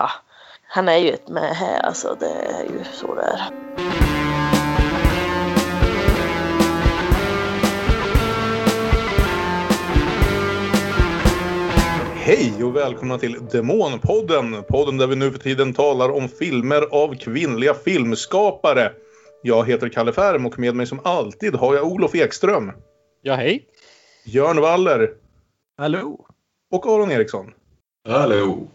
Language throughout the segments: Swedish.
ja, han är ju ett med här alltså. Det är ju så det är. Hej och välkomna till Demonpodden. Podden där vi nu för tiden talar om filmer av kvinnliga filmskapare. Jag heter Kalle Färm och med mig som alltid har jag Olof Ekström. Ja, hej. Björn Waller. Hallå. Och Aron Eriksson. Hallå.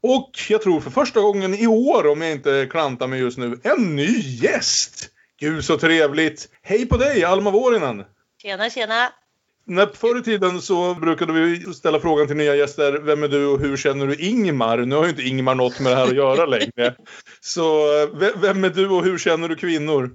Och jag tror för första gången i år, om jag inte klantar mig just nu, en ny gäst! Gud så trevligt! Hej på dig, Alma Vuorinen! Tjena, tjena! När förr i tiden så brukade vi ställa frågan till nya gäster, vem är du och hur känner du Ingmar? Nu har ju inte Ingmar något med det här att göra längre. Så vem är du och hur känner du kvinnor?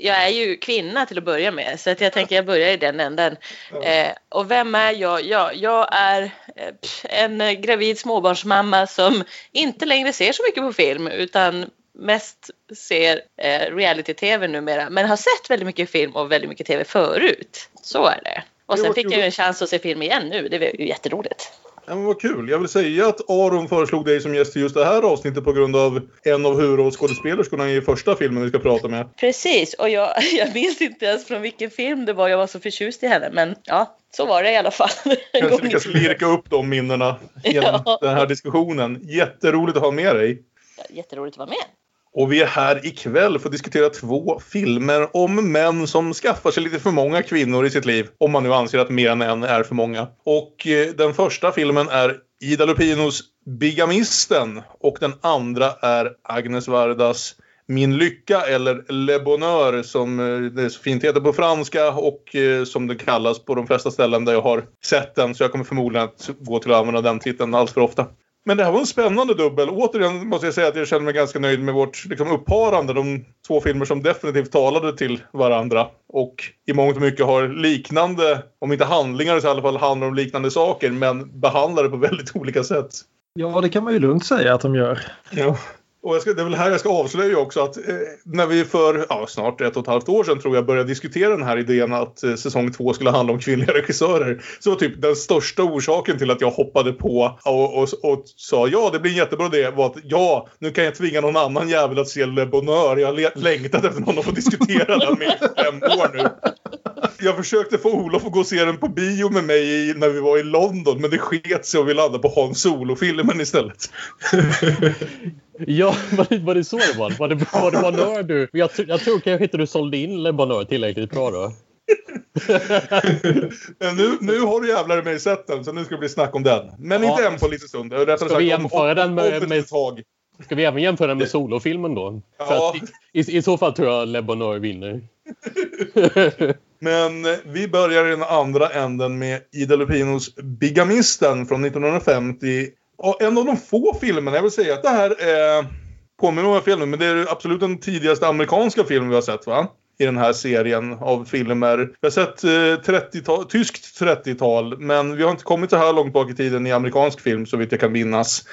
Jag är ju kvinna till att börja med så att jag tänker jag börjar i den änden. Eh, och vem är jag? Ja, jag är eh, en gravid småbarnsmamma som inte längre ser så mycket på film utan mest ser eh, reality-tv numera men har sett väldigt mycket film och väldigt mycket tv förut. Så är det. Och sen fick jag ju en chans att se film igen nu. Det var ju jätteroligt. Ja, men vad kul. Jag vill säga att Aron föreslog dig som gäst i just det här avsnittet på grund av en av huvudrollskådespelerskorna i första filmen vi ska prata med. Precis, och jag, jag minns inte ens från vilken film det var jag var så förtjust i henne. Men ja, så var det i alla fall. Kanske lyckas lirka upp de minnena genom ja. den här diskussionen. Jätteroligt att ha med dig. Ja, jätteroligt att vara med. Och vi är här ikväll för att diskutera två filmer om män som skaffar sig lite för många kvinnor i sitt liv. Om man nu anser att mer än en är för många. Och eh, den första filmen är Ida Lupinos Bigamisten och den andra är Agnes Vardas Min lycka eller Le Bonheur som eh, det så fint heter på franska och eh, som det kallas på de flesta ställen där jag har sett den. Så jag kommer förmodligen att gå till att använda den titeln allt för ofta. Men det här var en spännande dubbel. Återigen måste jag säga att jag känner mig ganska nöjd med vårt liksom, upparande. De två filmer som definitivt talade till varandra. Och i mångt och mycket har liknande, om inte handlingar så i alla fall handlar om liknande saker. Men behandlar det på väldigt olika sätt. Ja, det kan man ju lugnt säga att de gör. Ja. Och jag ska, det är väl här jag ska avslöja också att eh, när vi för ja, snart ett och ett halvt år sedan tror jag började diskutera den här idén att eh, säsong två skulle handla om kvinnliga regissörer. Så var typ den största orsaken till att jag hoppade på och, och, och sa ja det blir en jättebra idé var att ja nu kan jag tvinga någon annan jävel att se Le Bonheur. Jag har längtat efter någon att få diskutera den med i fem år nu. Jag försökte få Olof att gå och se den på bio med mig när vi var i London men det sket sig och vi landade på Hans Solo-filmen istället. Ja, var det, var det så det var? Var det, var det Bonheur du? Jag, jag tror kanske inte du sålde in Le Bonheur tillräckligt bra då. nu, nu har du jävlar mig sett den så nu ska det bli snack om den. Men ja. inte än på lite stund. Rättare ska vi jämföra den med, med, tag. Ska vi även jämföra den med solofilmen då? Ja. I, i, I så fall tror jag Le Bonheur vinner. Men vi börjar i den andra änden med Ida Lupinos Bigamisten från 1950 och en av de få filmerna, jag vill säga att det här är påminner om filmen, men det är absolut den tidigaste amerikanska film vi har sett va? I den här serien av filmer. Vi har sett eh, 30 tyskt 30-tal, men vi har inte kommit så här långt bak i tiden i amerikansk film så vitt jag kan minnas.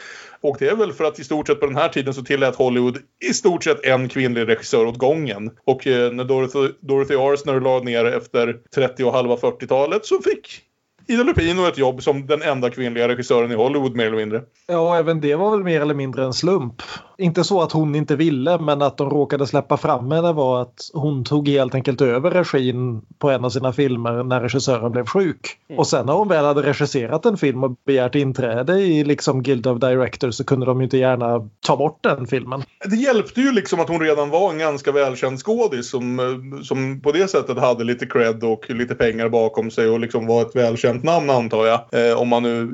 Och det är väl för att i stort sett på den här tiden så tillät Hollywood i stort sett en kvinnlig regissör åt gången. Och eh, när Dorothy, Dorothy Arsner lade ner efter 30 och halva 40-talet så fick Ida Lupino ett jobb som den enda kvinnliga regissören i Hollywood mer eller mindre. Ja, även det var väl mer eller mindre en slump. Inte så att hon inte ville men att de råkade släppa fram henne var att hon tog helt enkelt över regin på en av sina filmer när regissören blev sjuk. Mm. Och sen när hon väl hade regisserat en film och begärt inträde i liksom Guild of Directors så kunde de ju inte gärna ta bort den filmen. Det hjälpte ju liksom att hon redan var en ganska välkänd skådis som, som på det sättet hade lite cred och lite pengar bakom sig och liksom var ett välkänt namn antar jag. Eh, om man nu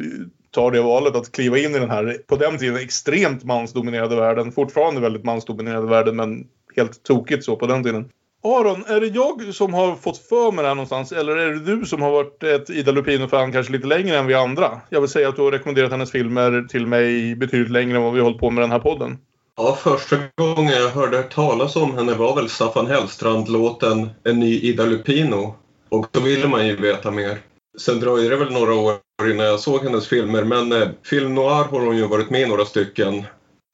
tar det valet att kliva in i den här, på den tiden, extremt mansdominerade världen. Fortfarande väldigt mansdominerade världen, men helt tokigt så på den tiden. Aron, är det jag som har fått för mig det här någonstans eller är det du som har varit ett Ida Lupino-fan kanske lite längre än vi andra? Jag vill säga att du har rekommenderat hennes filmer till mig betydligt längre än vad vi har hållit på med den här podden. Ja, första gången jag hörde talas om henne var väl Staffan Hellstrand-låten En ny Ida Lupino. Och då ville man ju veta mer. Sen dröjde det väl några år innan jag såg hennes filmer men eh, film noir har hon ju varit med i några stycken.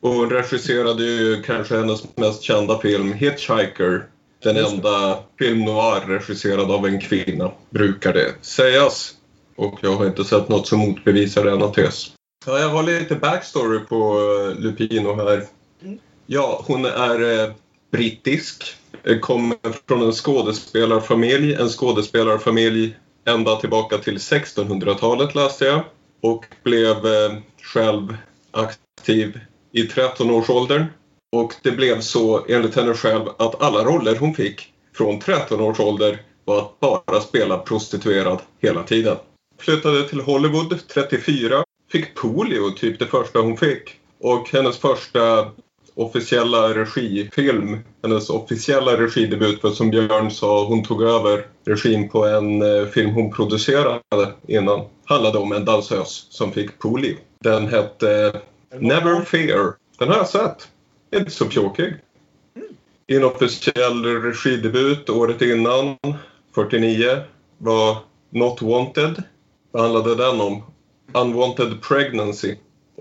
Och hon regisserade ju kanske hennes mest kända film Hitchhiker. Den enda film noir regisserad av en kvinna, brukar det sägas. Och jag har inte sett något som motbevisar denna tes. Ja, jag har lite backstory på eh, Lupino här. Ja, hon är eh, brittisk. Eh, Kommer från en skådespelarfamilj. En skådespelarfamilj ända tillbaka till 1600-talet läste jag. Och blev eh, själv aktiv i 13-årsåldern. Och det blev så enligt henne själv att alla roller hon fick från 13 års ålder var att bara spela prostituerad hela tiden. Flyttade till Hollywood 34. Fick polio typ det första hon fick. Och hennes första officiella regifilm, hennes officiella regidebut för som Björn sa, hon tog över regin på en eh, film hon producerade innan. Handlade om en dansös som fick polio. Den hette Never Fear. Den har jag sett. Inte så pjåkig. Inofficiell regidebut året innan, 49, var Not Wanted. Vad handlade den om? Unwanted Pregnancy.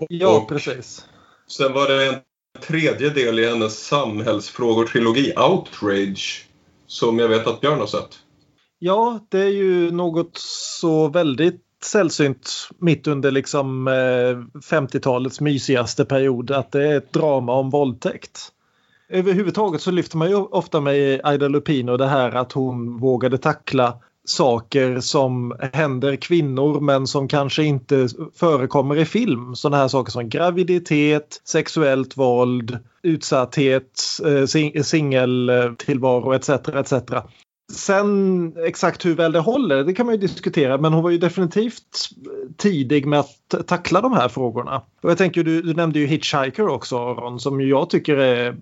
Ja, Och precis. Sen var det en tredje del i hennes samhällsfrågor-trilogi, Outrage, som jag vet att Björn har sett. Ja, det är ju något så väldigt sällsynt mitt under liksom eh, 50-talets mysigaste period att det är ett drama om våldtäkt. Överhuvudtaget så lyfter man ju ofta med Aida Lupino det här att hon vågade tackla saker som händer kvinnor men som kanske inte förekommer i film. Sådana här saker som graviditet, sexuellt våld, utsatthet, eh, sing- singeltillvaro etc. etc. Sen exakt hur väl det håller, det kan man ju diskutera, men hon var ju definitivt tidig med att tackla de här frågorna. Och jag tänker, du, du nämnde ju Hitchhiker också, Aron, som jag tycker är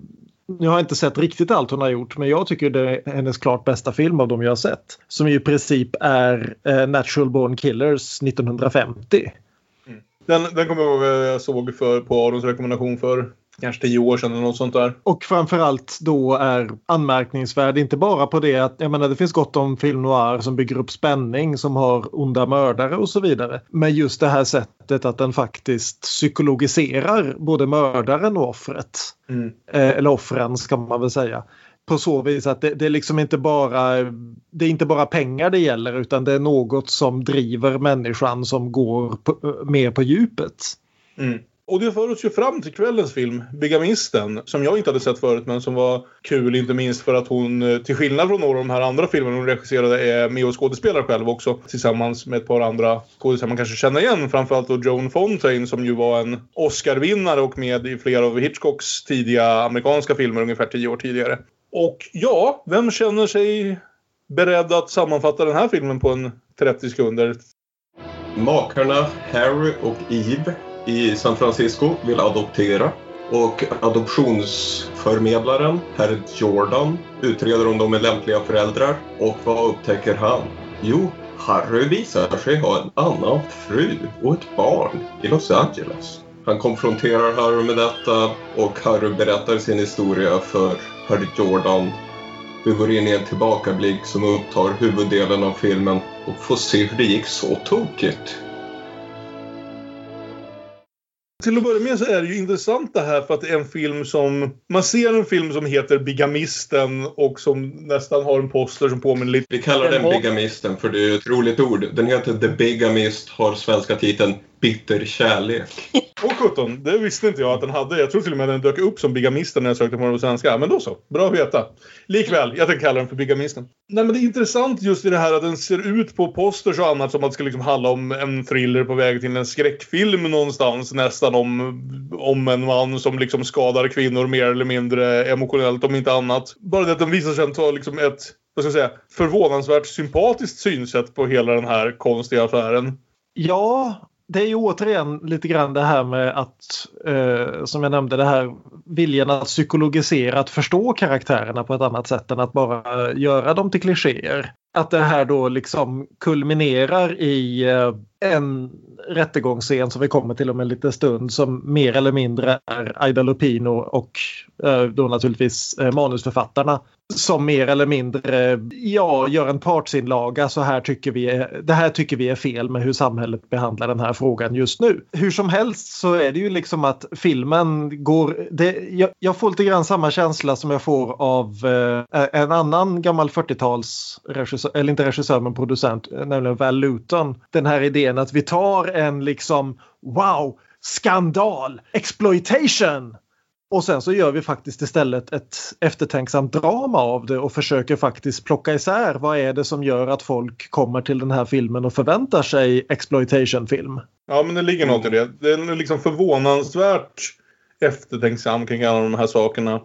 nu har jag inte sett riktigt allt hon har gjort men jag tycker det är hennes klart bästa film av de jag har sett. Som i princip är eh, Natural Born Killers 1950. Mm. Den, den kommer jag ihåg eh, jag såg för, på Arons rekommendation för kanske tio år sedan eller något sånt där. Och framförallt då är anmärkningsvärd inte bara på det att jag menar det finns gott om film noir som bygger upp spänning som har onda mördare och så vidare. Men just det här sättet att den faktiskt psykologiserar både mördaren och offret. Mm. Eh, eller offren ska man väl säga. På så vis att det, det är liksom inte bara det är inte bara pengar det gäller utan det är något som driver människan som går på, mer på djupet. Mm. Och det för oss ju fram till kvällens film, Bigamisten, som jag inte hade sett förut men som var kul inte minst för att hon, eh, till skillnad från några av de här andra filmerna hon regisserade, är med och skådespelar själv också tillsammans med ett par andra skådespelare man kanske känner igen. Framförallt då Joan Fontaine som ju var en Oscarvinnare och med i flera av Hitchcocks tidiga amerikanska filmer ungefär tio år tidigare. Och ja, vem känner sig beredd att sammanfatta den här filmen på en 30 sekunder? Makarna Harry och Eve i San Francisco vill adoptera och adoptionsförmedlaren, herr Jordan, utreder om de är lämpliga föräldrar och vad upptäcker han? Jo, Harry visar sig ha en annan fru och ett barn i Los Angeles. Han konfronterar Harry med detta och Harry berättar sin historia för herr Jordan. Vi går in i en tillbakablick som upptar huvuddelen av filmen och får se hur det gick så tokigt. Till att börja med så är det ju intressant det här för att det är en film som... Man ser en film som heter Bigamisten och som nästan har en poster som påminner lite... Vi kallar den bigamisten för det är ett roligt ord. Den heter The Bigamist, har svenska titeln Bitter kärlek. Åh sjutton, det visste inte jag att den hade. Jag tror till och med att den dök upp som Bigamisten när jag sökte på den på svenska. Men då så, bra att veta. Likväl, jag tänkte kalla den för Bigamisten. Nej men det är intressant just i det här att den ser ut på posters och annat som att det ska liksom handla om en thriller på väg till en skräckfilm någonstans. Nästan om, om en man som liksom skadar kvinnor mer eller mindre emotionellt om inte annat. Bara det att den visar sig ta liksom ett, vad ska jag säga, förvånansvärt sympatiskt synsätt på hela den här konstiga affären. Ja, det är ju återigen lite grann det här med att, eh, som jag nämnde, det här viljan att psykologisera, att förstå karaktärerna på ett annat sätt än att bara göra dem till klichéer. Att det här då liksom kulminerar i eh, en rättegångsscen som vi kommer till om en liten stund som mer eller mindre är Aida Lupino och eh, då naturligtvis eh, manusförfattarna som mer eller mindre ja, gör en partsinlaga. Så här tycker vi är, det här tycker vi är fel med hur samhället behandlar den här frågan just nu. Hur som helst så är det ju liksom att filmen går... Det, jag, jag får lite grann samma känsla som jag får av eh, en annan gammal 40-tals regissör, eller inte regissör men producent, nämligen Val Luton. Den här idén att vi tar en liksom wow skandal, exploitation. Och sen så gör vi faktiskt istället ett eftertänksamt drama av det och försöker faktiskt plocka isär vad är det som gör att folk kommer till den här filmen och förväntar sig exploitation-film. Ja, men det ligger något i det. Den är liksom förvånansvärt eftertänksam kring alla de här sakerna.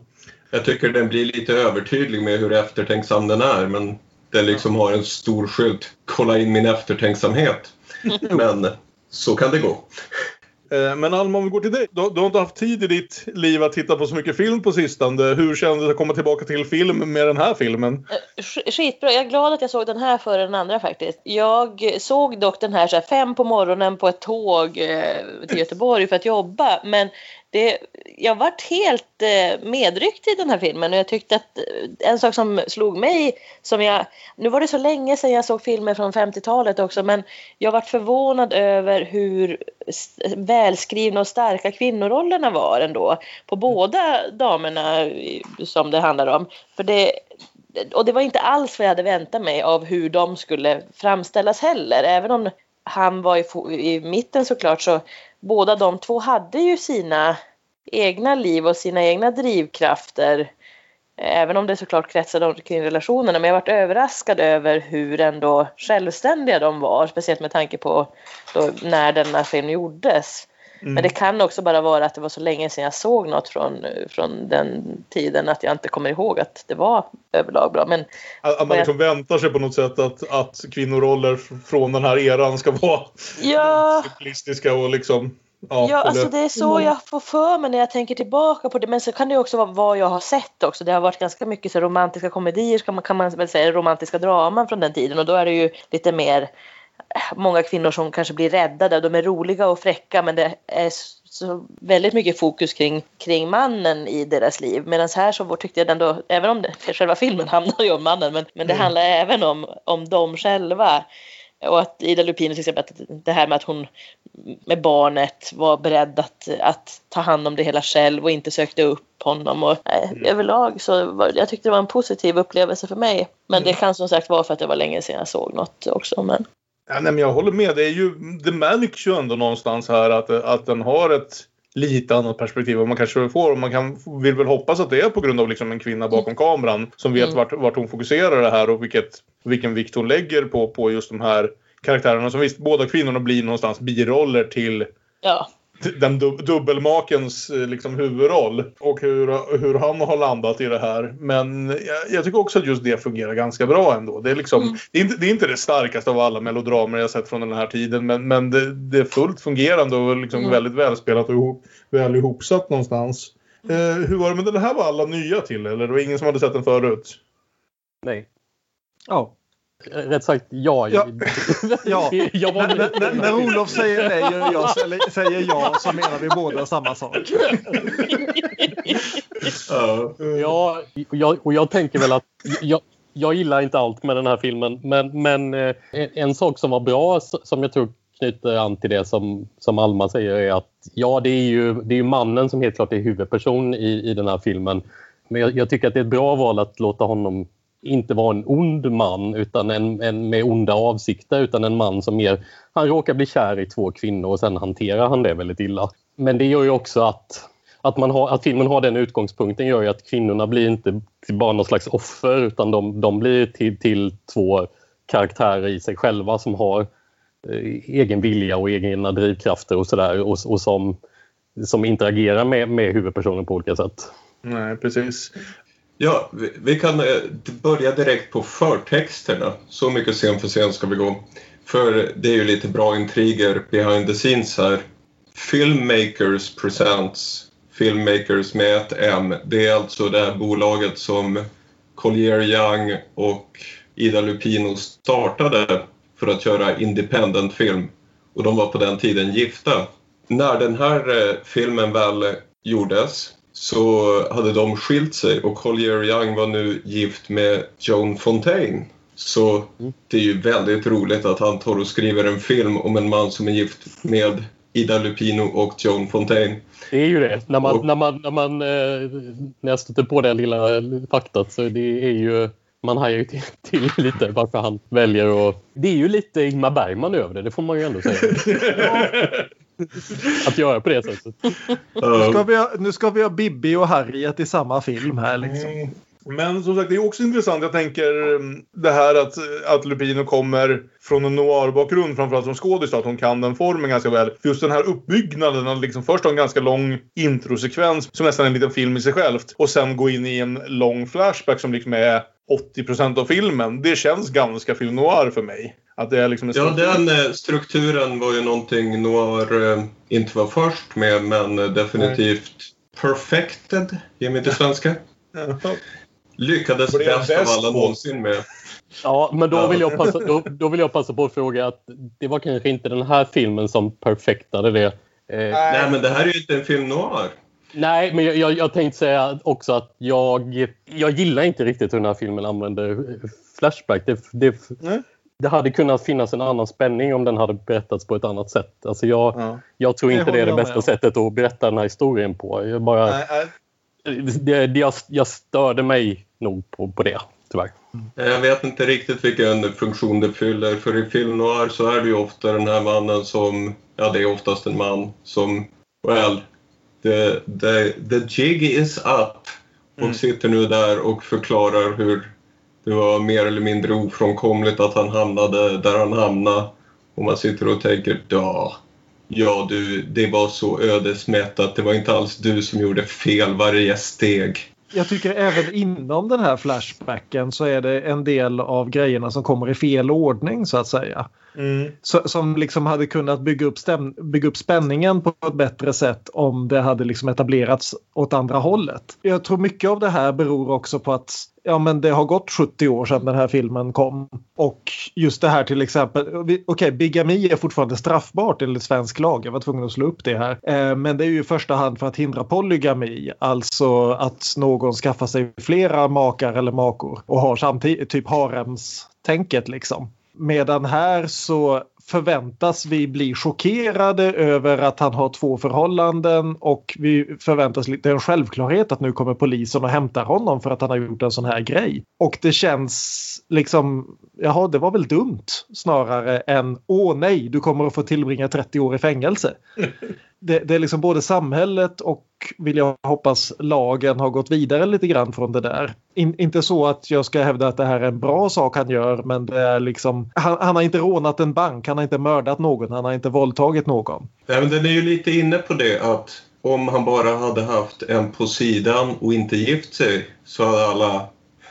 Jag tycker den blir lite övertydlig med hur eftertänksam den är men den liksom har en stor skylt. Kolla in min eftertänksamhet. Men så kan det gå. Eh, men Alma, om vi går till dig. Du, du har inte haft tid i ditt liv att titta på så mycket film på sistone. Hur kändes det att komma tillbaka till film med den här filmen? Eh, skitbra. Jag är glad att jag såg den här före den andra faktiskt. Jag såg dock den här, så här fem på morgonen på ett tåg eh, till Göteborg för att jobba. Men det, jag vart helt eh, medryckt i den här filmen och jag tyckte att eh, en sak som slog mig som jag, nu var det så länge sedan jag såg filmer från 50-talet också men jag vart förvånad över hur välskrivna och starka kvinnorollerna var ändå på båda damerna i- som det handlar om. För det, och det var inte alls vad jag hade väntat mig av hur de skulle framställas heller. Även om han var i, i mitten såklart så båda de två hade ju sina egna liv och sina egna drivkrafter. Även om det såklart kretsade kring relationerna. Men jag varit överraskad över hur ändå självständiga de var. Speciellt med tanke på då, när denna film gjordes. Men det kan också bara vara att det var så länge sedan jag såg något från, från den tiden att jag inte kommer ihåg att det var överlag bra. Men Att, att man liksom väntar sig på något sätt att, att kvinnoroller från den här eran ska vara ja, simplistiska och liksom... Ja, Ja, alltså det är så jag får för mig när jag tänker tillbaka på det. Men så kan det också vara vad jag har sett också. Det har varit ganska mycket så romantiska komedier kan man, kan man väl säga, romantiska draman från den tiden. Och då är det ju lite mer många kvinnor som kanske blir räddade. De är roliga och fräcka men det är så väldigt mycket fokus kring, kring mannen i deras liv. Medan här så tyckte jag ändå, även om det, själva filmen handlar ju om mannen, men, men det handlar även om, om dem själva. Och att Ida Lupino till exempel, att det här med att hon med barnet var beredd att, att ta hand om det hela själv och inte sökte upp honom. Och, nej, överlag så var, jag tyckte det var en positiv upplevelse för mig. Men det kan som sagt vara för att det var länge sedan jag såg något också. Men... Ja, nej, men jag håller med. Det, är ju, det märks ju ändå någonstans här att, att den har ett lite annat perspektiv än man kanske får. Man kan, vill väl hoppas att det är på grund av liksom en kvinna bakom kameran som vet Mm. vart, vart hon fokuserar det här och vilket, vilken vikt hon lägger på, på just de här karaktärerna. Som visst, båda kvinnorna blir någonstans biroller till Ja, den dub- dubbelmakens eh, liksom, huvudroll och hur, hur han har landat i det här. Men jag, jag tycker också att just det fungerar ganska bra ändå. Det är, liksom, Mm. det är, inte, det är inte det starkaste av alla melodramer jag sett från den här tiden men, men det, det är fullt fungerande och liksom Mm. väldigt välspelat och ihop, väl ihopsatt någonstans. Eh, hur var det med den här var alla nya till eller? Det var ingen som hade sett den förut? Nej. Ja. Rätt sagt, ja. Ja. Ja. jag var När, när, när, Olof säger nej och jag säger- säger ja så menar vi båda samma sak. Ja. Jag, och jag tänker väl att jag, jag gillar inte allt med den här filmen men, men eh, en, en sak som var bra som jag tror knyter an till det som, som Alma säger är att ja, det är ju, det är ju mannen som helt klart är huvudperson i, i den här filmen. Men jag, jag tycker att det är ett bra val att låta honom inte var en ond man utan en, en med onda avsikter utan en man som mer, han råkar bli kär i två kvinnor och sen hanterar han det väldigt illa. Men det gör ju också att att, man har, att filmen har den utgångspunkten gör ju att kvinnorna blir inte bara någon slags offer utan de, de blir till, till två karaktärer i sig själva som har eh, egen vilja och egna drivkrafter och sådär och, och som, som interagerar med, med huvudpersonen på olika sätt. Nej, precis. Ja, vi, vi kan eh, börja direkt på förtexterna. Så mycket scen för scen ska vi gå. För det är ju lite bra intriger behind the scenes här. Filmmakers Presents. Filmmakers med ett M. Det är alltså det här bolaget som Collier Young och Ida Lupino startade för att göra independent film. Och de var på den tiden gifta. När den här eh, filmen väl gjordes så hade de skilt sig och Collier Young var nu gift med Joan Fontaine. Så det är ju väldigt roligt att han tar och skriver en film om en man som är gift med Ida Lupino och Joan Fontaine. Det är ju det. När man, Och- när man, när man eh, när jag stöter på det lilla faktat så det är ju man hajar ju till, till lite varför han väljer att... Det är ju lite Ingmar Bergman över det, det får man ju ändå säga. att göra på det sättet. Nu ska vi ha, nu ska vi ha Bibi och Harriet i samma film här liksom. Mm. Men som sagt, det är också intressant. Jag tänker mm, det här att, att Lupino kommer från en noir-bakgrund, framförallt som skådis, att hon kan den formen ganska väl. För just den här uppbyggnaden, att liksom först ha en ganska lång introsekvens som nästan är en liten film i sig självt och sen gå in i en lång flashback som liksom är 80% av filmen. Det känns ganska film noir för mig. Att det är liksom Ja, den eh, strukturen var ju någonting Noir eh, inte var först med, men eh, definitivt perfected, ge mig till svenska. Lyckades bäst av alla någonsin med. Ja, men då vill, jag passa, då, då vill jag passa på att fråga att det var kanske inte den här filmen som perfektade det. Eh, Nej, men det här är ju inte en film noir. nej, men jag, jag, jag tänkte säga också att jag, jag gillar inte riktigt hur den här filmen använder Flashback. Det, det, Nej. Det hade kunnat finnas en annan spänning om den hade berättats på ett annat sätt. Alltså jag, Ja. jag tror inte det är det jag bästa med sättet att berätta den här historien på. Jag, bara, Nej, nej. det, det, jag, jag störde mig nog på, på det, tyvärr. Jag vet inte riktigt vilken funktion det fyller. För i film noir så är det ju ofta den här mannen som, ja det är oftast en man som, well, the, the, the jig is up. Och Mm. sitter nu där och förklarar hur det var mer eller mindre ofrånkomligt att han hamnade där han hamnade. Och man sitter och tänker, ja, ja du, det var så ödesmättat. Det var inte alls du som gjorde fel varje steg. Jag tycker även inom den här flashbacken så är det en del av grejerna som kommer i fel ordning så att säga. Mm. Så, som liksom hade kunnat bygga upp, stäm, bygga upp spänningen på ett bättre sätt om det hade liksom etablerats åt andra hållet. Jag tror mycket av det här beror också på att ja, men det har gått 70 år sedan den här filmen kom. Och just det här till exempel, okej okej bigami är fortfarande straffbart enligt svensk lag, jag var tvungen att slå upp det här. Eh, men det är ju i första hand för att hindra polygami, alltså att någon skaffar sig flera makar eller makor och har samtidigt typ haremstänket liksom. Medan här så förväntas vi bli chockerade över att han har två förhållanden och vi förväntas, det är en självklarhet att nu kommer polisen och hämtar honom för att han har gjort en sån här grej. Och det känns liksom, jaha det var väl dumt snarare än åh nej du kommer att få tillbringa 30 år i fängelse. Det, det är liksom både samhället och vill jag hoppas lagen har gått vidare lite grann från det där. In, inte så att jag ska hävda att det här är en bra sak han gör men det är liksom han, han har inte rånat en bank, han har inte mördat någon, han har inte våldtagit någon. Nej, men den är ju lite inne på det att om han bara hade haft en på sidan och inte gift sig så hade alla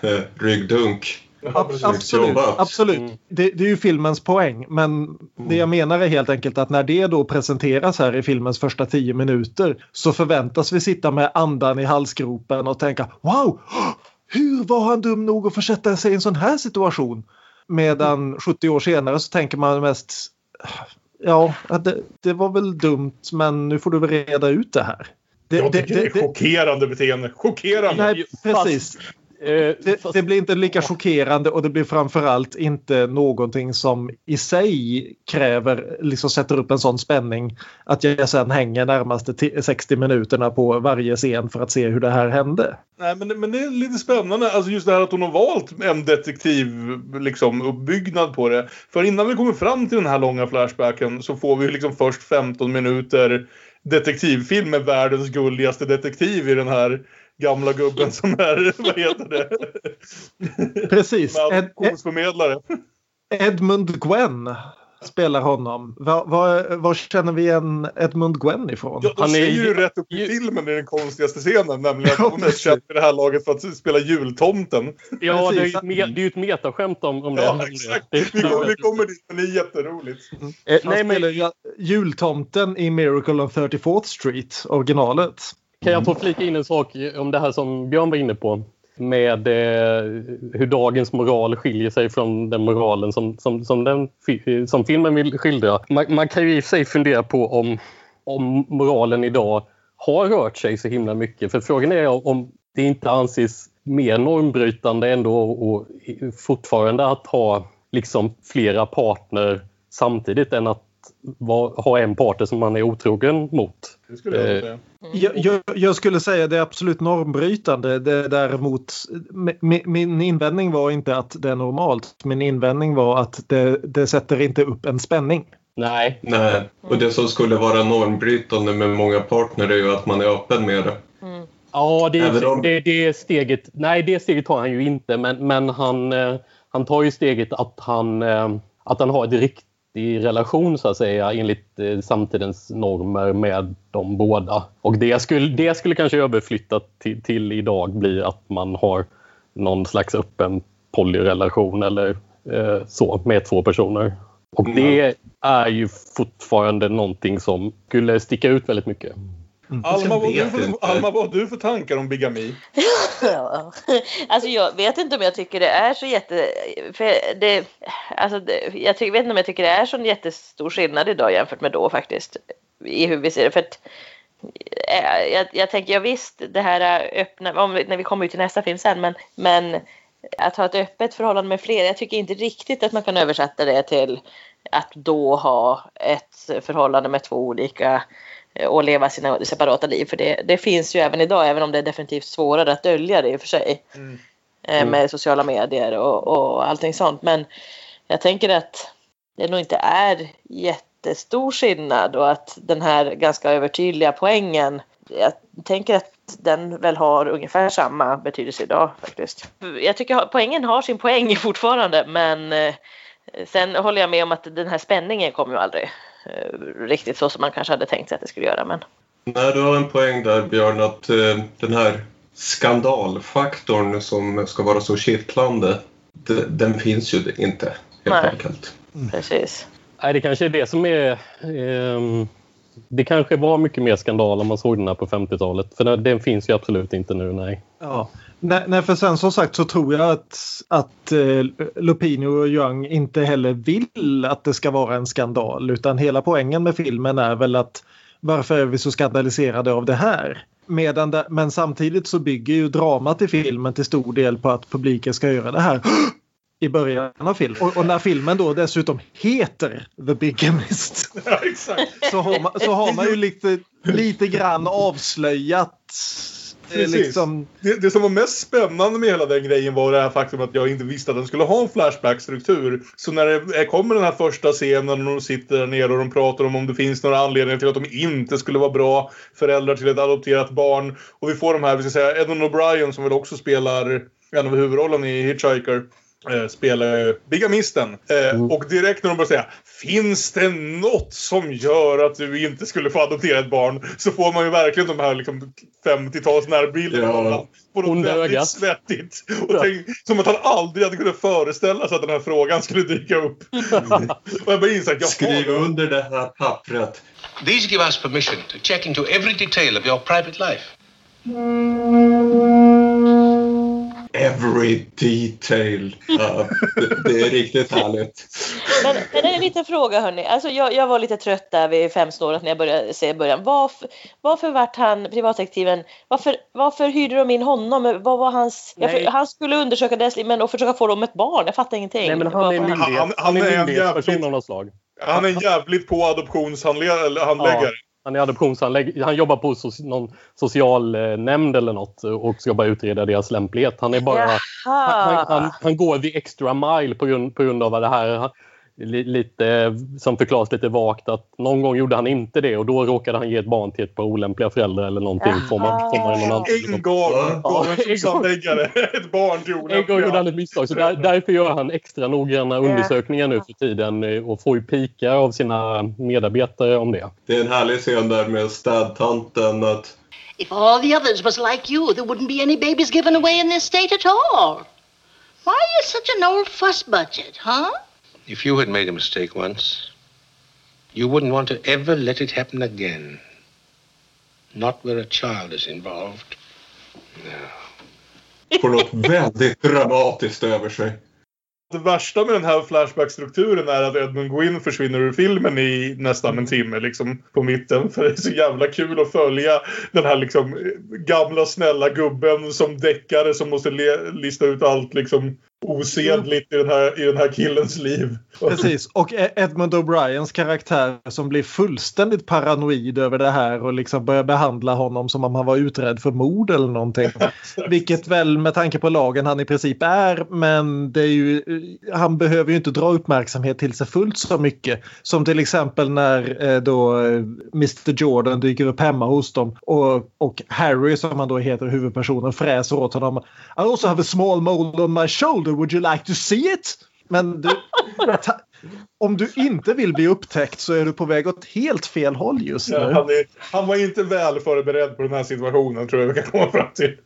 eh, ryggdunk. Precis. absolut, absolut. Mm. Det, det är ju filmens poäng men det jag menar är helt enkelt att när det då presenteras här i filmens första tio minuter så förväntas vi sitta med andan i halsgropen och tänka wow, hur var han dum nog att försätta sig i en sån här situation? Medan 70 år senare så tänker man mest ja, det, det var väl dumt men nu får du väl reda ut det här. Det, Jag det, tycker det, det, är chockerande beteende. Chockerande! nej, precis. Eh, Det, det blir inte lika chockerande och det blir framförallt inte någonting som i sig kräver, liksom sätter upp en sån spänning att jag sen hänger närmaste ti- 60 minuterna på varje scen för att se hur det här hände. Nej, men, det- men det är lite spännande. Alltså just det här att hon har valt en detektiv liksom, uppbyggnad på det. För innan vi kommer fram till den här långa flashbacken så får vi liksom först 15 minuter detektivfilm med världens gulligaste detektiv i den här gamla gubben som är, vad heter det? Precis. Ed, Ed. Edmund Gwen spelar honom. Var, var, var känner vi igen Edmund Gwen ifrån? Ja, de Han är ju rätt upp i ju- filmen i den konstigaste scenen. Nämligen att hon är känd i det här laget för att spela jultomten. Ja, det är ju ett, me- det är ju ett metaskämt om, om det. Ja, det. exakt. Det Vi kommer, vi kommer dit, men det är jätteroligt. Eh, Han nej, men spelar ju jultomten i Miracle on 34th Street, originalet. Kan jag få flika in en sak om det här som Björn var inne på? Med eh, hur dagens moral skiljer sig från den moralen som, som, som, den, som filmen vill skildra. Man, man kan ju i sig fundera på om, om moralen idag har rört sig så himla mycket. För frågan är om det inte anses mer normbrytande ändå och fortfarande att ha liksom flera partner samtidigt än att va- ha en partner som man är otrogen mot. Det skulle jag Eh, säga. Jag, jag, jag skulle säga det är absolut normbrytande. Det är däremot, mi- min invändning var inte att det är normalt. Min invändning var att det, det sätter inte upp en spänning. Nej. Nej, och det som skulle vara normbrytande med många partner är ju att man är öppen med det. Mm. Ja, det, om- det, det steget... Nej, det steget tar han ju inte. Men, men han, eh, han tar ju steget att han, eh, att han har ett riktig relation så att säga enligt eh, samtidens normer med de båda. Och det skulle, det skulle kanske överflyttat till, till idag bli att man har någon slags öppen polyrelation eller eh, så med två personer. Och det är ju fortfarande någonting som skulle sticka ut väldigt mycket. Alma, vad du för. Alma, vad du för tankar om bigami? Ja. Alltså jag vet inte om jag tycker det är så jätte... För det, alltså det, jag ty, vet inte om jag tycker det är så en jättestor skillnad idag jämfört med då faktiskt. I hur vi ser det. För att, eh, jag, jag tänker, ja visst, det här öppna, om, när vi kommer ut till nästa film sen, men, men att ha ett öppet förhållande med fler, jag tycker inte riktigt att man kan översätta det till att då ha ett förhållande med två olika eh, och leva sina separata liv. För det, det finns ju även idag, även om det är definitivt svårare att dölja det i och för sig. Mm. eh, Med sociala medier och, och allting sånt. Men jag tänker att det nog inte är jättestor skillnad och att den här ganska övertydliga poängen, jag tänker att den väl har ungefär samma betydelse idag faktiskt. Jag tycker att poängen har sin poäng fortfarande men eh, sen håller jag med om att den här spänningen kommer ju aldrig eh, riktigt så som man kanske hade tänkt sig att det skulle göra. Men Nej, du har en poäng där Björn att eh, den här skandalfaktorn som ska vara så kittlande, den finns ju inte helt Nej. enkelt. precis. Nej, det kanske är det som är... ehm, det kanske var mycket mer skandal om man såg den här på 50-talet. För den, den finns ju absolut inte nu, nej. Ja. Nej, nej, för sen som sagt så tror jag att, att eh, Lupino och Young inte heller vill att det ska vara en skandal utan hela poängen med filmen är väl att varför är vi så skandaliserade av det här? Medan det, men samtidigt så bygger ju dramat i filmen till stor del på att publiken ska göra det här i början av filmen. Och, och när filmen då dessutom heter The Bigamist Ja, så har man, så har man ju lite, lite grann avslöjat Precis. liksom, Det, det som var mest spännande med hela den grejen var det här faktum att jag inte visste att den skulle ha en Flashback-struktur. Så när det kommer den här första scenen och de sitter där nere och de pratar om om det finns några anledningar till att de inte skulle vara bra föräldrar till ett adopterat barn. Och vi får de här, vi ska säga, Edmund O'Brien som väl också spelar en av huvudrollen i Hitchhiker. Eh, spelar ju bigamisten. Eh, Och direkt när de börjar säga Finns det något som gör att du inte skulle få adoptera ett barn? Så får man ju verkligen de här liksom 50-tals närbilderna Ja. av honom på något Onda väldigt ögat. svettigt. Och Ja. tänk, som att han aldrig hade kunnat föreställa sig att den här frågan skulle dyka upp. och jag bara insåg att Skriv under det här pappret. These give us permission to check into every detail of your private life. Every detail. Ja, det, det är riktigt härligt. Men, men en liten fråga hörni. Alltså jag, jag var lite trött där vid femsnåret när jag började se början. Varför, varför vart han privatdetektiven? Varför, varför hyrde de in honom? Vad var hans... Jag, han skulle undersöka deras liv men och försöka få dem ett barn. Jag fattar ingenting. Nej, men han är Varför myndighet, Han- han, han är är en myndighetsperson jävligt- av något slag. Han är en jävligt på adoptionshandläggare. Han är adoptionshandläggare. Han jobbar på soci någon socialnämnd eller något och ska bara utreda deras lämplighet. Han är bara... Han, han, han, går the extra mile på grund, på grund av det här lite, som förklaras lite vagt att någon gång gjorde han inte det och då råkade han ge ett barn till ett par olämpliga föräldrar eller någonting. Får man, får man någon annan, En gång Ja, en ett barn till en gång gjorde han ett misstag. Så där, därför gör han extra noggranna undersökningar nu för tiden eh, och får ju pikar av sina medarbetare om det. Det är en härlig scen där med städtanten att If all the others was like you, there wouldn't be any babies given away in this state at all. Why are you such an old fuss budget, huh? If you had made a mistake once, you wouldn't want to ever let it happen again. Not where a child is involved. får något väldigt dramatiskt över sig. Det värsta med den här Flashback-strukturen är att Edmund Gwynn försvinner ur filmen i nästan en timme liksom, på mitten. För det är så jävla kul att följa den här liksom, gamla snälla gubben som deckare som måste lista ut allt liksom, osedligt i den, här, i den här killens liv. Precis, och E- Edmund O'Briens karaktär som blir fullständigt paranoid över det här och liksom börjar behandla honom som om han var utredd för mord eller någonting. Vilket väl med tanke på lagen han i princip är, men det är ju, han behöver ju inte dra uppmärksamhet till sig fullt så mycket. Som till exempel när eh, då eh, Mr Jordan dyker upp hemma hos dem och, och Harry som han då heter huvudpersonen fräser åt honom. I also have a small mole on my shoulder, would you like to see it? Men du, ta, om du inte vill bli upptäckt så är du på väg åt helt fel håll just nu. Ja, han, är, han var inte väl förberedd på den här situationen tror jag vi kan komma fram till.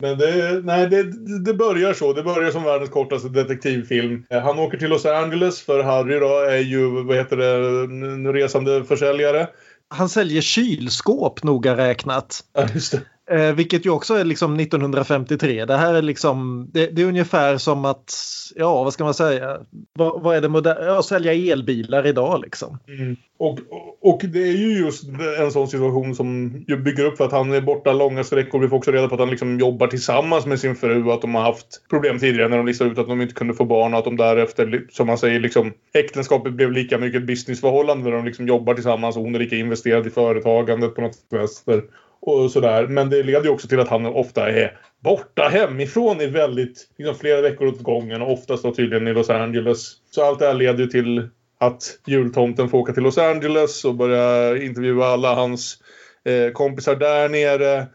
Men det, nej, det, det börjar så. Det börjar som världens kortaste detektivfilm. Eh, Han åker till Los Angeles för Harry då är ju, vad heter det, resande försäljare. Han säljer kylskåp noga räknat. Ja, just det. Eh, vilket ju också är liksom 1953. Det här är liksom, det, det är ungefär som att, ja vad ska man säga, vad, vad är det moderna, ja sälja elbilar idag liksom. Mm. Och, och, det är ju just en sån situation som bygger upp för att han är borta långa sträckor. Vi får också reda på att han liksom jobbar tillsammans med sin fru och att de har haft problem tidigare när de listade ut att de inte kunde få barn och att de därefter, som man säger, liksom äktenskapet blev lika mycket ett businessförhållande där de liksom jobbar tillsammans och hon är lika investerad i företagandet på något sätt och sådär. Men det leder ju också till att han ofta är borta hemifrån i väldigt, liksom flera veckor åt gången och oftast då tydligen i Los Angeles. Så allt det här leder ju till att jultomten får åka till Los Angeles och börja intervjua alla hans eh, kompisar där nere.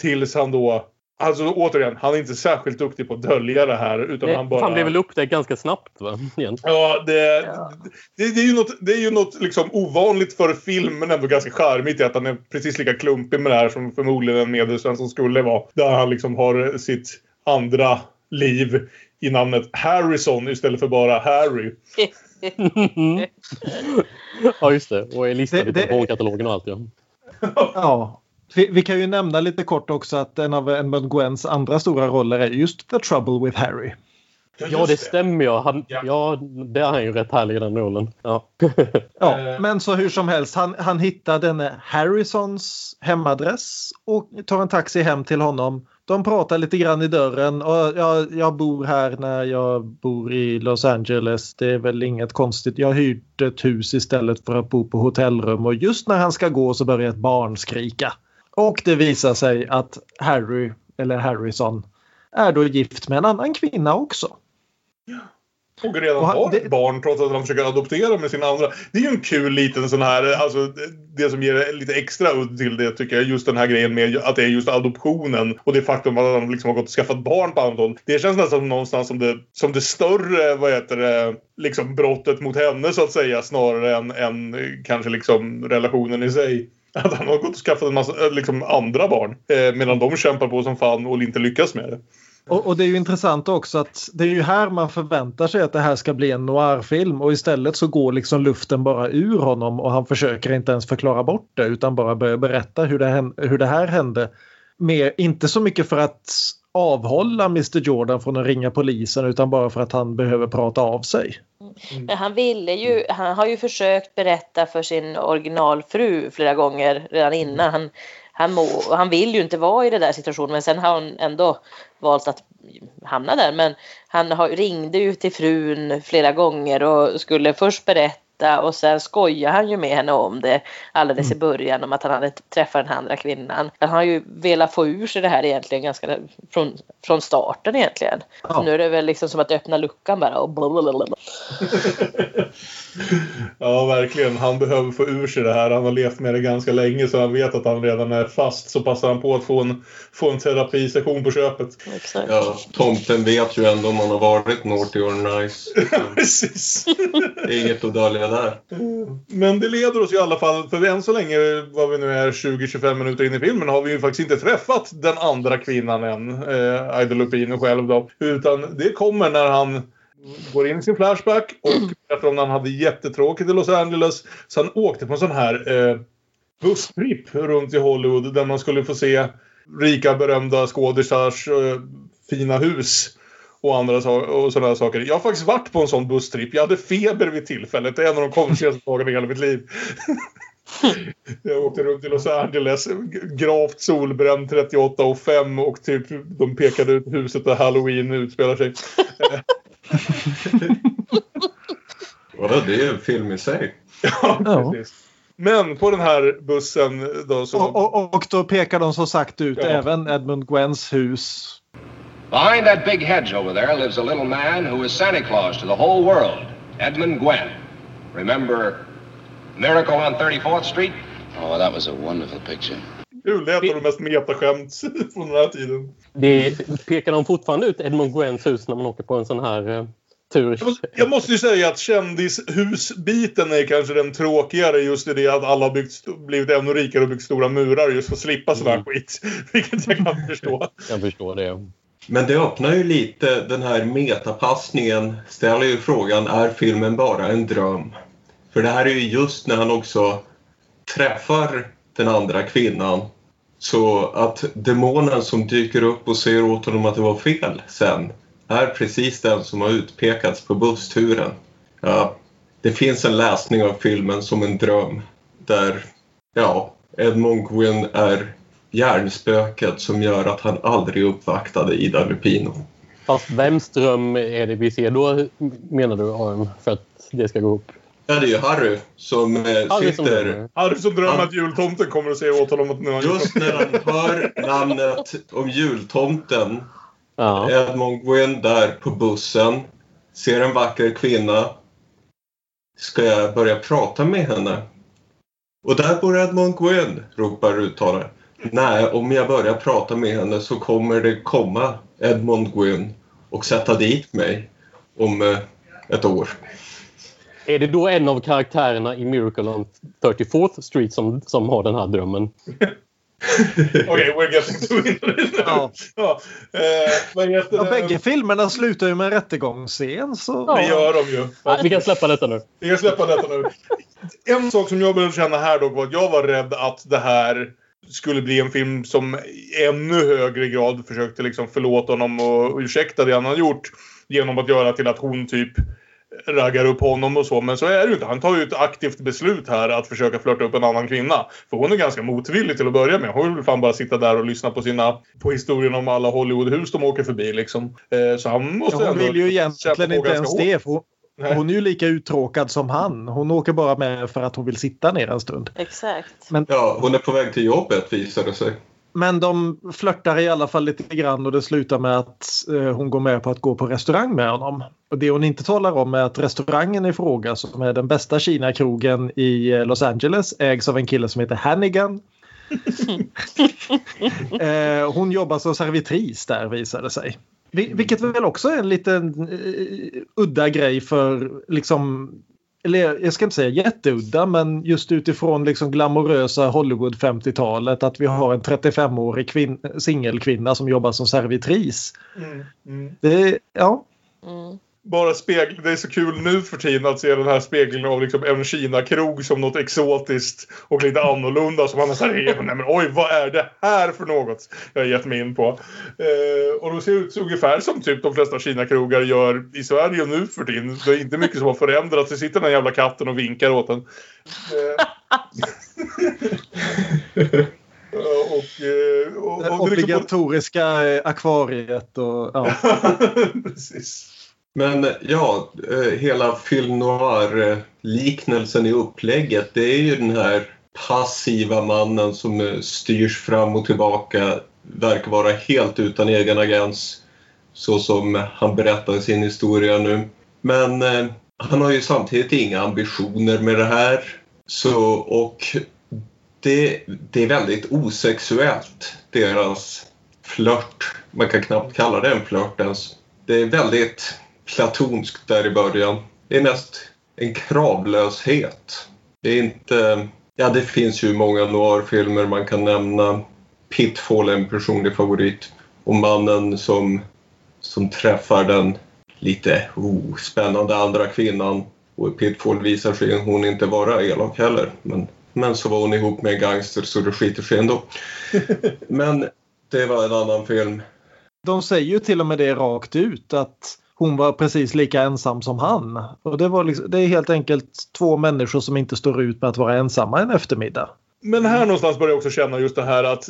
Tills han då Alltså återigen, han är inte särskilt duktig på att dölja det här. Utan Nej, han bara... Han blev väl upptäckt ganska snabbt va? Ja, det, Det, det är ju något, det är ju något liksom ovanligt för film men ändå ganska charmigt i att han är precis lika klumpig med det här som förmodligen en medelsvensson skulle vara. Där han liksom har sitt andra liv i namnet Harrison istället för bara Harry. ja just det. Och är listad Det- i telefonkatalogen och allt ja. Ja. Vi, vi kan ju nämna lite kort också att en av Edmund Gwens andra stora roller är just The Trouble with Harry. Ja det stämmer ja. Han, Ja. ja. det är han ju rätt härlig i den rollen. Ja. Ja, Eh. men så hur som helst, han, han hittar denne Harrisons hemadress och tar en taxi hem till honom. De pratar lite grann i dörren och jag, jag bor här när jag bor i Los Angeles. Det är väl inget konstigt. Jag har hyrt ett hus istället för att bo på hotellrum och just när han ska gå så börjar ett barn skrika. Och det visar sig att Harry, eller Harrison, är då gift med en annan kvinna också. Och redan Och han- har det- ett barn trots att han försöker adoptera med sin andra. Det är ju en kul liten sån här, alltså det som ger lite extra udd till det tycker jag. Just den här grejen med att det är just adoptionen och det faktum att han liksom har gått och skaffat barn på annat håll. Det känns nästan någonstans som det, som det större, vad heter det, liksom brottet mot henne så att säga snarare än, än kanske liksom relationen i sig. Att han har gått och skaffat en massa eh, liksom, andra barn. Eh, medan de kämpar på som fan och inte lyckas med det. Och, och det är ju intressant också att det är ju här man förväntar sig att det här ska bli en noirfilm och istället så går liksom luften bara ur honom och han försöker inte ens förklara bort det utan bara börjar berätta hur det, hur det här hände. Mer, inte så mycket för att avhålla Mr Jordan från att ringa polisen utan bara för att han behöver prata av sig. Mm. Men han ville ju, han har ju försökt berätta för sin originalfru flera gånger redan innan. Han, han, må, han vill ju inte vara i den där situationen men sen har han ändå valt att hamna där. Men han har, ringde ju till frun flera gånger och skulle först berätta och sen skojar han ju med henne om det alldeles i början om att han hade träffat den andra kvinnan. Han har ju velat få ur sig det här egentligen ganska från, från starten egentligen. Ja. Nu är det väl liksom som att öppna luckan bara och blablabla. Ja, verkligen. Han behöver få ur sig det här. Han har levt med det ganska länge så han vet att han redan är fast. Så passar han på att få en, få en terapisession på köpet. Exakt. Ja, tomten vet ju ändå om han har varit naughty or nice. Precis. Det är inget att dölja där. Men det leder oss i alla fall, för än så länge, vad vi nu är 20-25 minuter in i filmen, har vi ju faktiskt inte träffat den andra kvinnan än. Eh, Ida Lupino själv då. Utan det kommer när han går in i sin flashback och berättar om när han hade jättetråkigt i Los Angeles. Så han åkte på en sån här eh, busstrip runt i Hollywood där man skulle få se rika berömda skådisars eh, fina hus och andra so- och sådana saker. Jag har faktiskt varit på en sån busstrip. Jag hade feber vid tillfället. Det är en av de konstigaste dagarna i hela mitt liv. Jag åkte runt i Los Angeles, gravt solbränd 38 och 5 och typ de pekade ut huset där Halloween utspelar sig. Ja, det är ju en film i sig. Ja. precis. Men på den här bussen då så... Och, och, och då pekar de som sagt ut Ja. även Edmund Gwens hus. Behind that big hedge over there lives a little man who is Santa Claus to the whole world, Edmund Gwen. Remember Miracle on 34th Street? Oh, that was a wonderful picture. Kul, det är ett av de mest metaskämt från den här tiden. Det pekar de fortfarande ut Edmund Gwens hus när man åker på en sån här eh, tur? Jag måste, jag måste ju säga att kändishusbiten är kanske den tråkigare just i det att alla har byggt, blivit ännu rikare och byggt stora murar just för att slippa sån här Mm. skit. Vilket jag kan förstå. Jag förstår det. Men det öppnar ju lite den här metapassningen. Ställer ju frågan, är filmen bara en dröm? För det här är ju just när han också träffar den andra kvinnan. Så att demonen som dyker upp och säger åt honom att det var fel sen är precis den som har utpekats på bussturen. Ja, det finns en läsning av filmen som en dröm där ja, Edmond Gwyn är hjärnspöket som gör att han aldrig uppvaktade Ida Lupino. Fast vems dröm är det vi ser då menar du Arm, För att det ska gå upp? Ja, det är ju Harry som eh, Harry som sitter... drömmer. Harry som drömmer att jultomten kommer och säger åt honom att nu har Just när han hör namnet om jultomten, Ja. Edmond Gwyn där på bussen, ser en vacker kvinna. Ska jag börja prata med henne? Och där bor Edmond Gwyn, ropar uttalaren. Nej, om jag börjar prata med henne så kommer det komma Edmond Gwyn och sätta dit mig om eh, ett år. Är det då en av karaktärerna i Miracle on 34th Street som, som har den här drömmen? Okej, we're getting to it. Ja. ja. Eh, heter Ja, bägge filmerna slutar ju med en rättegångsscen. Så... Det gör de ju. Ja, vi kan släppa detta nu. Vi kan släppa detta nu. En sak som jag började känna här dock var att jag var rädd att det här skulle bli en film som i ännu högre grad försökte liksom förlåta honom och ursäkta det han har gjort. Genom att göra till att hon typ raggar upp honom och så. Men så är det ju inte. Han tar ju ett aktivt beslut här att försöka flörta upp en annan kvinna. För hon är ganska motvillig till att börja med. Hon vill fan bara sitta där och lyssna på sina på historien om alla Hollywoodhus de åker förbi liksom. Eh, så han måste Ja, hon vill ju egentligen inte ens hårt. det. För hon, hon är ju lika uttråkad som han. Hon åker bara med för att hon vill sitta ner en stund. Exakt. Ja, hon är på väg till jobbet visar det sig. Men de flörtar i alla fall lite grann och det slutar med att eh, hon går med på att gå på restaurang med honom. Och det hon inte talar om är att restaurangen i fråga som är den bästa Kina-krogen i eh, Los Angeles ägs av en kille som heter Hannigan. eh, hon jobbar som servitris där visar det sig. Vil- Vilket väl också är en liten eh, udda grej för liksom eller jag ska inte säga jätteudda men just utifrån liksom glamorösa Hollywood 50-talet att vi har en 35-årig kvin- singelkvinna som jobbar som servitris. Mm, mm. Det, ja, Mm bara spegel, det är så kul nu för tiden att se den här spegeln av liksom en Kina-krog som något exotiskt och lite annorlunda som man nästan är nej men oj vad är det här för något jag har gett mig in på. Eh, och de ser ut ungefär som typ de flesta Kina-krogar gör i Sverige nu för tiden. Det är inte mycket som har förändrats. Det sitter den här jävla katten och vinkar åt en. Eh, och, och, det och, det liksom- obligatoriska akvariet och ja. Precis. Men ja, eh, hela film noir-liknelsen i upplägget det är ju den här passiva mannen som eh, styrs fram och tillbaka, verkar vara helt utan egen agens så som han berättar sin historia nu. Men eh, han har ju samtidigt inga ambitioner med det här. Så, och det, det är väldigt osexuellt, deras flört. Man kan knappt kalla det en flört ens. Det är väldigt platonskt där i början. Det är mest en kravlöshet. Det är inte... Ja, det finns ju många noirfilmer man kan nämna. Pitfall är en personlig favorit. Och mannen som, som träffar den lite oh, spännande andra kvinnan. Och i Pitfall visar sig hon inte vara elak heller. Men, men så var hon ihop med en gangster så det skiter sig ändå. Men det var en annan film. De säger ju till och med det rakt ut att hon var precis lika ensam som han. Och det, var liksom, det är helt enkelt två människor som inte står ut med att vara ensamma en eftermiddag. Men här någonstans börjar jag också känna just det här att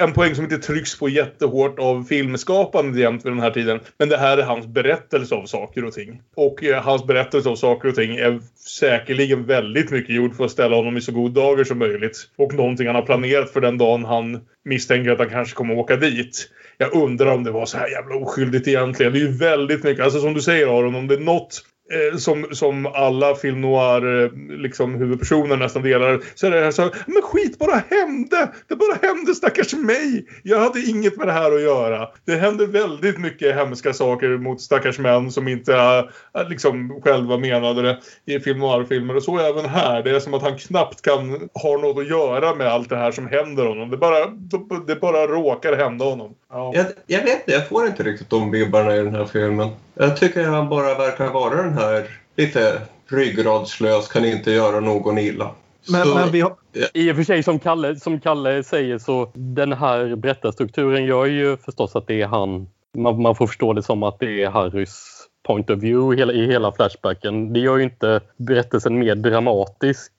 en poäng som inte trycks på jättehårt av filmskapandet jämt vid den här tiden. Men det här är hans berättelse av saker och ting. Och eh, hans berättelse av saker och ting är säkerligen väldigt mycket gjord för att ställa honom i så god dager som möjligt. Och någonting han har planerat för den dagen han misstänker att han kanske kommer åka dit. Jag undrar om det var så här jävla oskyldigt egentligen. Det är ju väldigt mycket, alltså som du säger Aron, om det är något Eh, som, som alla film noir eh, liksom, huvudpersoner nästan delar. Så är det här så men skit bara hände! Det bara hände stackars mig! Jag hade inget med det här att göra. Det hände väldigt mycket hemska saker mot stackars män som inte eh, liksom själva menade det i film noir-filmer. Och så även här. Det är som att han knappt kan ha något att göra med allt det här som händer honom. Det bara, det bara råkar hända honom. Ja. Jag, jag vet inte, jag får inte riktigt de vibbarna i den här filmen. Jag tycker han bara verkar vara den här lite ryggradslös, kan inte göra någon illa. Men, Så- men vi har, I och för sig som Kalle, som Kalle säger så den här berättarstrukturen gör ju förstås att det är han. Man, man får förstå det som att det är Harrys point of view i hela, i hela Flashbacken. Det gör ju inte berättelsen mer dramatisk.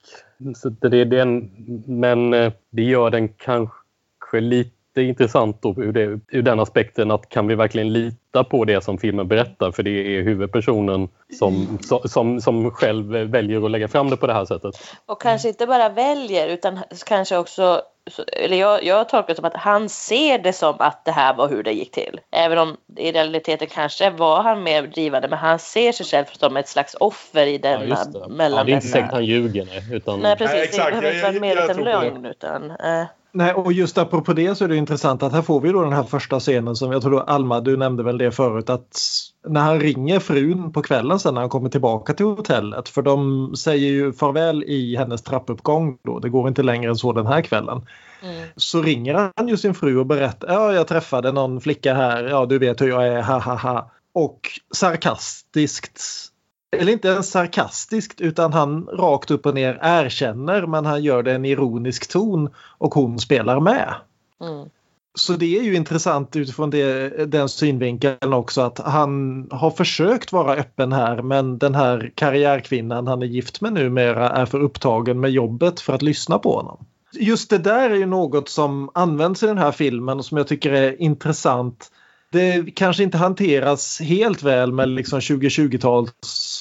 Så det är den, men eh, det gör den kanske lite intressant då ur, det, ur den aspekten att kan vi verkligen lita på det som filmen berättar för det är huvudpersonen som, som, som, själv väljer att lägga fram det på det här sättet. Och kanske inte bara väljer utan kanske också, så- eller jag, jag tolkar det som att han ser det som att det här var hur det gick till. Även om i realiteten kanske var han mer drivande men han ser sig själv som ett slags offer i denna, just det. mellan ja, det är inte säkert han ljuger. Nej, utan... Nej precis, Nej, exakt. det behöver inte vara en medveten det. lögn utan... Eh, Nej, och just apropå det så är det intressant att här får vi då den här första scenen som jag tror då Alma, du nämnde väl det förut att när han ringer frun på kvällen sen när han kommer tillbaka till hotellet för de säger ju farväl i hennes trappuppgång då, det går inte längre än så den här kvällen. mm. Så ringer han ju sin fru och berättar ja jag träffade någon flicka här, ja du vet hur jag är, ha ha ha. Och sarkastiskt eller inte ens sarkastiskt utan han rakt upp och ner erkänner men han gör det i en ironisk ton och hon spelar med. Mm. Så det är ju intressant utifrån det, den synvinkeln också att han har försökt vara öppen här men den här karriärkvinnan han är gift med numera är för upptagen med jobbet för att lyssna på honom. Just det där är ju något som används i den här filmen och som jag tycker är intressant. Det kanske inte hanteras helt väl med liksom 2020-tals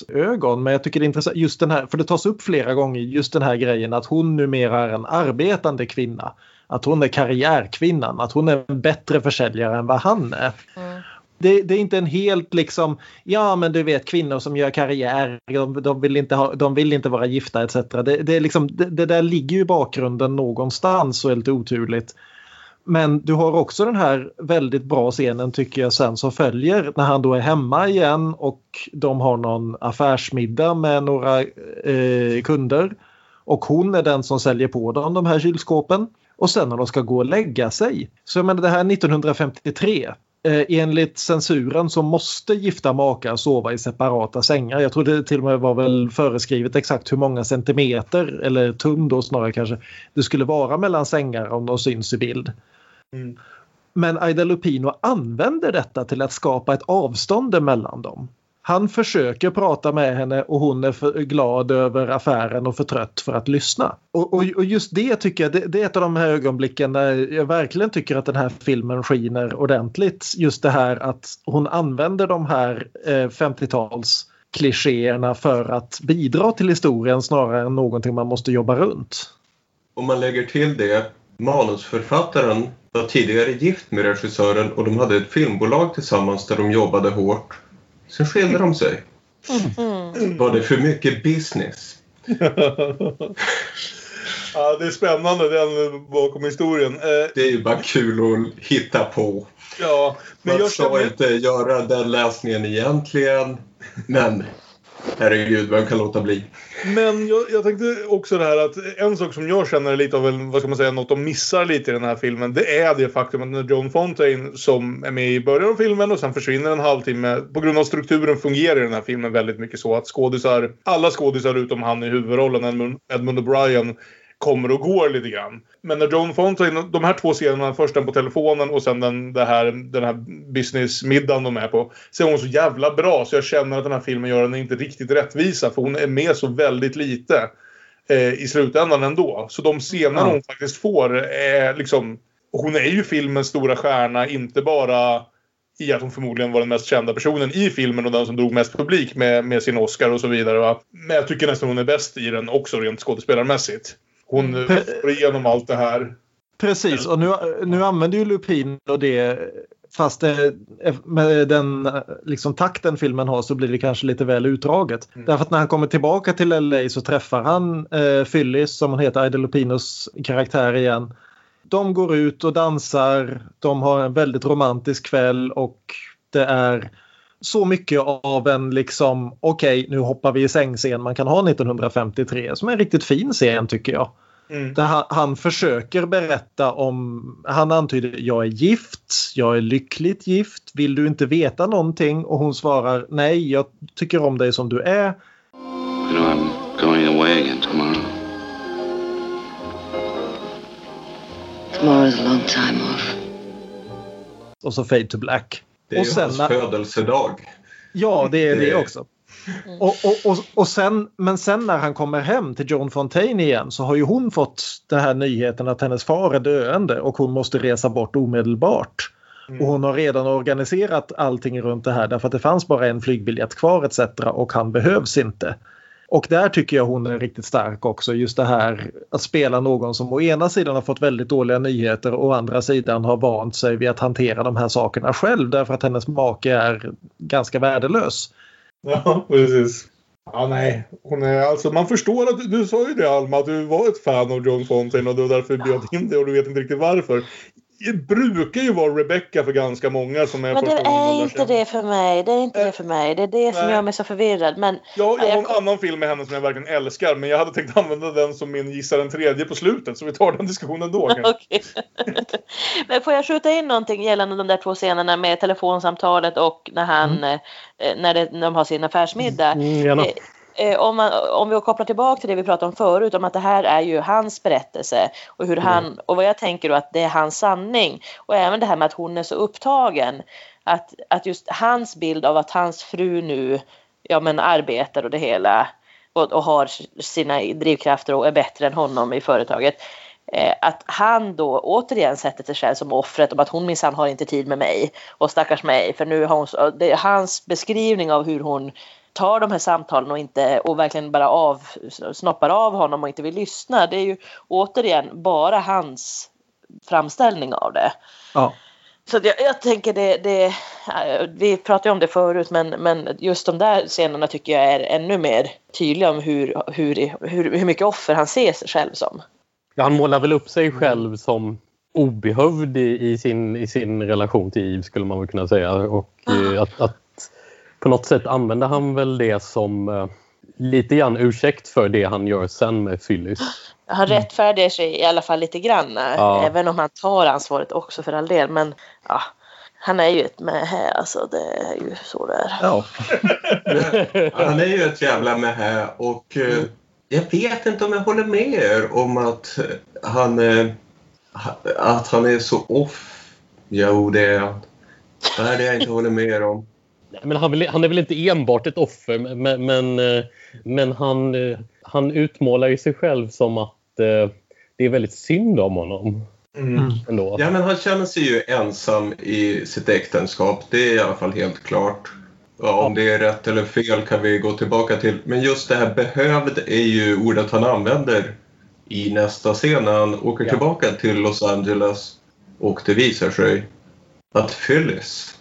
ögon men jag tycker det är intressant just den här, för det tas upp flera gånger just den här grejen att hon numera är en arbetande kvinna. Att hon är karriärkvinnan, att hon är en bättre försäljare än vad han är. Mm. Det, det är inte en helt liksom, ja men du vet kvinnor som gör karriär, de, de, vill, inte ha, de vill inte vara gifta etc. Det, det, liksom, det där ligger ju i bakgrunden någonstans och är lite oturligt. Men du har också den här väldigt bra scenen tycker jag sen som följer när han då är hemma igen och de har någon affärsmiddag med några eh, kunder. Och hon är den som säljer på dem de här kylskåpen. Och sen när de ska gå och lägga sig. Så jag menar det här är 1953. Eh, enligt censuren så måste gifta makar sova i separata sängar. Jag tror det till och med var väl föreskrivet exakt hur många centimeter eller tum då snarare kanske det skulle vara mellan sängar om de syns i bild. Mm. Men Aida Lupino använder detta till att skapa ett avstånd mellan dem. Han försöker prata med henne och hon är för glad över affären och för trött för att lyssna. Och, och, och just det tycker jag, det, det är ett av de här ögonblicken där jag verkligen tycker att den här filmen skiner ordentligt. Just det här att hon använder de här eh, 50-tals klichéerna för att bidra till historien snarare än någonting man måste jobba runt. Om man lägger till det, manusförfattaren var tidigare gift med regissören och de hade ett filmbolag tillsammans där de jobbade hårt. Sen skilde de sig. Mm. Var det för mycket business? ja, det är spännande den bakom historien. Eh, Det är ju bara kul att hitta på. ja, men Man jag ska känner, inte göra den läsningen egentligen. Men herregud, vem kan låta bli? Men jag, jag tänkte också det här att en sak som jag känner är lite av en, vad ska man säga, något de missar lite i den här filmen. Det är det faktum att när John Fontaine som är med i början av filmen och sen försvinner en halvtimme. På grund av strukturen fungerar den här filmen väldigt mycket så att skådisar, alla skådisar utom han i huvudrollen, Edmund, Edmund O'Brien, kommer och går lite grann. Men när Joan Fontaine, de här två scenerna, först den på telefonen och sen den, det här, den här businessmiddagen de är på. Så är hon så jävla bra så jag känner att den här filmen gör den inte riktigt rättvisa för hon är med så väldigt lite eh, i slutändan ändå. Så de scener hon faktiskt får är liksom... Hon är ju filmens stora stjärna, inte bara i att hon förmodligen var den mest kända personen i filmen och den som drog mest publik med, med sin Oscar och så vidare. Va? Men jag tycker nästan hon är bäst i den också rent skådespelarmässigt. Hon Mm. får igenom allt det här. Precis, och nu, nu använder ju Lupin och det Fast det, med den liksom, takten filmen har så blir det kanske lite väl utdraget. Därför att när han kommer tillbaka till LA så träffar han eh, Phyllis som hon heter, Ida Lupinos karaktär igen. De går ut och dansar, de har en väldigt romantisk kväll och det är så mycket av en liksom okej nu hoppar vi i säng-scen man kan ha 1953 som är en riktigt fin scen tycker jag. Mm. Där han, han försöker berätta om, han antyder jag är gift, jag är lyckligt gift, vill du inte veta någonting? Och hon svarar nej, jag tycker om dig som du är. You know, I'm going away again tomorrow. Tomorrow's a long time off. Och så fade to black. Det är och ju sen hans när- födelsedag. Ja, det är det Det- också. Och, och, och, och sen, men sen när han kommer hem till Joan Fontaine igen så har ju hon fått den här nyheten att hennes far är döende och hon måste resa bort omedelbart. Och hon har redan organiserat allting runt det här därför att det fanns bara en flygbiljett kvar etc. och han behövs inte. Och där tycker jag hon är riktigt stark också. Just det här att spela någon som å ena sidan har fått väldigt dåliga nyheter och å andra sidan har vant sig vid att hantera de här sakerna själv därför att hennes make är ganska värdelös. Ja, precis. Ja, nej. Hon är, alltså, man förstår att du, du sa ju det Alma, att du var ett fan av John Fontaine och det var därför du bjöd in dig och du vet inte riktigt varför. Det brukar ju vara Rebecca för ganska många som är Men det är inte det för mig. Det är inte det för mig. Det är det som Nej. gör mig så förvirrad. Men Ja, jag har en jag- annan film med henne som jag verkligen älskar men jag hade tänkt använda den som min gissa den tredje på slutet så vi tar den diskussionen då. Men får jag skjuta in någonting gällande de där två scenerna med telefonsamtalet och när han eh, när, det, när de har sin affärsmiddag. Mm, gärna. Eh, om, man, om vi kopplar tillbaka till det vi pratade om förut om att det här är ju hans berättelse och hur han och vad jag tänker då att det är hans sanning. Och även det här med att hon är så upptagen att, att just hans bild av att hans fru nu ja men arbetar och det hela och, och har sina drivkrafter och är bättre än honom i företaget. Eh, att han då återigen sätter sig själv som offret om att hon minsann har inte tid med mig och stackars mig för nu har hon det är hans beskrivning av hur hon tar de här samtalen och inte och verkligen bara av snoppar av honom och inte vill lyssna. Det är ju återigen bara hans framställning av det. Ja. Så jag, jag tänker det, det, vi pratade om det förut men, men just de där scenerna tycker jag är ännu mer tydliga om hur, hur, hur, hur mycket offer han ser sig själv som. Ja, han målar väl upp sig själv som obehövd i, i, sin, i sin relation till Eve skulle man väl kunna säga. Och eh, att, att på något sätt använder han väl det som eh, lite grann ursäkt för det han gör sen med Phyllis. Han rättfärdigar sig i alla fall lite grann. eh, Ja. Även om han tar ansvaret också för all del. Men ja, han är ju ett med här alltså. Det är ju så det är. Ja. Han är ju ett jävla mähä och eh, jag vet inte om jag håller med er om att han, eh, att han är så off. Jo, det är han. Det är det jag inte håller med er om. Nej, Men han, vill, han är väl inte enbart ett offer men, men, eh, men han, eh, han utmålar ju sig själv som att eh, det är väldigt synd om honom. Mm. Ändå. Ja, men han känner sig ju ensam i sitt äktenskap. Det är i alla fall helt klart. Ja, om det är rätt eller fel kan vi gå tillbaka till. Men just det här behövd är ju ordet han använder i nästa scen när han åker Ja. tillbaka till Los Angeles. Och det visar sig att Phyllis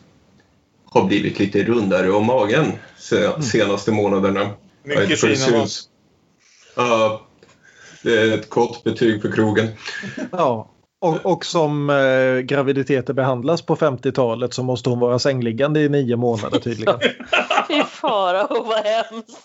har blivit lite rundare om magen se- senaste månaderna. Mycket fina va? syns. Ja, det är ett gott betyg för krogen. Ja. Och, och som eh, graviditeter behandlas på 50-talet så måste hon vara sängliggande i nio månader tydligen. Fy fara och vad hemskt.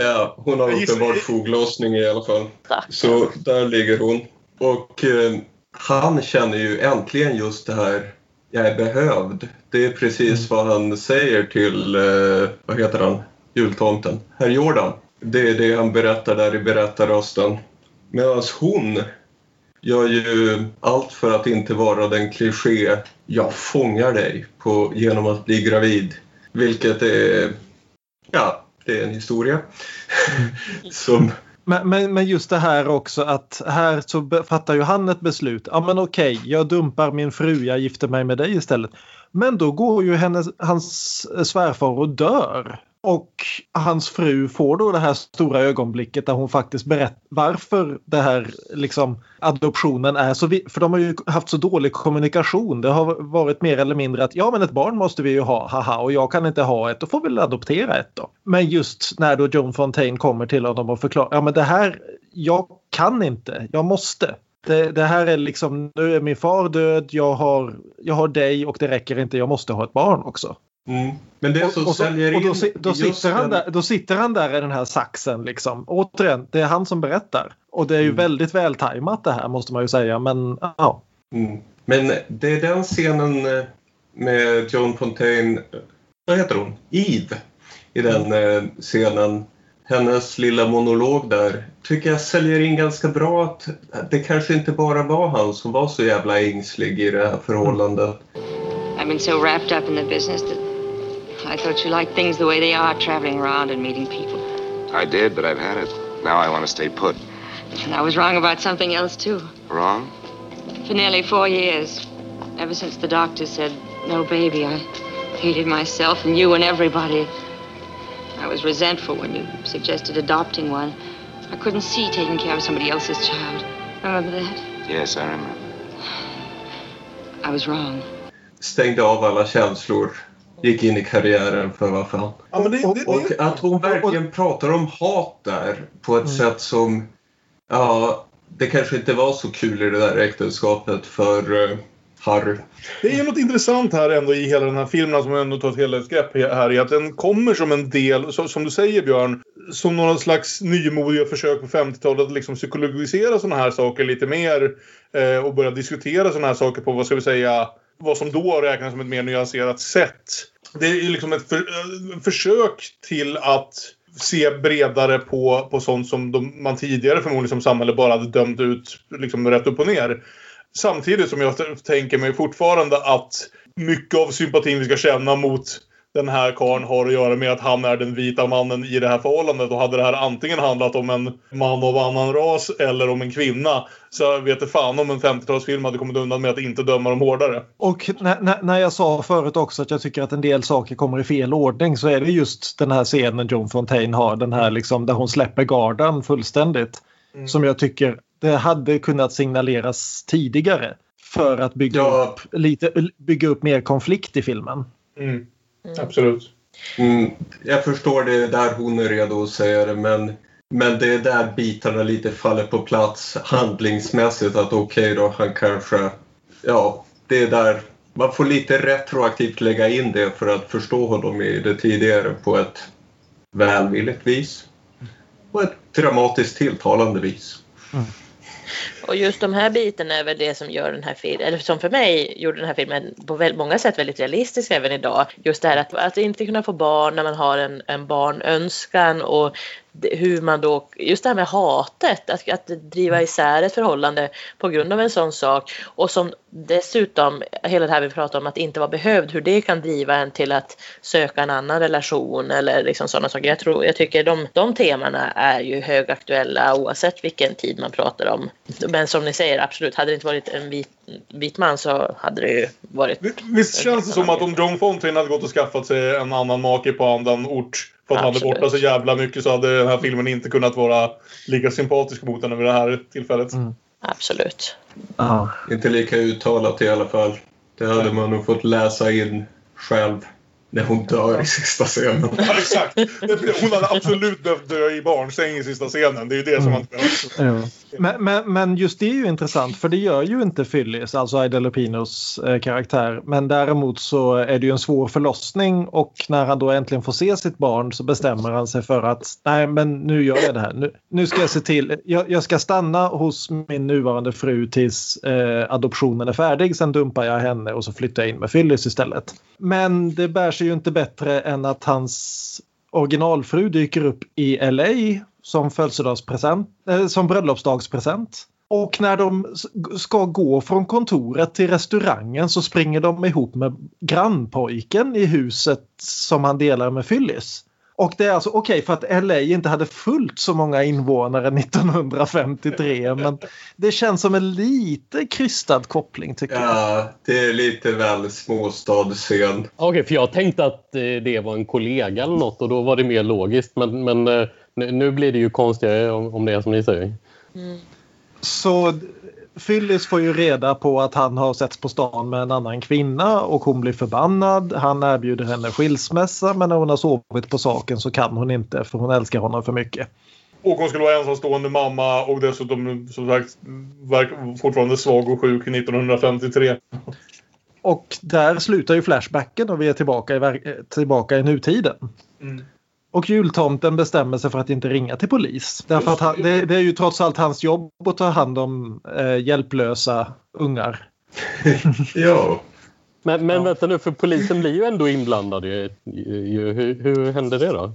Ja, hon har uppenbart foglossning i alla fall. Så där ligger hon. Och eh, han känner ju äntligen just det här, jag är behövd. Det är precis vad han säger till, eh, vad heter han, jultomten, herr Jordan. Det är det han berättar där i berättarrösten. Medan hon gör ju allt för att inte vara den kliché jag fångar dig på, genom att bli gravid. Vilket är, ja, det är en historia. Som men, men, men just det här också att här så fattar ju han ett beslut. Ja men okej, jag dumpar min fru, jag gifter mig med dig istället. Men då går ju hennes, hans svärfar och dör. Och hans fru får då det här stora ögonblicket där hon faktiskt berättar varför det här liksom adoptionen är så vi- För de har ju haft så dålig kommunikation. Det har varit mer eller mindre att ja men ett barn måste vi ju ha, haha och jag kan inte ha ett, då får vi väl adoptera ett då. Men just när då John Fontaine kommer till honom och förklarar, ja men det här, jag kan inte, jag måste. Det, det här är liksom, nu är min far död, jag har, jag har dig och det räcker inte, jag måste ha ett barn också. Mm. Men det som Och, och, så, säljer och då, in då, just sitter han den- där, då sitter han där i den här saxen liksom. Återigen, det är han som berättar. Och det är ju Mm. väldigt vältajmat det här måste man ju säga. Men ja. Mm. Men det är den scenen eh, med John Fontaine, vad heter hon? Eve. I den eh, scenen. Hennes lilla monolog där tycker jag säljer in ganska bra att det kanske inte bara var han som var så jävla ängslig i det här förhållandet. I've been so wrapped up in the business that I thought you liked things the way they are, traveling around and meeting people. I did, but I've had it. Now I want to stay put. And I was wrong about something else, too. Wrong? For nearly four years, ever since the doctor said, no baby, I hated myself and you and everybody. I was resentful when you suggested adopting one. I couldn't see taking care of somebody else's child. Remember that? Yes, I remember. I was wrong. Stängde av alla känslor. Gick in i karriären för vad fan. Ja, det, det, det, Och att hon verkligen pratar om hat där på ett sätt som... Ja, det kanske inte var så kul i det där äktenskapet för uh, Harry. Det är något intressant här ändå i hela den här filmen som ändå tar ett helhetsgrepp här i att den kommer som en del, som du säger Björn, som några slags nymodiga försök på 50-talet att liksom psykologisera sådana här saker lite mer eh, och börja diskutera sådana här saker på, vad ska vi säga, vad som då räknas som ett mer nyanserat sätt. Det är liksom ett för, eh, försök till att se bredare på, på sånt som de, man tidigare förmodligen som samhälle bara hade dömt ut liksom rätt upp och ner. Samtidigt som jag tänker mig fortfarande att mycket av sympatin vi ska känna mot den här karln har att göra med att han är den vita mannen i det här förhållandet. Och hade det här antingen handlat om en man av annan ras eller om en kvinna så vet inte fan om en 50-talsfilm hade kommit undan med att inte döma dem hårdare. Och när, när, när jag sa förut också att jag tycker att en del saker kommer i fel ordning så är det just den här scenen John Fontaine har. Den här liksom där hon släpper garden fullständigt. Som jag tycker det hade kunnat signaleras tidigare. För att bygga, Ja. upp, lite, bygga upp mer konflikt i filmen. Mm. Absolut. Mm, jag förstår det där hon är redo att säga det men, men det är där bitarna lite faller på plats handlingsmässigt att okej då han kanske, ja det är där man får lite retroaktivt lägga in det för att förstå honom i det tidigare på ett välvilligt vis. Och ett dramatiskt tilltalande vis. Och just de här bitarna är väl det som gör den här filmen, eller som för mig gjorde den här filmen på väldigt många sätt väldigt realistisk även idag. Just det här att, att inte kunna få barn när man har en, en barnönskan och hur man då, just det här med hatet, att, att driva isär ett förhållande på grund av en sån sak och som dessutom, hela det här vi pratar om att inte vara behövd, hur det kan driva en till att söka en annan relation eller liksom sådana saker. Jag, tror, jag tycker de, de temana är ju högaktuella oavsett vilken tid man pratar om. Men som ni säger, absolut, hade det inte varit en vit, vit man så hade det ju varit... Visst känns det som att om John Fontaine hade gått och skaffat sig en annan make på annan ort för att han är Absolut. borta så jävla mycket så hade den här filmen inte kunnat vara lika sympatisk mot henne vid det här tillfället. Absolut. Ja. Inte lika uttalat i alla fall. Det hade man nog fått läsa in själv när hon dör i sista scenen. Ja, exakt. Hon hade absolut behövt dö i barnsäng i sista scenen. Det är ju det som man... Ja. Men, men, men just det är ju intressant för det gör ju inte Phyllis, alltså Ida Lupinos eh, karaktär. Men däremot så är det ju en svår förlossning och när han då äntligen får se sitt barn så bestämmer han sig för att nej men nu gör jag det här. Nu, nu ska jag se till, jag, jag ska stanna hos min nuvarande fru tills eh, adoptionen är färdig. Sen dumpar jag henne och så flyttar jag in med Phyllis istället. Men det bär sig ju inte bättre än att hans originalfru dyker upp i LA som födelsedagspresent, eh, som bröllopsdagspresent. Och när de ska gå från kontoret till restaurangen så springer de ihop med grannpojken i huset som han delar med Phyllis. Och det är alltså okej okay, för att LA inte hade fullt så många invånare 1953 men det känns som en lite krystad koppling tycker jag. Ja, det är lite väl småstadsscen. Okej, okay, för jag tänkte att eh, det var en kollega eller något och då var det mer logiskt men, men eh, nu blir det ju konstigare om det är som ni säger. Mm. Så Phyllis får ju reda på att han har setts på stan med en annan kvinna och hon blir förbannad. Han erbjuder henne skilsmässa men när hon har sovit på saken så kan hon inte för hon älskar honom för mycket. Och hon skulle vara ensamstående mamma och dessutom som sagt fortfarande svag och sjuk 1953. Och där slutar ju Flashbacken och vi är tillbaka i, tillbaka i nutiden. Mm. Och jultomten bestämmer sig för att inte ringa till polis. Därför att han, det, det, är ju trots allt hans jobb att ta hand om eh, hjälplösa ungar. ja. Men, men ja. vänta nu, för polisen blir ju ändå inblandad. Hur, hur händer det då?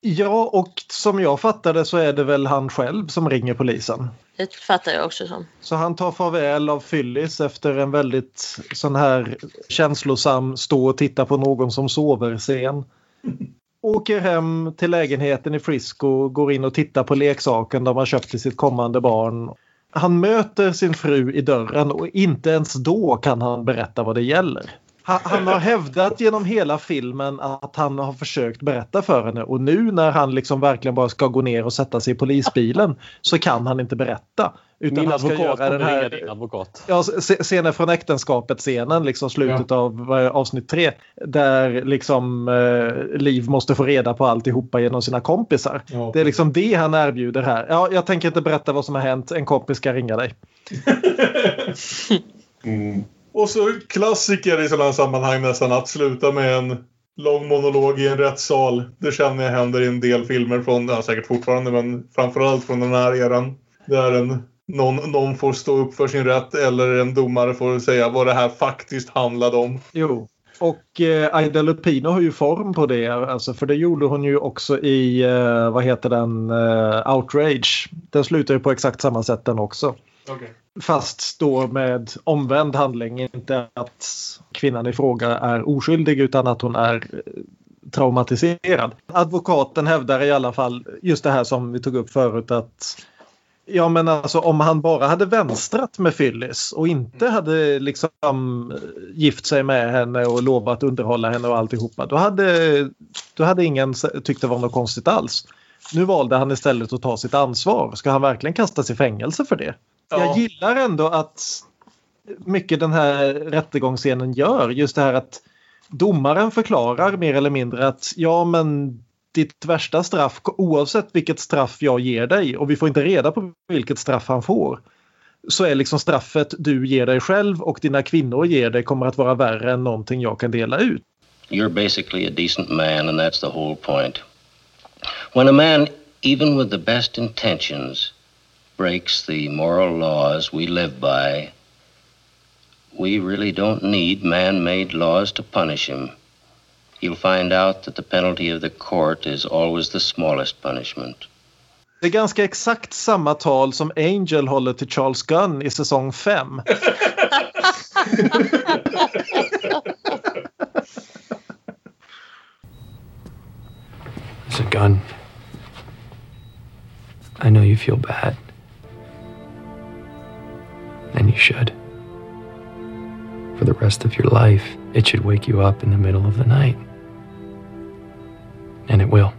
Ja, och som jag fattade så är det väl han själv som ringer polisen. Det fattar jag också som. Så han tar farväl av Phyllis efter en väldigt sån här känslosam stå och titta på någon som sover-scen åker hem till lägenheten i Frisco, går in och tittar på leksaken de har köpt till sitt kommande barn. Han möter sin fru i dörren och inte ens då kan han berätta vad det gäller. Han, har hävdat genom hela filmen att han har försökt berätta för henne och nu när han liksom verkligen bara ska gå ner och sätta sig i polisbilen så kan han inte berätta. Utan Min han ska göra den här advokat. Ja, scenen från äktenskapet-scenen, liksom slutet ja. av avsnitt tre. Där liksom eh, Liv måste få reda på alltihopa genom sina kompisar. Ja. Det är liksom det han erbjuder här. Ja, jag tänker inte berätta vad som har hänt. En kompis ska ringa dig. mm. Och så klassiker i sådana sammanhang nästan att sluta med en lång monolog i en rättssal. Det känner jag händer i en del filmer från, ja, säkert fortfarande, men framförallt från den här eran. Där en, någon, någon får stå upp för sin rätt eller en domare får säga vad det här faktiskt handlade om. Jo, och eh, Aida Lupino har ju form på det, alltså, för det gjorde hon ju också i, eh, vad heter den, eh, Outrage. Den slutar ju på exakt samma sätt den också. Okay. Fast då med omvänd handling. Inte att kvinnan i fråga är oskyldig utan att hon är eh, traumatiserad. Advokaten hävdar i alla fall just det här som vi tog upp förut att Ja men alltså om han bara hade vänstrat med Phyllis och inte hade liksom eh, gift sig med henne och lovat underhålla henne och alltihopa. Då hade, då hade ingen tyckt det var något konstigt alls. Nu valde han istället att ta sitt ansvar. Ska han verkligen kastas i fängelse för det? Ja. Jag gillar ändå att mycket den här rättegångsscenen gör. Just det här att domaren förklarar mer eller mindre att ja men ditt värsta straff oavsett vilket straff jag ger dig och vi får inte reda på vilket straff han får så är liksom straffet du ger dig själv och dina kvinnor ger dig kommer att vara värre än någonting jag kan dela ut. You're basically a decent man and that's the whole point. When a man, even with the best intentions, breaks the moral laws we live by, we really don't need man made laws to punish him. You'll find out that the penalty of the court is always the smallest punishment. Det är ganska exakt samma tal som Angel håller till Charles Gunn i säsong 5. It's a gun. I know you feel bad. And you should. For the rest of your life, it should wake you up in the middle of the night. And it will.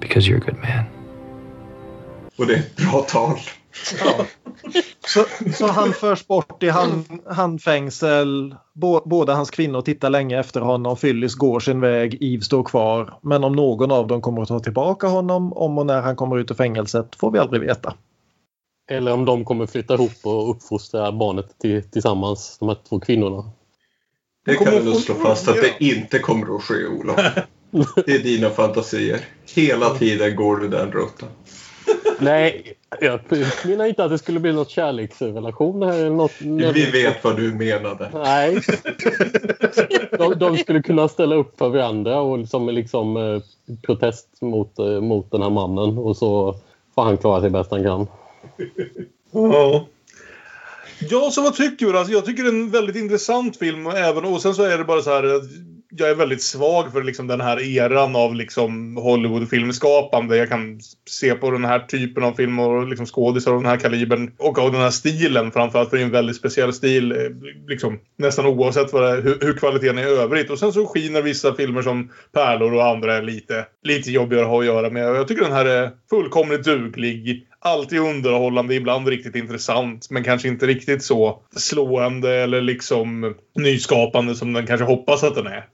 Because you're a good man. Och det är ett bra tal. Ja. Så, så, han förs bort i hand, handfängsel. båda hans kvinnor tittar länge efter honom. Phyllis går sin väg. Eve står kvar. Men om någon av dem kommer att ta tillbaka honom om och när han kommer ut ur fängelset får vi aldrig veta. Eller om de kommer flytta ihop och uppfostra barnet till, tillsammans, de här två kvinnorna. Det kan vi nog slå fast att det inte kommer att ske, Olof. Det är dina fantasier. Hela tiden går du den rutten. Nej, jag menar inte att det skulle bli något kärleksrelation här eller något. Vi vet vad du menade. Nej. De, de skulle kunna ställa upp för varandra och liksom, liksom eh, protest mot, eh, mot den här mannen och så får han klara sig bäst han kan. Ja. Ja, så vad tycker du? Alltså, jag tycker det är en väldigt intressant film. Även, och sen så är det bara så här. Jag är väldigt svag för liksom den här eran av liksom Hollywood-filmskapande. Jag kan se på den här typen av filmer och liksom skådisar av den här kalibern. Och av den här stilen framförallt. För det är en väldigt speciell stil. Eh, liksom, nästan oavsett vad det är, hur, hur kvaliteten är i övrigt. Och sen så skiner vissa filmer som pärlor och andra är lite, lite jobbigare att ha att göra med. Och Jag tycker den här är fullkomligt duglig alltid underhållande, ibland riktigt intressant men kanske inte riktigt så slående eller liksom nyskapande som den kanske hoppas att den är.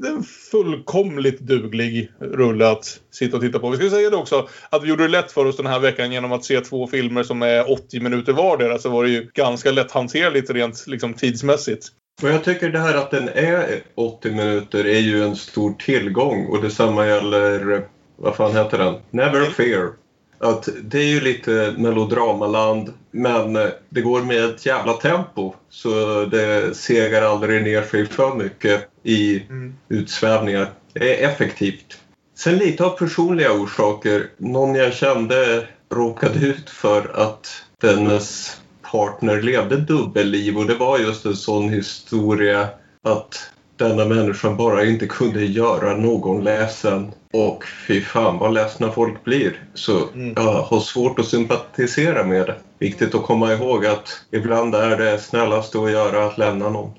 Det är en fullkomligt duglig rulle att sitta och titta på. Vi ska säga det också att vi gjorde det lätt för oss den här veckan genom att se två filmer som är 80 minuter vardera så var det ju ganska lätthanterligt rent liksom, tidsmässigt. Och jag tycker det här att den är 80 minuter är ju en stor tillgång och detsamma gäller, vad fan heter den? Never Fear. Att det är ju lite melodramaland men eh, det går med ett jävla tempo så det segar aldrig ner sig för mycket i utsvävningar. Det är effektivt. Sen lite av personliga orsaker. Någon jag kände råkade ut för att dennes partner levde dubbelliv och det var just en sån historia att denna människan bara inte kunde göra någon ledsen. Och fy fan vad ledsna folk blir. Så jag har svårt att sympatisera med det. Viktigt att komma ihåg att ibland är det snällaste att göra att lämna någon.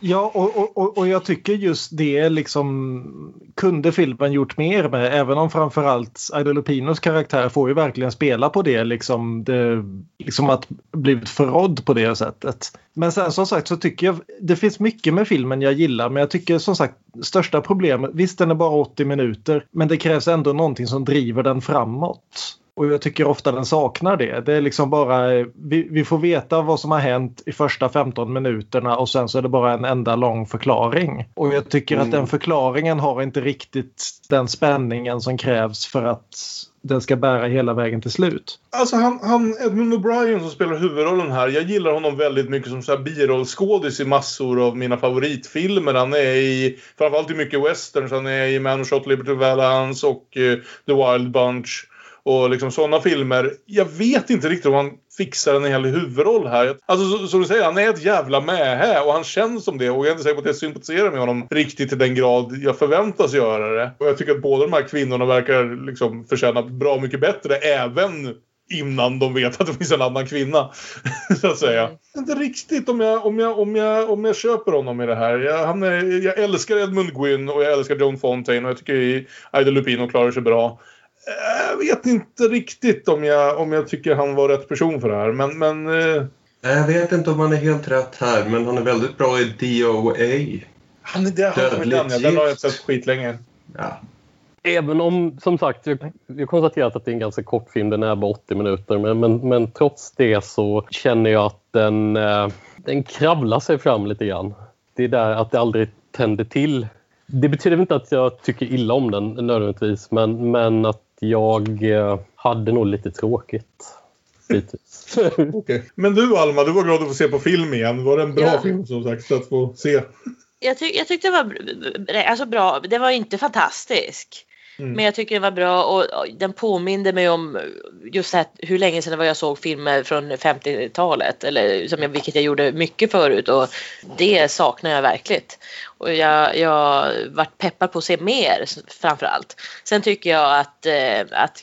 Ja, och, och- och, jag tycker just det liksom kunde filmen gjort mer med. Även om framförallt Aida Lupinos karaktär får ju verkligen spela på det. Liksom, det, liksom att blivit förrådd på det sättet. Men sen som sagt så tycker jag det finns mycket med filmen jag gillar. Men jag tycker som sagt största problemet, visst den är bara 80 minuter. Men det krävs ändå någonting som driver den framåt. Och jag tycker ofta den saknar det. Det är liksom bara, vi, vi får veta vad som har hänt i första 15 minuterna och sen så är det bara en enda lång förklaring. Och jag tycker att den förklaringen har inte riktigt den spänningen som krävs för att den ska bära hela vägen till slut. Alltså han, han Edmund O'Brien som spelar huvudrollen här. Jag gillar honom väldigt mycket som så här birollskådis i massor av mina favoritfilmer. Han är i, framförallt i mycket westerns. Han är i Man Shot Liberty Valance och eh, The Wild Bunch. Och liksom sådana filmer. Jag vet inte riktigt om han fixar en hel huvudroll här. Alltså så- som du säger, han är ett jävla mähä och han känns som det. Och jag är inte säker på att jag sympatiserar med honom riktigt till den grad jag förväntas göra det. Och jag tycker att båda de här kvinnorna verkar liksom förtjäna bra mycket bättre även innan de vet att det finns en annan kvinna. så att säga. Inte riktigt om jag, om jag, om jag, om jag köper honom i det här. Jag, han är, jag älskar Edmund Gwynn och jag älskar Joan Fontaine och jag tycker Ida Lupino klarar sig bra. Jag vet inte riktigt om jag, om jag tycker han var rätt person för det här. Men, men eh, Jag vet inte om han är helt rätt här men han är väldigt bra i DOA. han är där. Han är Dödligt den, ja. Den har jag gift. sett skitlänge. Ja. Även om, som sagt, vi vi har konstaterat att det är en ganska kort film, den är bara 80 minuter. Men, men, men trots det så känner jag att den, eh, den kravlar sig fram lite grann. Det är där att det aldrig tänder till. Det betyder inte att jag tycker illa om den nödvändigtvis, men, men att jag eh, hade nog lite tråkigt. Okej. Men du Alma, du var glad att få se på film igen. Var det en bra Ja. film som sagt att få se? Jag, tyck, jag tyckte det var alltså bra. Det var inte fantastisk. Mm. Men jag tycker det var bra och den påminde mig om just här, hur länge sedan det var jag såg filmer från 50-talet. Eller som jag, vilket jag gjorde mycket förut och det saknar jag verkligen. Och jag, jag varit peppad på att se mer framför allt. Sen tycker jag att, eh, att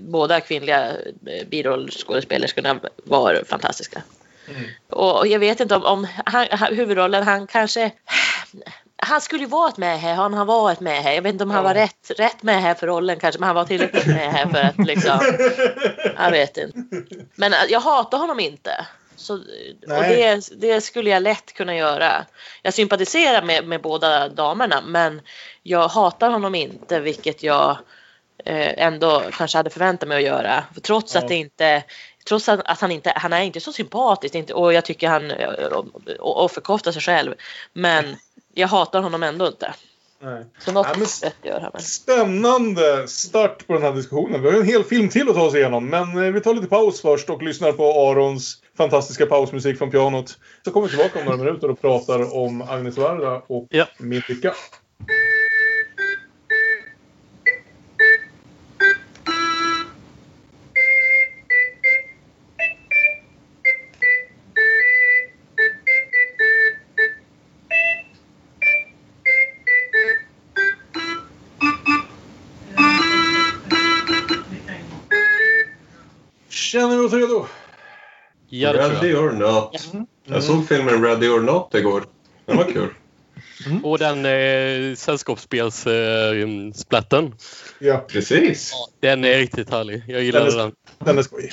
båda kvinnliga eh, birollskådespelerskorna var fantastiska. Och och jag vet inte om, om han, huvudrollen, han kanske... Han skulle ju vara ett med här, han, han var ett med här. Jag vet inte om han var rätt, rätt med här för rollen kanske, men han var tillräckligt med här för att liksom... Jag vet inte. Men äh, jag hatar honom inte. Så, och Nej. det, det skulle jag lätt kunna göra. Jag sympatiserar med, med båda damerna men jag hatar honom inte vilket jag eh, ändå kanske hade förväntat mig att göra. För trots Ja. att det inte Trots att, att han inte han är inte så sympatisk inte, och jag tycker han offerkoftar sig själv. Men jag hatar honom ändå inte. Nej. Så något Ja, men- rätt gör han. Spännande start på den här diskussionen. Vi har en hel film till att ta oss igenom. Men eh, vi tar lite paus först och lyssnar på Arons fantastiska pausmusik från pianot. Så kommer vi tillbaka om några minuter och pratar om Agnes Varda och Ja. Min lycka. Ja, tror Ready or not. Jag såg filmen Ready or not igår. Den var kul. Och den eh, sällskapsspels-splatten. Eh. Ja. Precis. den är riktigt härlig. Jag gillade Den är- den. Den är skojig.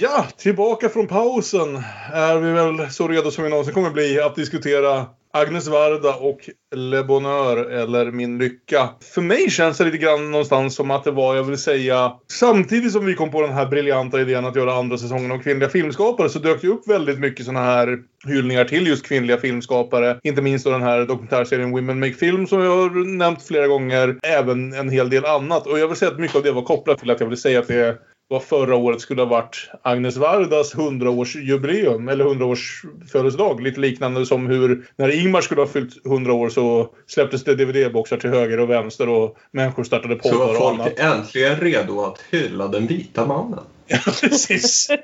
Ja, tillbaka från pausen är vi väl så redo som vi någonsin kommer bli att diskutera Agnes Varda och Le Bonheur eller Min Lycka. För mig känns det lite grann någonstans som att det var, jag vill säga, samtidigt som vi kom på den här briljanta idén att göra andra säsongen om kvinnliga filmskapare så dök det upp väldigt mycket sådana här hyllningar till just kvinnliga filmskapare. Inte minst då den här dokumentärserien Women Make Film som jag har nämnt flera gånger. Även en hel del annat. Och jag vill säga att mycket av det var kopplat till att jag vill säga att det vad förra året skulle ha varit Agnes Vardas 100-årsjubileum eller 100-års födelsedag. Lite liknande som hur när Ingmar skulle ha fyllt 100 år så släpptes det DVD-boxar till höger och vänster och människor startade Så poddar var och annat. folk äntligen redo att hylla den vita mannen. Ja, precis.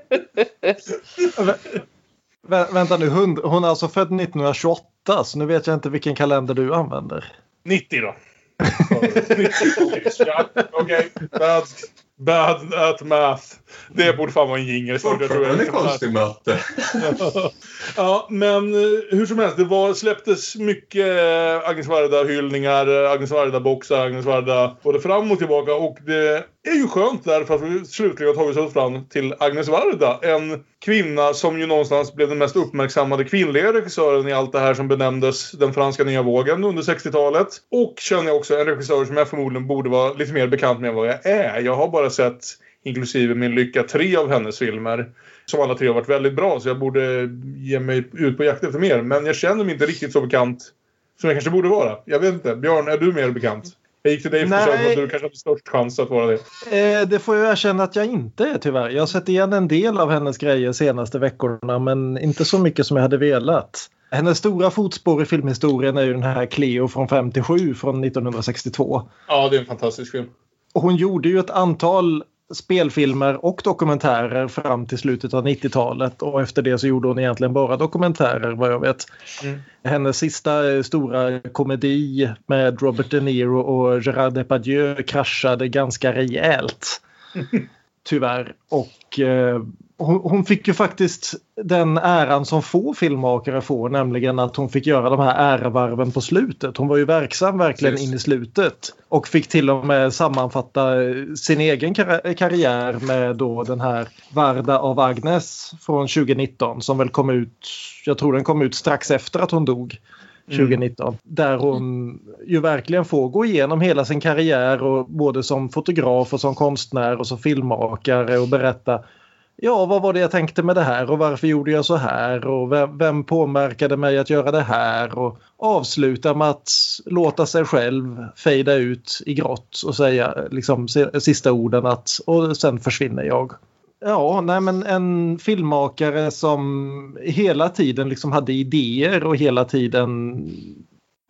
Vä vänta nu, hund, hon är alltså född 1928 så nu vet jag inte vilken kalender du använder. 90 då. 90, ja, Okej, bad, bad at math. Det borde fan vara en jingel. Fortfarande konstig matte. ja, men eh, hur som helst. Det var, släpptes mycket eh, Agnes Varda-hyllningar, eh, Agnes Varda-boxar, Agnes Varda både fram och tillbaka. Och det är ju skönt därför att vi slutligen har tagit oss fram till Agnes Varda. En kvinna som ju någonstans blev den mest uppmärksammade kvinnliga regissören i allt det här som benämndes den franska nya vågen under 60-talet. Och känner jag också en regissör som jag förmodligen borde vara lite mer bekant med än vad jag är. Jag har bara sett inklusive min lycka, tre av hennes filmer. Som alla tre har varit väldigt bra, så jag borde ge mig ut på jakt efter mer. Men jag känner mig inte riktigt så bekant som jag kanske borde vara. Jag vet inte. Björn, är du mer bekant? Jag gick till dig för att du kanske hade störst chans att vara det. Eh, det får jag erkänna att jag inte är tyvärr. Jag har sett igen en del av hennes grejer senaste veckorna men inte så mycket som jag hade velat. Hennes stora fotspår i filmhistorien är ju den här Cleo från 57 från 1962. Ja, det är en fantastisk film. Och hon gjorde ju ett antal spelfilmer och dokumentärer fram till slutet av 90-talet och efter det så gjorde hon egentligen bara dokumentärer vad jag vet. Mm. Hennes sista eh, stora komedi med Robert De Niro och Gerard Depardieu kraschade ganska rejält. Tyvärr. Och eh, hon, hon fick ju faktiskt den äran som få filmmakare får, nämligen att hon fick göra de här ärevarven på slutet. Hon var ju verksam verkligen Precis. in i slutet och fick till och med sammanfatta sin egen kar- karriär med då den här Varda av Agnes från 2019 som väl kom ut, jag tror den kom ut strax efter att hon dog. Mm. 2019. Där hon ju verkligen får gå igenom hela sin karriär och både som fotograf och som konstnär och som filmmakare och berätta Ja, vad var det jag tänkte med det här och varför gjorde jag så här och vem, vem påverkade mig att göra det här och avsluta med att låta sig själv fejda ut i grått och säga liksom sista orden att och sen försvinner jag. Ja, nej men en filmmakare som hela tiden liksom hade idéer och hela tiden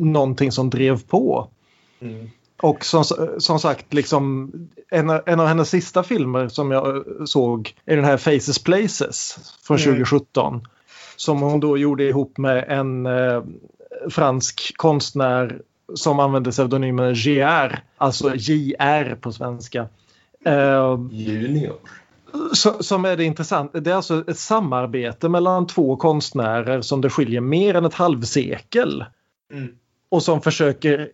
någonting som drev på. Mm. Och som, som sagt, liksom, en, en av hennes sista filmer som jag såg är den här Faces Places från Mm. 2017. Som hon då gjorde ihop med en eh, fransk konstnär som använde pseudonymen JR, alltså JR på svenska. Eh, Junior. Så- som är det intressanta. Det är alltså ett samarbete mellan två konstnärer som det skiljer mer än ett halvsekel. Mm. Och som försöker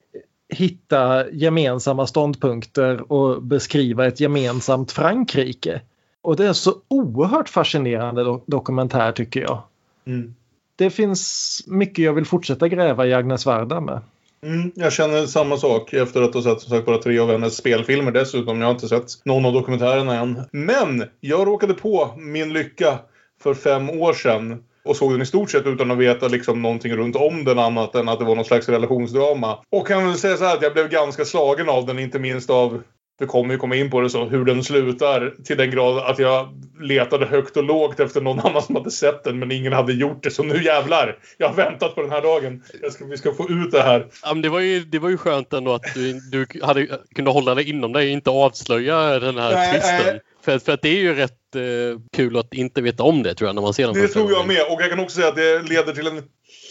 hitta gemensamma ståndpunkter och beskriva ett gemensamt Frankrike. Och det är så oerhört fascinerande do- dokumentär tycker jag. Mm. Det finns mycket jag vill fortsätta gräva i Agnes Varda med. Mm, jag känner samma sak efter att ha sett som sagt bara tre av hennes spelfilmer dessutom. Jag har inte sett någon av dokumentärerna än. Men jag råkade på min lycka för fem år sedan. och såg den i stort sett utan att veta liksom någonting runt om den annat än att det var någon slags relationsdrama. Och kan väl säga så här att jag blev ganska slagen av den, inte minst av vi kommer ju komma in på det så, hur den slutar till den grad att jag letade högt och lågt efter någon annan som hade sett den men ingen hade gjort det. Så nu jävlar! Jag har väntat på den här dagen. Ska, vi ska få ut det här. Ja, men det, var ju, det var ju skönt ändå att du, du hade, kunde hålla dig inom dig och inte avslöja den här Nej, twisten. nej. För, för att det är ju rätt eh, kul att inte veta om det tror jag när man ser den Det tror jag med. Och jag kan också säga att det leder till en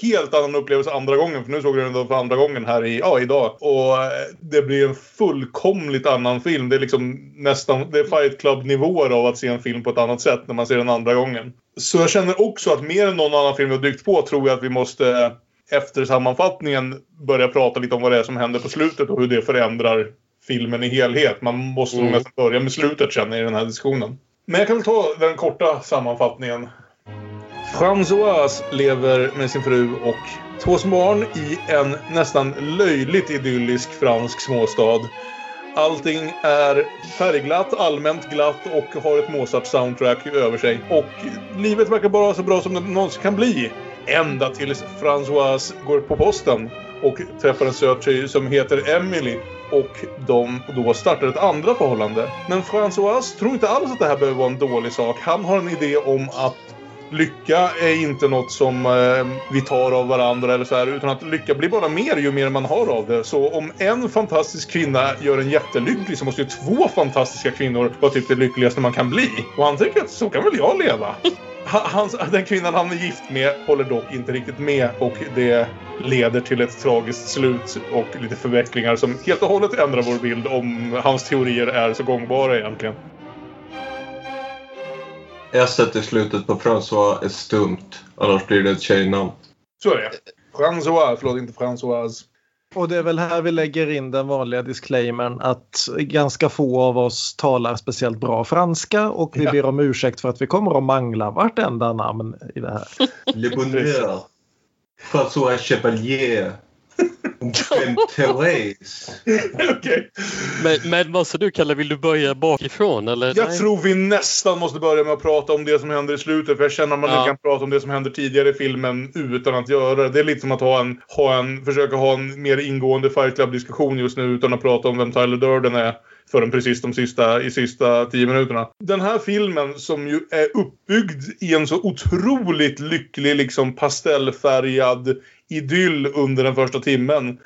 helt annan upplevelse andra gången. För nu såg jag den för andra gången här i, ja, idag. Och eh, det blir en fullkomligt annan film. Det är liksom nästan, det är Fight Club-nivåer av att se en film på ett annat sätt när man ser den andra gången. Så jag känner också att mer än någon annan film vi har dykt på tror jag att vi måste eh, efter sammanfattningen börja prata lite om vad det är som händer på slutet och hur det förändrar filmen i helhet. Man måste nog Mm. nästan börja med slutet känner jag i den här diskussionen. Men jag kan väl ta den korta sammanfattningen. Françoise lever med sin fru och två små barn i en nästan löjligt idyllisk fransk småstad. Allting är färgglatt, allmänt glatt och har ett Mozart-soundtrack över sig. Och livet verkar bara så bra som det någonsin kan bli. Ända tills Françoise går på posten och träffar en söt tjej som heter Emily. Och de då startar ett andra förhållande. Men Françoise tror inte alls att det här behöver vara en dålig sak. Han har en idé om att lycka är inte något som eh, vi tar av varandra eller så här, utan att lycka blir bara mer ju mer man har av det. Så om en fantastisk kvinna gör en jättelycklig så måste ju två fantastiska kvinnor vara typ det lyckligaste man kan bli. Och han tänker att så kan väl jag leva. Han, den kvinnan han är gift med håller dock inte riktigt med och det leder till ett tragiskt slut och lite förvecklingar som helt och hållet ändrar vår bild om hans teorier är så gångbara egentligen. S i slutet på François är stumt. Annars blir det ett tjejnamn. Så är det. François, förlåt inte Françoise. Och det är väl här vi lägger in den vanliga disclaimern att ganska få av oss talar speciellt bra franska och vi Ja. ber om ursäkt för att vi kommer att mangla vartenda namn i det här. Le Bonheur. François Chevalier. Therese. Okej. Men, men vad sa du Kalle, vill du börja bakifrån eller? Jag Nej. tror vi nästan måste börja med att prata om det som händer i slutet. För jag känner att man Ja. inte kan prata om det som händer tidigare i filmen utan att göra det. Det är lite som att ha en, ha en, försöka ha en mer ingående Fight Club-diskussion just nu utan att prata om vem Tyler Durden är förrän precis de sista, i sista tio minuterna. Den här filmen som ju är uppbyggd i en så otroligt lycklig, liksom pastellfärgad idyll under den första timmen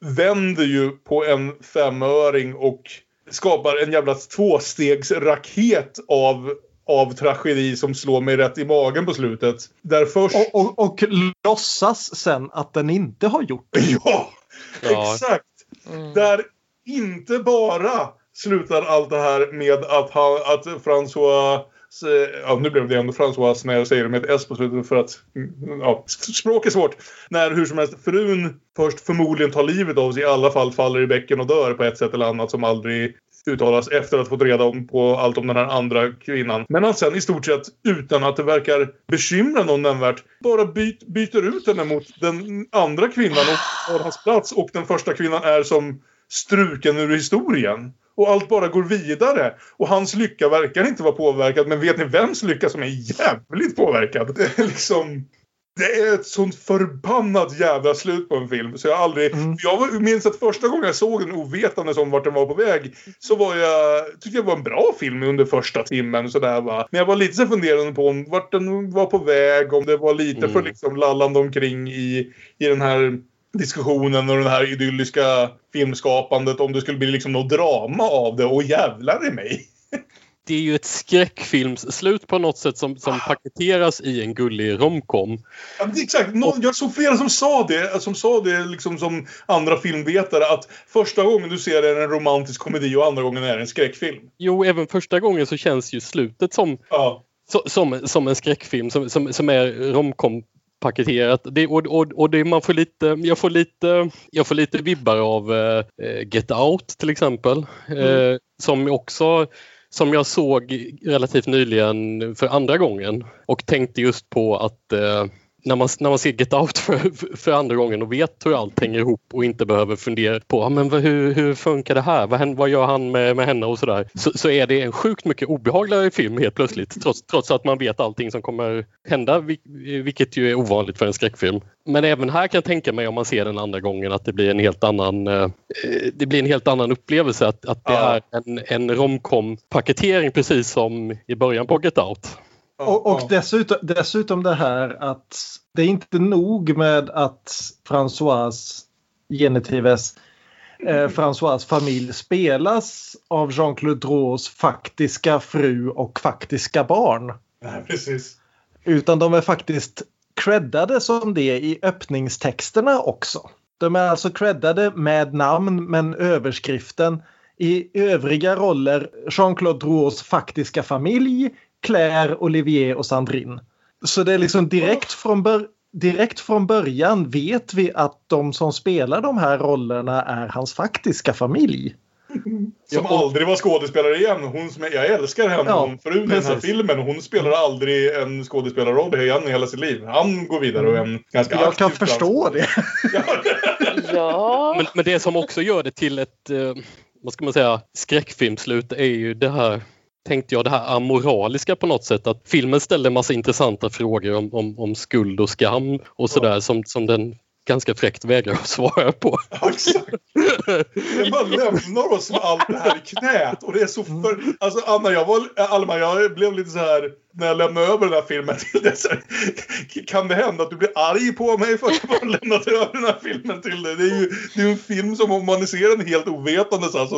vänder ju på en femöring och skapar en jävla tvåstegsraket av, av tragedi som slår mig rätt i magen på slutet. Där först... Och, och, och låtsas sen att den inte har gjort det. Ja! Ja. Exakt! Där inte bara slutar allt det här med att, han, att François Ja, nu blev det ändå François när jag säger det med ett S på slutet för att... Mm, ja, språk är svårt. När hur som helst frun först förmodligen tar livet av sig, i alla fall faller i bäcken och dör på ett sätt eller annat som aldrig uttalas efter att ha fått reda om på allt om den här andra kvinnan. Men han sen i stort sett utan att det verkar bekymra någon nämnvärt bara byt, byter ut henne mot den andra kvinnan och tar hans plats och den första kvinnan är som struken ur historien. Och allt bara går vidare. Och hans lycka verkar inte vara påverkad. Men vet ni vems lycka som är jävligt påverkad? Det är liksom... Det är ett sånt förbannat jävla slut på en film. Så jag aldrig... Jag var- minns att första gången jag såg den ovetande om vart den var på väg. Så var jag... Tyckte jag var en bra film under första timmen. Sådär, va? Men jag var lite så funderande på om vart den var på väg. Om det var lite för liksom lallande omkring i, i den här diskussionen och den här idylliska filmskapandet. Om det skulle bli liksom något drama av det. Och jävlar i mig. Det är ju ett skräckfilmsslut på något sätt som, som paketeras i en gullig romcom. Ja, det exakt. Någon, jag såg flera som sa det, som sa det liksom som andra filmvetare att första gången du ser det är en romantisk komedi och andra gången är det en skräckfilm. Jo, även första gången så känns ju slutet som, Ja. så, som, som en skräckfilm som, som, som är romcom paketerat. Det, och och, och det, man får lite, jag, får lite, jag får lite vibbar av eh, Get Out till exempel. Eh, som också som jag såg relativt nyligen för andra gången och tänkte just på att eh, när man, när man ser Get Out för, för andra gången och vet hur allt hänger ihop och inte behöver fundera på ah, men hur, hur funkar det här? Vad, vad gör han med, med henne och sådär. Så, så är det en sjukt mycket obehagligare film helt plötsligt trots, trots att man vet allting som kommer hända vilket ju är ovanligt för en skräckfilm. Men även här kan jag tänka mig om man ser den andra gången att det blir en helt annan, eh, det blir en helt annan upplevelse att, att det ja. är en, en romcom paketering precis som i början på Get Out. Och, och dessutom, dessutom det här att det är inte nog med att François Genetives eh, François familj spelas av Jean-Claude Draws faktiska fru och faktiska barn. Nej, precis. Utan de är faktiskt creddade som det i öppningstexterna också. De är alltså creddade med namn men överskriften i övriga roller Jean-Claude Drouets faktiska familj, Claire, Olivier och Sandrine. Så det är liksom direkt från, bör direkt från början vet vi att de som spelar de här rollerna är hans faktiska familj. Som aldrig var skådespelare igen. Hon som, jag älskar henne, ja, hon frun i den här filmen. Hon spelar aldrig en skådespelarroll igen i hela sitt liv. Han går vidare och är en ganska Jag kan förstå det. ja. Men, men, det som också gör det till ett, eh, vad ska man säga, skräckfilmslut är ju det här tänkte jag det här amoraliska på något sätt. Att filmen ställer massa intressanta frågor om, om, om skuld och skam och sådär som, som den ganska fräckt vägrar att svara på. Ja, exakt. Den bara lämnar oss med allt det här i knät. Och det är så för... Alltså Anna, jag var... Alma, jag blev lite så här när jag lämnar över den här filmen till dig. Kan det hända att du blir arg på mig för att jag bara lämnat över den här filmen till dig? Det är ju det är en film som om man ser den helt ovetandes alltså.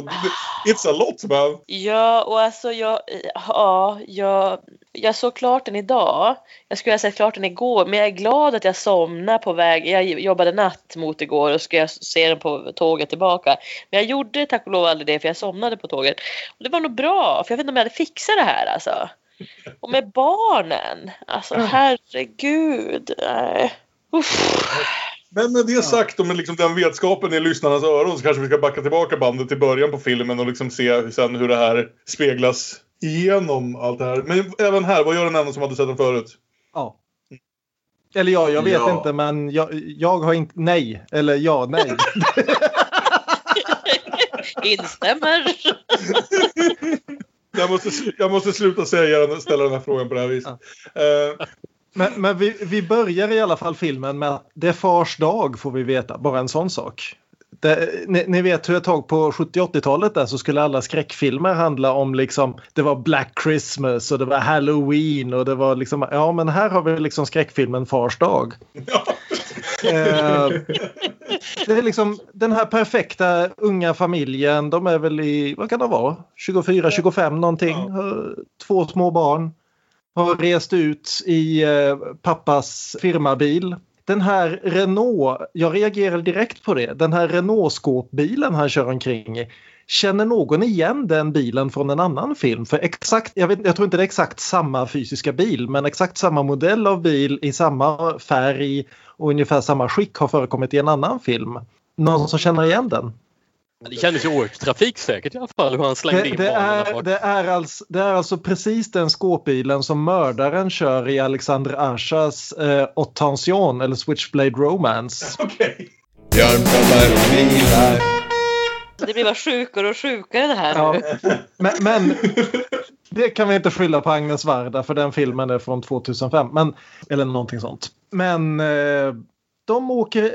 It's a lot man. Ja, och alltså jag... Ja, jag jag såg klart den idag. Jag skulle ha sett klart den igår, men jag är glad att jag somnade på väg. Jag jobbade natt mot igår och ska se den på tåget tillbaka. Men jag gjorde tack och lov aldrig det, för jag somnade på tåget. Och det var nog bra, för jag vet inte om jag hade fixat det här alltså. Och med barnen. Alltså herregud. Nej. Men med det sagt och med liksom den vetskapen i lyssnarnas öron så kanske vi ska backa tillbaka bandet till början på filmen och liksom se sen hur det här speglas igenom allt det här. Men även här, vad gör den enda som hade sett den förut? Ja. Eller ja, jag vet ja. inte men jag, jag har inte... Nej. Eller ja, nej. Instämmer. jag, måste, jag måste sluta säga, ställa den här frågan på det här viset. Ja. Uh, men, men vi, vi börjar i alla fall filmen med att det är fars dag får vi veta, bara en sån sak. Det, ni, ni, vet hur ett tag på 70-80-talet där så skulle alla skräckfilmer handla om liksom det var Black Christmas och det var Halloween och det var liksom ja men här har vi liksom skräckfilmen Fars dag. Ja. Eh, det är liksom den här perfekta unga familjen. De är väl i, vad kan det vara, 24-25 någonting. Ja. Två små barn. Har rest ut i eh, pappas firmabil den här Renault, jag reagerar direkt på det, den här Renault-skåpbilen han kör omkring i. Känner någon igen den bilen från en annan film? För exakt, jag, vet, jag tror inte det är exakt samma fysiska bil men exakt samma modell av bil i samma färg och ungefär samma skick har förekommit i en annan film. Någon som känner igen den? Det kändes ju oerhört trafiksäkert i alla fall hur han slängde det, in det är, det, är alltså, det är alltså precis den skåpbilen som mördaren kör i Alexander Ashas eh, Attention eller Switchblade Romance. Okej. Okay. Det blir bara sjukare och sjukare det här ja. nu. Men, men, det kan vi inte skylla på Agnes Varda för den filmen är från 2005. Men, eller någonting sånt. Men eh, de åker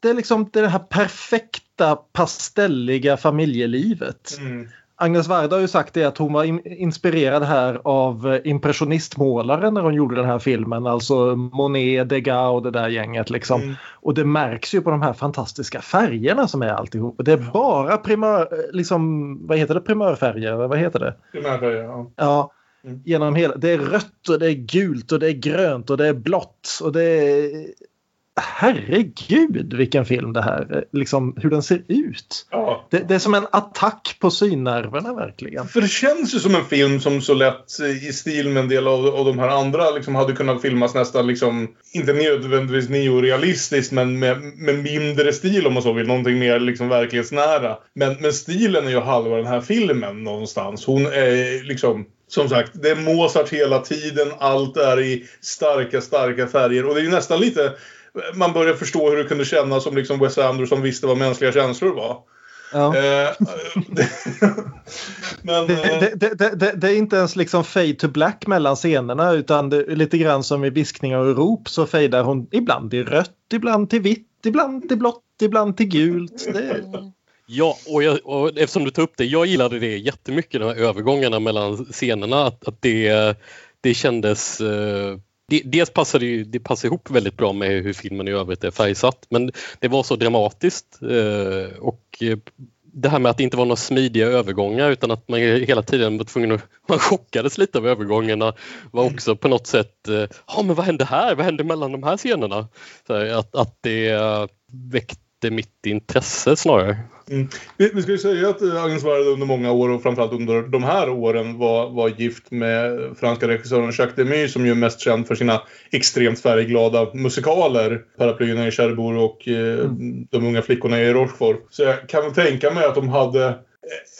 det är liksom det här perfekta pastelliga familjelivet. Mm. Agnes Varda har ju sagt det att hon var in inspirerad här av eh, impressionistmålare när hon gjorde den här filmen. Alltså Monet, Degas och det där gänget. Liksom. Mm. Och det märks ju på de här fantastiska färgerna som är alltihop. Det är bara primör, eh, liksom, vad heter det, primörfärger? Vad heter det? Primörfärger, ja. ja. Mm. Genom hela, det är rött och det är gult och det är grönt och det är blått. Och det är herregud vilken film det här liksom hur den ser ut. Ja. Det, det, är som en attack på synnerverna verkligen. För det känns ju som en film som så lätt i stil med en del av, av de här andra liksom hade kunnat filmas nästan liksom inte nödvändigtvis neorealistiskt men med, med mindre stil om man så vill. Någonting mer liksom verklighetsnära. Men, men stilen är ju halva den här filmen någonstans. Hon är liksom som sagt, det är Mozart hela tiden. Allt är i starka, starka färger. Och det är ju nästan lite... Man börjar förstå hur det kunde kännas som liksom Wes Anderson visste vad mänskliga känslor var. Ja. Eh, men, Det, det, det, det, det är inte ens liksom fade to black mellan scenerna utan det är lite grann som i viskningar och rop så fejdar hon ibland till rött, ibland till vitt, ibland till blått, ibland till gult. Det, Ja, och, jag, och eftersom du tar upp det, jag gillade det jättemycket, de här övergångarna mellan scenerna. Att, att det, det kändes... Eh, det, dels passade ju, det passade ihop väldigt bra med hur filmen i övrigt är färgsatt, men det var så dramatiskt. Eh, och eh, det här med att det inte var några smidiga övergångar utan att man hela tiden var tvungen att... Man chockades lite av övergångarna var också på något sätt... eh, Ja, men vad hände här? Vad hände mellan de här scenerna? Här, att, att det eh, väckte mitt intresse snarare. Mm. Vi, vi ska ju säga att eh, Agnes Varda under många år och framförallt under de här åren var, var gift med franska regissören Jacques Demy som ju är mest känd för sina extremt färgglada musikaler. Paraplyerna i Cherbourg och eh, De unga flickorna i Rochefort. Så jag kan väl tänka mig att de hade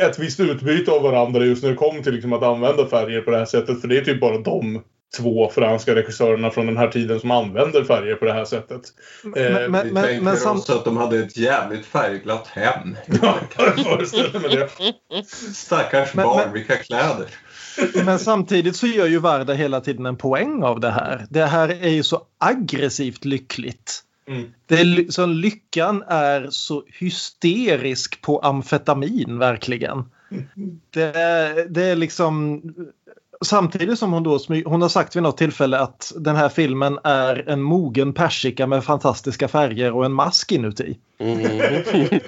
ett visst utbyte av varandra just när det kom till liksom att använda färger på det här sättet. För det är typ bara de två franska regissörerna från den här tiden som använder färger på det här sättet. Eh, men- Vi men- tänker men oss sam- att de hade ett jävligt färgglatt hem. Ja, jag föreställer mig det. Stackars Men- barn, men- vilka kläder. Men samtidigt så gör ju Varda hela tiden en poäng av det här. Det här är ju så aggressivt lyckligt. Mm. Det så lyckan är så hysterisk på amfetamin verkligen. Det, är- det är liksom Samtidigt som hon då hon har sagt vid något tillfälle att den här filmen är en mogen persika med fantastiska färger och en mask inuti. Mm.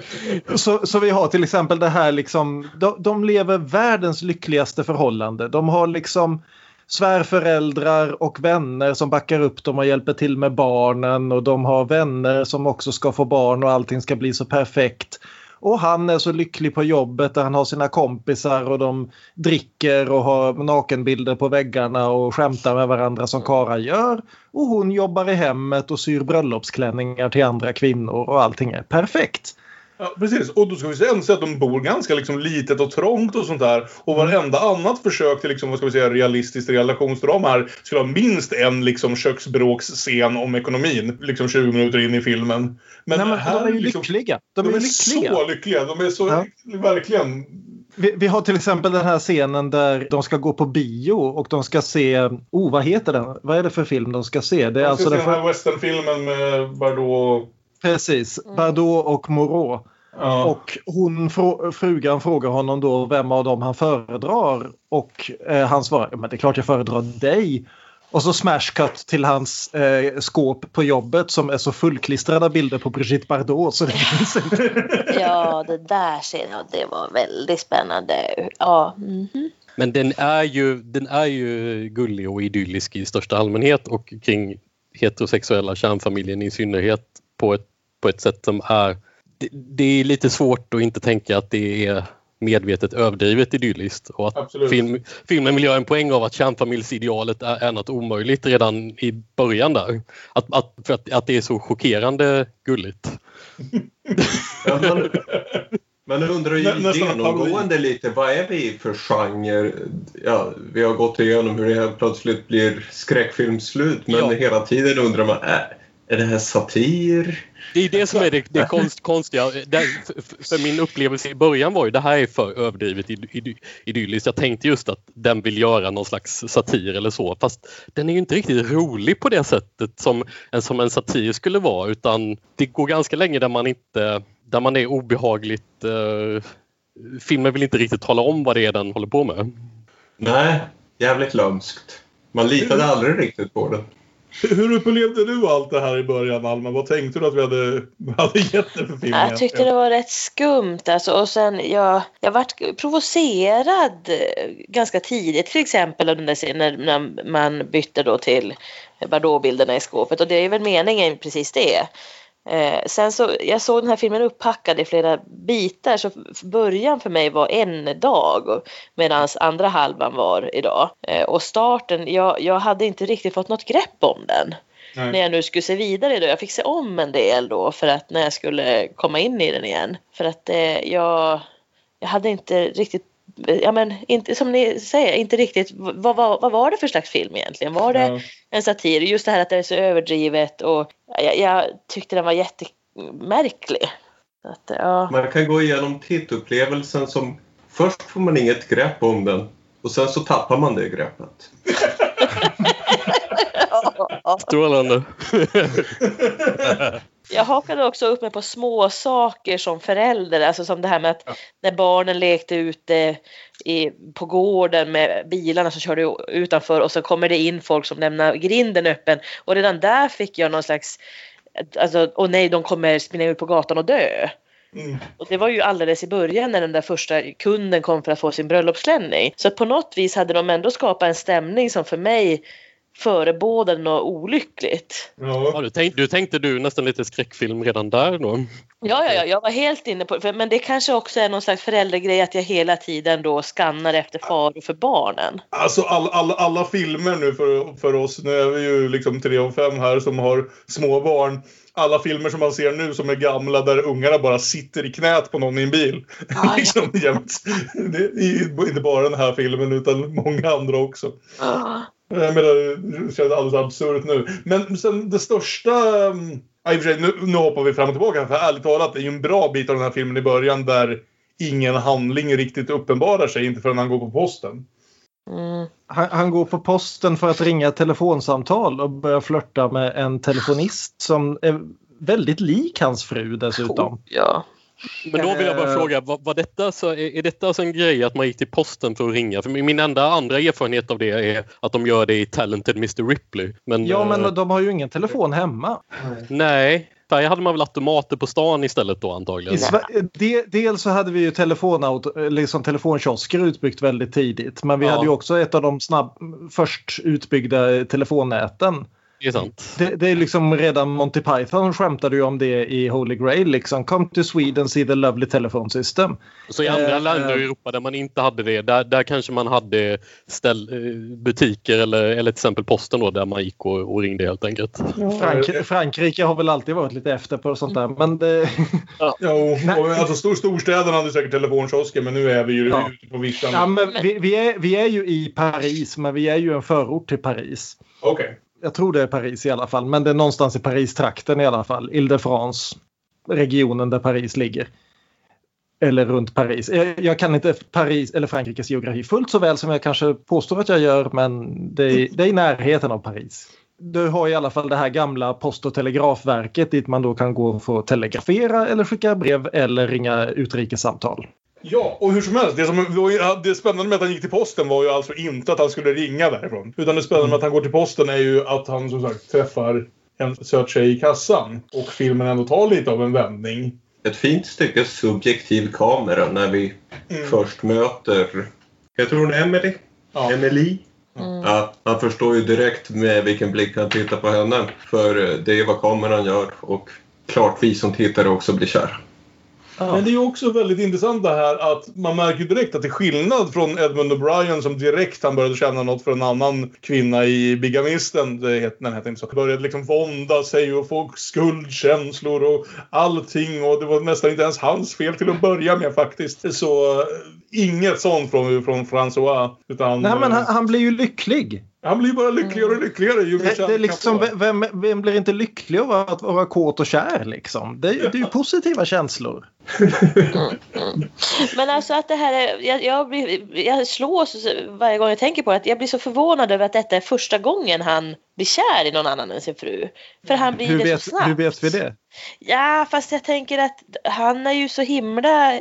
Så, så vi har till exempel det här liksom, de, de lever världens lyckligaste förhållande. De har liksom svärföräldrar och vänner som backar upp dem och hjälper till med barnen och de har vänner som också ska få barn och allting ska bli så perfekt. Och han är så lycklig på jobbet där han har sina kompisar och de dricker och har nakenbilder på väggarna och skämtar med varandra som karlar gör. Och hon jobbar i hemmet och syr bröllopsklänningar till andra kvinnor och allting är perfekt. Ja, precis. Och då ska vi sen se att de bor ganska liksom litet och trångt och sånt där. Och varenda annat försök till liksom, vad ska vi säga, realistiskt relationsdrama här skulle ha minst en liksom köksbråksscen om ekonomin. Liksom 20 minuter in i filmen. Men, Nej, men här de är ju liksom, lyckliga. De, De är är lyckliga. så lyckliga. De är så, Ja. verkligen. Vi, vi har till exempel den här scenen där de ska gå på bio och de ska se, oh vad heter den? Vad är det för film de ska se? Det är alltså ska den den här för, westernfilmen med Bardot. Precis, Bardot och Moreau. Ja. Och hon, frugan frågar honom då vem av dem han föredrar och eh, han svarar ja, men det är klart jag föredrar dig. Och så smash cut till hans eh, skåp på jobbet som är så fullklistrade bilder på Brigitte Bardot så det finns inte. Ja, det där ser jag. Det var väldigt spännande. Ja, mhm. Men den är, ju, den är ju gullig och idyllisk i största allmänhet och kring heterosexuella kärnfamiljen i synnerhet på ett, på ett sätt som är... Det, det är lite svårt att inte tänka att det är medvetet överdrivet idylliskt och att Absolut. film, filmen vill göra en poäng av att kärnfamiljsidealet är, är något omöjligt redan i början där. Att, att, för att, att det är så chockerande gulligt. Ja, man, man undrar ju Nä- genomgående lite vad är vi för genre? Ja, vi har gått igenom hur det helt plötsligt blir skräckfilmslut men Ja. hela tiden undrar man är, är det här satir? Det är det som är det, det konst, konstiga. Där, för, för min upplevelse i början var ju det här är för överdrivet id- id- idylliskt. Jag tänkte just att den vill göra någon slags satir eller så. Fast den är ju inte riktigt rolig på det sättet som en, som en satir skulle vara. Utan det går ganska länge där man inte där man är obehagligt... Eh, filmen vill inte riktigt tala om vad det är den håller på med. Nej, jävligt lömskt. Man litade aldrig riktigt på den. Hur upplevde du allt det här i början, Alma? Vad tänkte du att vi hade, hade gett det för film? Jag tyckte det var rätt skumt alltså. Och sen jag, jag vart provocerad eh, ganska tidigt till exempel av den där scenen när man bytte då till Bardot-bilderna i skåpet och det är väl meningen precis det. Eh, sen så, jag såg den här filmen upphackad i flera bitar så början för mig var en dag medan andra halvan var idag. Eh, och starten, jag, jag hade inte riktigt fått något grepp om den när jag nu skulle se vidare då. Jag fick se om en del då för att när jag skulle komma in i den igen. För att eh, jag, jag hade inte riktigt ja men inte som ni säger, inte riktigt, vad, vad, vad var det för slags film egentligen? Var det Ja. en satir? Just det här att det är så överdrivet och jag, jag tyckte den var jättemärklig. Att, ja. Man kan gå igenom tittupplevelsen som först får man inget grepp om den och sen så tappar man det greppet. Strålande. Jag hakade också upp mig på små saker som förälder, alltså som det här med att när barnen lekte ute i, på gården med bilarna som körde utanför och så kommer det in folk som lämnar grinden öppen och redan där fick jag någon slags, alltså, och nej de kommer springa ut på gatan och dö. Mm. Och det var ju alldeles i början när den där första kunden kom för att få sin bröllopsklänning. Så på något vis hade de ändå skapat en stämning som för mig förebådade något olyckligt. Ja, du, tänk, du tänkte du nästan lite skräckfilm redan där då? Ja, ja, ja, jag var helt inne på det. Men det kanske också är någon slags föräldragrej att jag hela tiden då skannar efter faror för barnen. Alltså all, all, alla filmer nu för, för oss, nu är vi ju liksom tre av fem här som har små barn. Alla filmer som man ser nu som är gamla där ungarna bara sitter i knät på någon i en bil. liksom jämt. Det är inte bara den här filmen utan många andra också. Jag menar, det känns alldeles absurt nu. Men sen det största... mm, Ja, i och för sig, nu, nu hoppar vi fram och tillbaka. För ärligt talat, det är ju en bra bit av den här filmen i början där ingen handling riktigt uppenbarar sig. Inte förrän han går på posten. Han, han går på posten för att ringa ett telefonsamtal och börjar flörta med en telefonist som är väldigt lik hans fru dessutom. Ja. Men då vill jag bara Eh. fråga, var, var detta så, är, är detta alltså en grej att man gick till posten för att ringa? För min enda andra erfarenhet av det är att de gör det i Talented Mr Ripley. Men, Ja, men de har ju ingen telefon hemma. Nej, där hade man väl automater på stan istället då antagligen. De, dels så hade vi ju liksom telefonkiosker utbyggt väldigt tidigt. Men vi Ja. hade ju också ett av de snabb, först utbyggda telefonnäten. Det är sant. Det, det är liksom redan Monty Python skämtade ju om det i Holy Grail. Liksom. Come to Sweden, see the lovely telephone system. Så i andra Eh, länder i Europa där man inte hade det, där, där kanske man hade ställ, eh, butiker eller, eller till exempel posten då där man gick och, och ringde helt enkelt. Frank, Frankrike har väl alltid varit lite efter på sånt där. Men det, Jo, och alltså stor, storstäderna hade säkert telefonkiosker men nu är vi ju Ja. ute på vischan. ja, men vi, vi, är, vi är ju i Paris, men vi är ju en förort till Paris. Okej. Jag tror det är Paris i alla fall, men det är någonstans i Paris-trakten i alla fall. Ile-de-France, regionen där Paris ligger. Eller runt Paris. Jag, kan inte Paris eller Frankrikes geografi fullt så väl som jag kanske påstår att jag gör, men det är, det är i närheten av Paris. Du har i alla fall det här gamla post och telegrafverket dit man då kan gå och få telegrafera eller skicka brev eller ringa utrikessamtal. Ja, och hur som helst. Det, som det spännande med att han gick till posten var ju alltså inte att han skulle ringa därifrån. Utan det spännande med att han går till posten är ju att han som sagt träffar en söt tjej i kassan. Och filmen ändå tar lite av en vändning. Ett fint stycke subjektiv kamera när vi först möter, jag tror hon är Emily? Emily? Ja, han förstår ju direkt med vilken blick han tittar på henne. För eh, det är vad kameran gör och klart vi som tittare också blir kära. Men det är också väldigt intressant det här att man märker direkt att till skillnad från Edmund O'Brien som direkt han började känna något för en annan kvinna i Bigamisten, det heter, den heter inte så, började liksom vånda sig och få skuldkänslor och allting och det var nästan inte ens hans fel till att börja med faktiskt. Så eh, inget sånt från, från François. Utan, Nej, men han, han blir ju lycklig. Han blir bara lyckligare och lyckligare ju Det, det liksom, vem, vem blir inte lycklig av att vara kåt och kär? Liksom? Det, är- det är ju positiva känslor. Men alltså att det här är, jag, jag, blir, jag slås varje gång jag tänker på det, att jag blir så förvånad över att detta är första gången han blir kär i någon annan än sin fru. För han blir Hur det vet, så snabbt. hur vet vi det? Ja, fast jag tänker att han är ju så himla...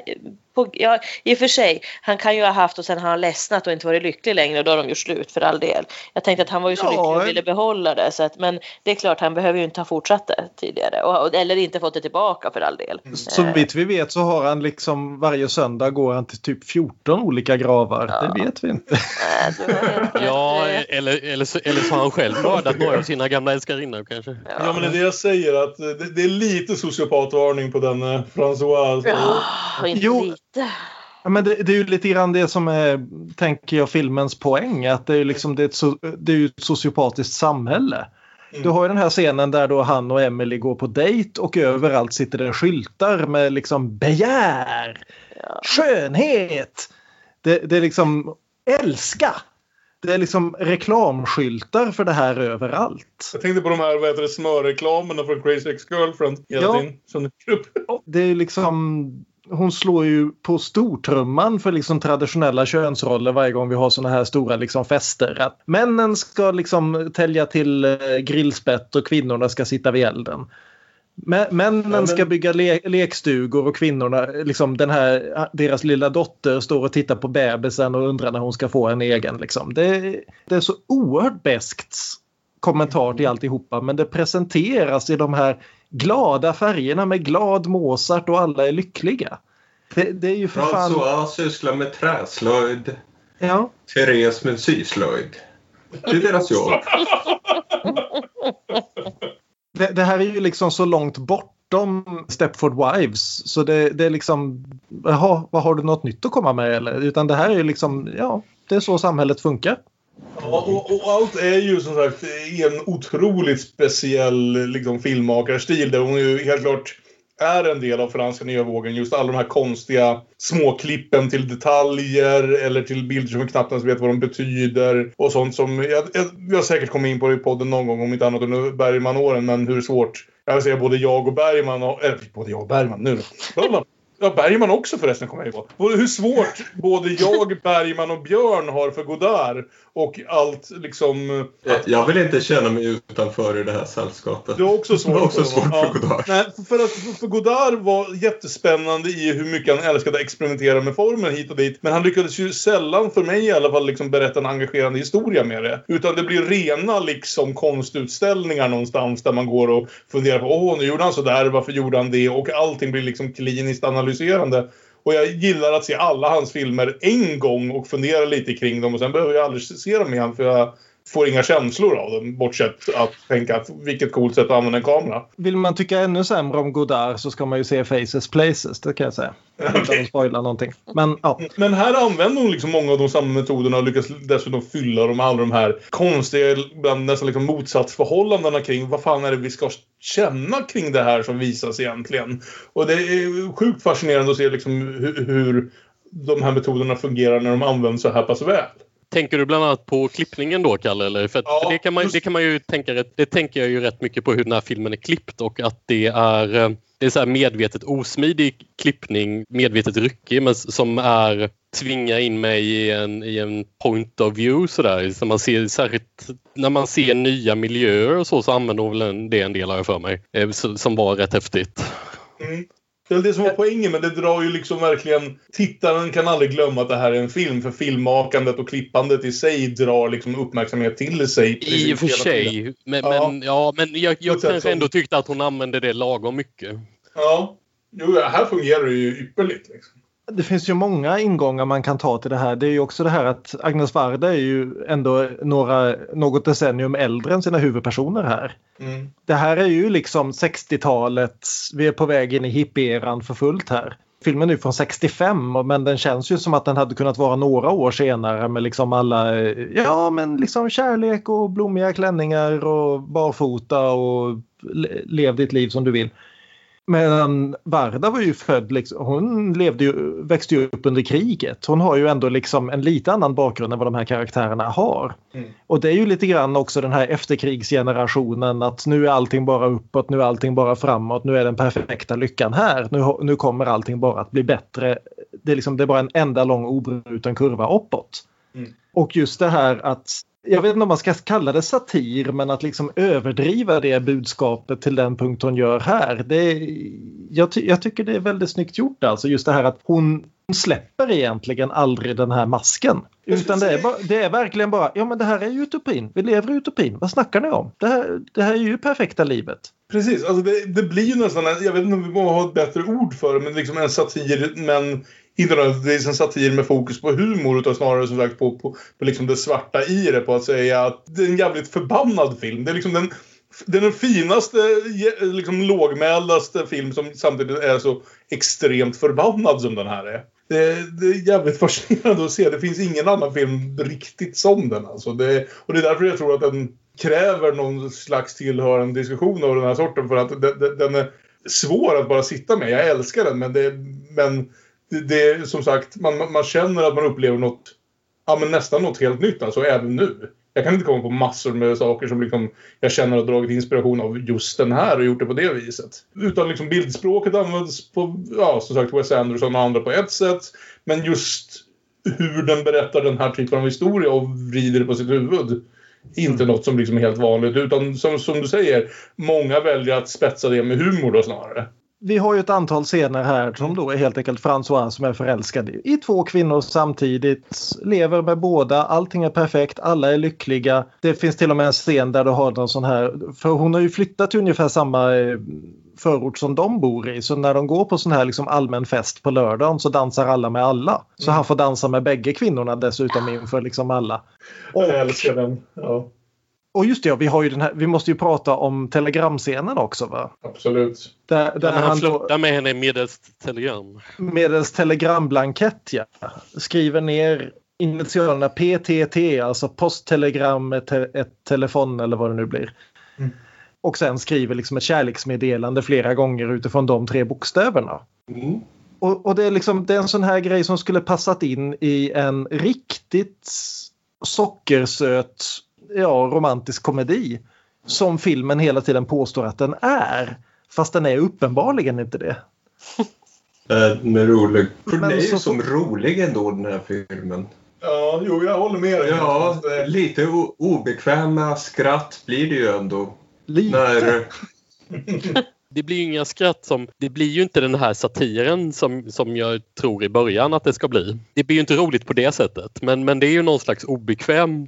På, ja, I och för sig, han kan ju ha haft och sen har han ledsnat och inte varit lycklig längre och då har de gjort slut för all del. Jag tänkte att han var ju så Ja. lycklig och ville behålla det. Så att, men det är klart, han behöver ju inte ha fortsatt det tidigare. Och, eller inte fått det tillbaka för all del. Så vitt vi vet så har han liksom varje söndag går han till typ 14 olika gravar. Det vet vi inte. Ja, eller, eller, så, eller så har han själv mördat några av sina gamla älskarinnor kanske. Ja, men det är det jag säger att eh, det, det är lite sociopatvarning på den eh, François. Ja, Jo. Ja, men det, det är ju lite grann det som är, tänker jag, filmens poäng. Att det är ju liksom, det är ett, so, det är ju ett sociopatiskt samhälle. Du har ju den här scenen där då han och Emily går på dejt och överallt sitter det skyltar med liksom begär, skönhet. Det, det är liksom älska! Det är liksom reklamskyltar för det här överallt. Jag tänkte på de här vad heter det, smörreklamerna från Crazy Ex-Girlfriend hela Ja. tiden. Det är liksom... Hon slår ju på stortrumman för liksom traditionella könsroller varje gång vi har såna här stora liksom fester. Att männen ska liksom tälja till eh, grillspett och kvinnorna ska sitta vid elden. Mä- Männen men- ska bygga le- lekstugor och kvinnorna, liksom den här, deras lilla dotter står och tittar på bebisen och undrar när hon ska få en egen. Liksom. Det, det är så oerhört beskt kommentar till alltihopa men det presenteras i de här glada färgerna med glad Mozart och alla är lyckliga. Det, det är ju för fan... François sysslar med träslöjd. Ja. Therese med syslöjd. Det är deras jobb. Det, det här är ju liksom så långt bortom Stepford Wives så det, det är liksom jaha, vad har du något nytt att komma med eller? Utan det här är ju liksom, ja, det är så samhället funkar. Ja, och, och allt är ju som sagt i en otroligt speciell liksom, filmmakarstil där hon ju helt klart är en del av franska nya vågen. Just alla de här konstiga småklippen till detaljer eller till bilder som vi knappt ens vet vad de betyder. Och sånt som, jag, jag, jag har säkert kommit in på det i podden någon gång om inte annat under Bergman-åren, men hur svårt jag vill säga både jag och Bergman, och, eller både jag och Bergman nu då. Ja, Bergman också förresten kommer jag ihåg. Hur svårt både jag, Bergman och Björn har för Godard. Och allt liksom... Jag vill inte känna mig utanför i det här sällskapet. Det är också svårt, Det är också svårt för Godard. Nej, för, att, för Godard var jättespännande i hur mycket han älskade att experimentera med formen hit och dit. Men han lyckades ju sällan, för mig i alla fall, liksom berätta en engagerande historia med det. Utan det blir rena liksom konstutställningar någonstans där man går och funderar på åh, nu gjorde han sådär, varför gjorde han det? Och allting blir liksom kliniskt analyserande. Och jag gillar att se alla hans filmer en gång och fundera lite kring dem. Och sen behöver jag aldrig se dem igen för jag får inga känslor av dem. Bortsett att tänka att vilket coolt sätt att använda en kamera. Vill man tycka ännu sämre om Godard så ska man ju se Faces Places, det kan jag säga. Utan att spoila någonting. Men ja. Men här använder hon liksom många av de samma metoderna och lyckas dessutom fylla dem med alla de här konstiga, ibland nästan liksom motsatsförhållandena kring vad fan är det vi ska känna kring det här som visas egentligen. Och det är sjukt fascinerande att se liksom hur, hur de här metoderna fungerar när de används så här pass väl. Tänker du bland annat på klippningen då, Kalle? Eller? För, Ja, det, kan man, det kan man ju tänka det tänker jag ju rätt mycket på hur den här filmen är klippt och att det är, eh, det är så här medvetet osmidig klippning, medvetet ryckig men som är tvinga in mig i en, i en point of view sådär. Så man ser, särskilt när man ser nya miljöer och så, så använder hon väl en, det en del har jag för mig. Eh, Som var rätt häftigt. Mm. Det är det som var poängen, men det drar ju liksom verkligen... Tittaren kan aldrig glömma att det här är en film, för filmmakandet och klippandet i sig drar liksom uppmärksamhet till sig. I och för sig. Men, Ja. men, ja, men jag, jag kanske som- ändå tyckte att hon använde det lagom mycket. Ja. Jo, här fungerar det ju ypperligt. Liksom. Det finns ju många ingångar man kan ta till det här. Det är ju också det här att Agnes Varda är ju ändå några, något decennium äldre än sina huvudpersoner här. Mm. Det här är ju liksom 60-talet. Vi är på väg in i hippieran för fullt här. Filmen är ju från 65 och- men den känns ju som att den hade kunnat vara några år senare med liksom alla, ja men liksom kärlek och blommiga klänningar och barfota och le- lev ditt liv som du vill. Men Varda var ju född, liksom, hon levde ju, växte ju upp under kriget. Hon har ju ändå liksom en lite annan bakgrund än vad de här karaktärerna har. Mm. Och det är ju lite grann också den här efterkrigsgenerationen att nu är allting bara uppåt, nu är allting bara framåt, nu är den perfekta lyckan här. Nu, nu kommer allting bara att bli bättre. Det är, liksom, det är bara en enda lång obruten kurva uppåt. Mm. Och just det här att jag vet inte om man ska kalla det satir men att liksom överdriva det budskapet till den punkt hon gör här. Det jag, ty, jag tycker det är väldigt snyggt gjort alltså just det här att hon släpper egentligen aldrig den här masken. Utan det är, bara, det är verkligen bara, ja men det här är ju utopin. Vi lever i utopin. Vad snackar ni om? Det här, det här är ju perfekta livet. Precis, alltså det, det blir ju nästan, jag vet inte om vi måste ha ett bättre ord för det, men liksom en satir, men inte nödvändigtvis en satir med fokus på humor utan snarare som sagt på, på, på liksom det svarta i det, på att säga att det är en jävligt förbannad film. Det är liksom den, det är den finaste, liksom lågmäldaste film som samtidigt är så extremt förbannad som den här är. Det, det är jävligt fascinerande att se. Det finns ingen annan film riktigt som den. Alltså det, och det är därför jag tror att den kräver någon slags tillhörande diskussion av den här sorten. För att den, den- den är svår att bara sitta med. Jag älskar den men, det, men det, det är som sagt, man, man- känner att man upplever något, ja men nästan något helt nytt alltså, även nu. Jag kan inte komma på massor med saker som liksom jag känner har dragit inspiration av just den här och gjort det på det viset. Utan liksom bildspråket används på, ja som sagt Wes Anderson och andra på ett sätt. Men just hur den berättar den här typen av historia och vrider det på sitt huvud. Inte något som liksom är helt vanligt utan som, som du säger, många väljer att spetsa det med humor då snarare. Vi har ju ett antal scener här som då är helt enkelt François som är förälskad i, två kvinnor samtidigt. Lever med båda, allting är perfekt, alla är lyckliga. Det finns till och med en scen där du har någon sån här, för hon har ju flyttat till ungefär samma eh, förort som de bor i. Så när de går på sån här liksom allmän fest på lördagen så dansar alla med alla. Så han får dansa med bägge kvinnorna dessutom inför liksom alla. Jag älskar den. Ja, Och just det, ja, vi, har ju den här, vi måste ju prata om telegramscenen också va? absolut. Där, där han han flörtar med henne medelst telegram. medelst telegramblankett ja. Skriver ner initialerna PTT, alltså posttelegram, ett, ett telefon eller vad det nu blir. Mm. Och sen skriver liksom ett kärleksmeddelande flera gånger utifrån de tre bokstäverna. Mm. Och, och det, är liksom, det är en sån här grej som skulle passat in i en riktigt sockersöt ja, romantisk komedi. Som filmen hela tiden påstår att den är. Fast den är uppenbarligen inte det. Den är rolig. För Men den är ju så- som rolig ändå den här filmen. Ja, jo jag håller med dig. Ja, eh, lite obekväma skratt blir det ju ändå. Lite. När, Det blir ju inga skratt som... Det blir ju inte den här satiren som, som jag tror i början att det ska bli. Det blir ju inte roligt på det sättet. Men, men det är ju någon slags obekväm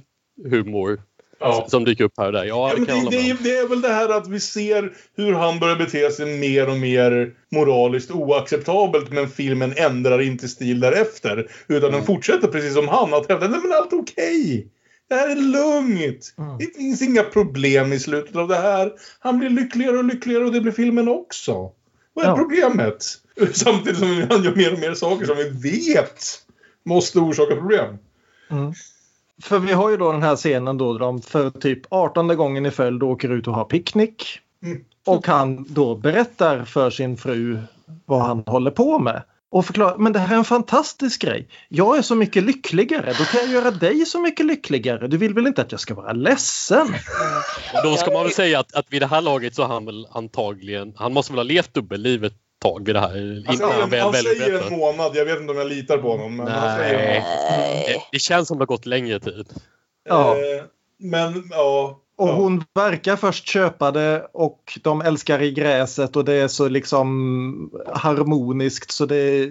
humor Ja. som dyker upp här och där. Ja, det det, det, det är väl det här att vi ser hur han börjar bete sig mer och mer moraliskt oacceptabelt men filmen ändrar inte stil därefter. Utan den fortsätter precis som han att hävda men allt är okej. Det här är lugnt. Det finns inga problem i slutet av det här. Han blir lyckligare och lyckligare och det blir filmen också. Vad är Ja. problemet? Samtidigt som han gör mer och mer saker som vi vet måste orsaka problem. För vi har ju då den här scenen då de för typ 18 gången i följd åker ut och har picknick. Mm. Och han då berättar för sin fru vad han håller på med. Och förklarar, men det här är en fantastisk grej. Jag är så mycket lyckligare, då kan jag göra dig så mycket lyckligare. Du vill väl inte att jag ska vara ledsen? Och då ska man väl säga att, att vid det här laget så har han väl antagligen... Han måste väl ha levt dubbelliv ett tag vid det här. Alltså, han, väl han säger en månad. Jag vet inte om jag litar på honom. Men han säger en Nej. Det, det känns som det har gått längre tid. Ja. Eh, men ja. Och ja. hon verkar först köpa det och de älskar i gräset och det är så liksom harmoniskt så det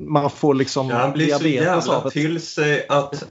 man får liksom ja, han blir så jävla till sig att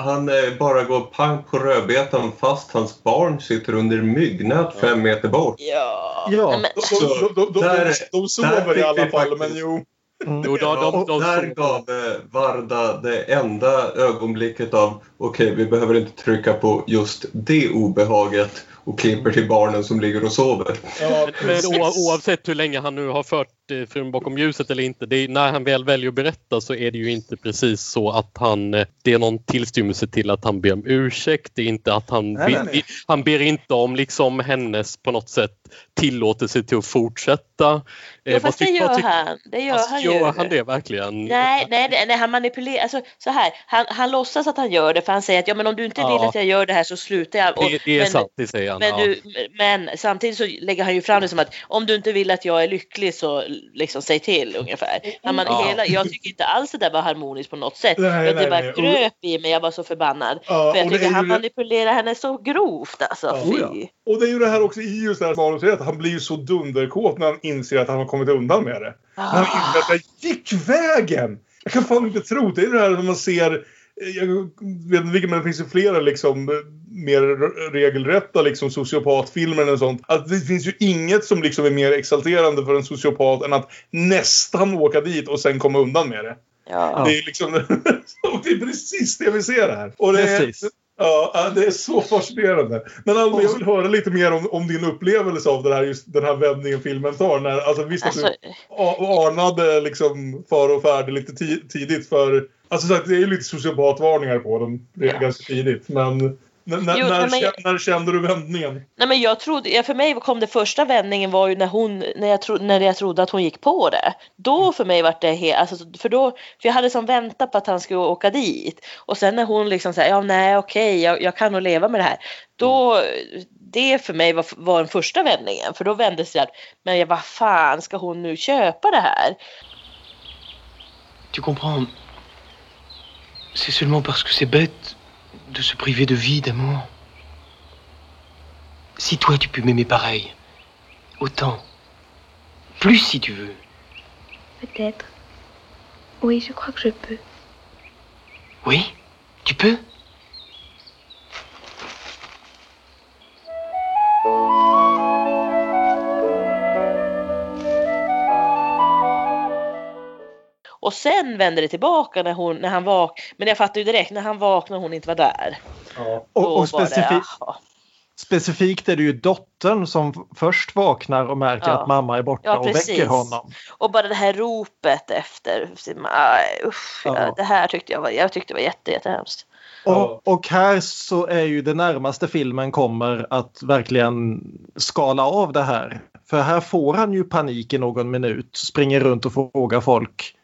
han eh, bara går pang på rödbetan fast hans barn sitter under myggnät fem meter bort. Ja. Ja. Men, De, de, de, de, de, Där- de där sover fick i alla vi fall, faktiskt- men jo. Jo, de, de, Och de, där gav eh, Varda det enda ögonblicket av okej, vi behöver inte trycka på just det obehaget och klipper till barnen som ligger och sover. Ja, Men oavsett hur länge han nu har fört eh, frun bakom ljuset eller inte, det är, när han väl väljer att berätta så är det ju inte precis så att han... eh, Det är någon tillstymmelse till att han ber om ursäkt. Det är inte att han... Nej, be- nej, nej. Han ber inte om liksom hennes på något sätt tillåtelse till att fortsätta. Eh, ja, vad fast det gör han. Det gör Fast han gör ju. han det verkligen? Nej, nej, nej, han manipulerar. Alltså, så här, han, han låtsas att han gör det för han säger att ja, men om du inte vill Ja. att jag gör det här så slutar jag. Och- Det, det är men, sant, det säger han. Men, ja. du, men samtidigt så lägger han ju fram det som att om du inte vill att jag är lycklig så liksom säg till ungefär. Han, man, Ja. hela, jag tycker inte alls det där var harmoniskt på något sätt. Nej, jag, det bara kröp i mig, jag var så förbannad. Ja, för jag det tycker han det- manipulerar henne så grovt alltså. Ja, fy. oh ja. Och det är ju det här också i just det här manuset att han blir ju så dunderkåt när han inser att han har kommit undan med det. När han inser att det gick vägen! Jag kan fan inte tro det. är det här när man ser jag vet inte vilken men det finns ju flera liksom mer regelrätta liksom sociopatfilmer eller sånt. Att det finns ju inget som liksom är mer exalterande för en sociopat än att nästan åka dit och sen komma undan med det. Ja. Det är liksom det är precis det vi ser här. Och det är, Precis. Ja, det är så fascinerande. Men Alma, jag vill höra lite mer om, om din upplevelse av det här, just den här vändningen filmen tar. När, alltså, visst att Alltså, du anade liksom far och färde lite ti- tidigt för... Alltså det är lite sociopatvarningar på dem det är Ja. ganska tidigt. Men N- när, Jo, när, kä- när kände du vändningen? Nej men jag trodde, för mig kom det första vändningen var ju när hon, när jag, tro, när jag trodde att hon gick på det. Då för mig var det helt, alltså, för då, för jag hade som väntat på att han skulle åka dit. Och sen när hon liksom säger, ja nej okej, jag, jag kan nog leva med det här. Då, det för mig var, var den första vändningen. För då vändes jag, men jag, vad fan ska hon nu köpa det här? Tu comprends C'est seulement parce que c'est bête de se priver de vie, d'amour. Si toi tu peux m'aimer pareil, autant, plus si tu veux. Peut-être. Oui, je crois que je peux. Oui Tu peux? Och sen vände det tillbaka när, hon, när han vaknade. Men jag fattade ju direkt när han vaknade och hon inte var där. Och, Då och jaha. specifikt är det ju dottern som först vaknar och märker Ja. att mamma är borta Ja, och väcker honom. Och bara det här ropet efter. Usch, Ja. ja. Det här tyckte jag var, jag tyckte det var jätte, jättehemskt. Och, och här så är ju det närmaste filmen kommer att verkligen skala av det här. För här får han ju panik i någon minut, springer runt och frågar folk.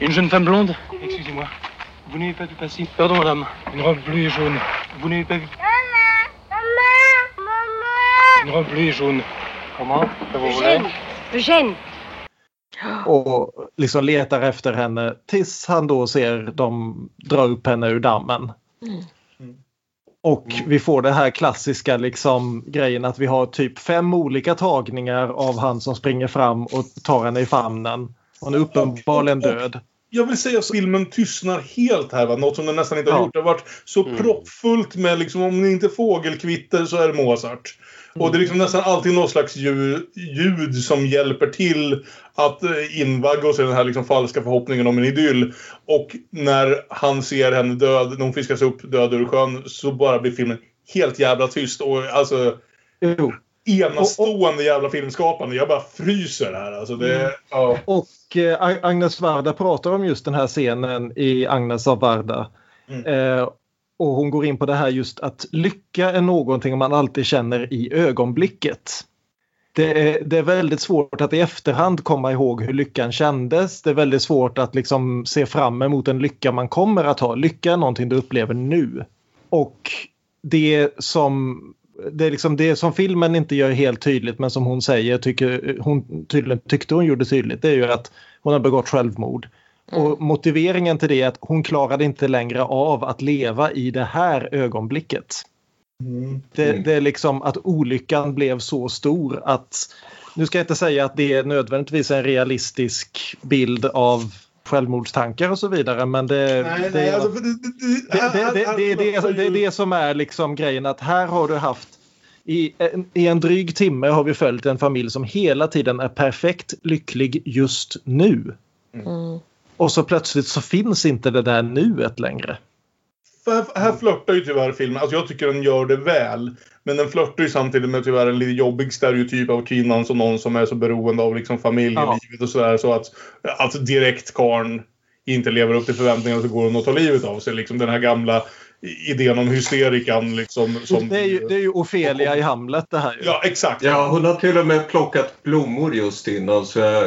Une jeune femme blonde Excusez-moi. Vous n'avez pas vu passer Pardon, madame. Une robe bleue et jaune. Vous n'avez pas vu Une robe bleue et jaune. Comment Ça vous voulez Eugène och liksom letar efter henne tills han då ser dem dra upp henne ur dammen. Och vi får det här klassiska liksom grejen att vi har typ fem olika tagningar av han som springer fram och tar henne i famnen. Hon är uppenbarligen död. Jag vill säga att filmen tystnar helt här. Va? Något som den nästan inte har Ja. gjort. Det har varit så Mm. proppfullt med liksom, om det inte är fågelkvitter så är det Mozart. Och det är liksom nästan alltid något slags ljud, ljud som hjälper till att eh, invagga oss i den här liksom falska förhoppningen om en idyll. Och när han ser henne död, när hon fiskas upp död ur sjön, så bara blir filmen helt jävla tyst. Och alltså Jo. Enastående jävla filmskapande. Jag bara fryser här. Alltså det, Mm. ja. Och eh, Ag- Agnes Varda pratar om just den här scenen i Agnes av Varda. Eh, och hon går in på det här just att lycka är någonting man alltid känner i ögonblicket. Det är, det är väldigt svårt att i efterhand komma ihåg hur lyckan kändes. Det är väldigt svårt att liksom se fram emot en lycka man kommer att ha. Lycka är någonting du upplever nu. Och det som det är liksom det som filmen inte gör helt tydligt men som hon säger tycker hon tydligen tyckte hon gjorde tydligt det är ju att hon har begått självmord. Och motiveringen till det är att hon klarade inte längre av att leva i det här ögonblicket. Det, det är liksom att olyckan blev så stor att nu ska jag inte säga att det är nödvändigtvis en realistisk bild av självmordstankar och så vidare men det, Nej, nej, alltså, är det som är liksom grejen att här har du haft i en, I en dryg timme har vi följt en familj som hela tiden är perfekt lycklig just nu. Mm. Och så plötsligt så finns inte det där nuet längre. För här, här flörtar ju tyvärr filmen. Alltså jag tycker den gör det väl. Men den flörtar ju samtidigt med tyvärr en lite jobbig stereotyp av kvinnan som någon som är så beroende av liksom familjelivet och sådär. Så att, att direkt karn inte lever upp till förväntningarna så går hon och tar livet av sig. Liksom den här gamla idén om hysterikan liksom. Som, Det är ju, det är ju Ofelia i Hamlet det här. ju. Ja, exakt. Ja, hon har till och med plockat blommor just innan så jag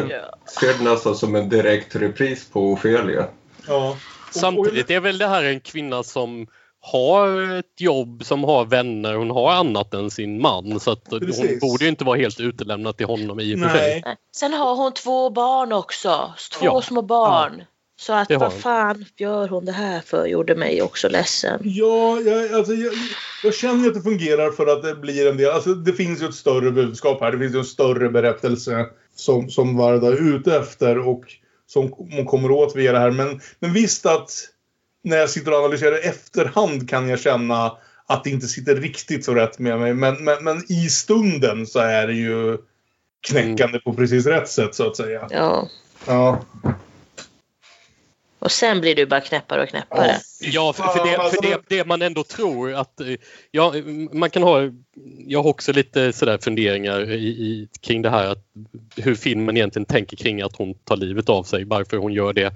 ser det nästan som en direkt repris på Ofelia. Ja. Samtidigt är väl det här en kvinna som har ett jobb, som har vänner, hon har annat än sin man. Så att hon borde ju inte vara helt utelämnad till honom i och för sig. Sen har hon två barn också. Två Ja. små barn. Så att vad fan gör hon det här för? Gjorde mig också ledsen. Ja, jag, alltså, jag, jag känner att det fungerar för att det blir en del. Alltså, det finns ju ett större budskap här. Det finns ju en större berättelse som, som Varda är ute efter och som hon kommer åt via det här. Men, men visst att när jag sitter och analyserar i efterhand kan jag känna att det inte sitter riktigt så rätt med mig. Men, men, men i stunden så är det ju knäckande på precis rätt sätt så att säga. Ja. Ja. Och sen blir du bara knäppare och knäppare. Ja, för, för, det, för det, det man ändå tror att... eh, Ja, man kan ha jag har också lite sådär funderingar i, i, kring det här att hur filmen egentligen tänker kring att hon tar livet av sig, varför hon gör det.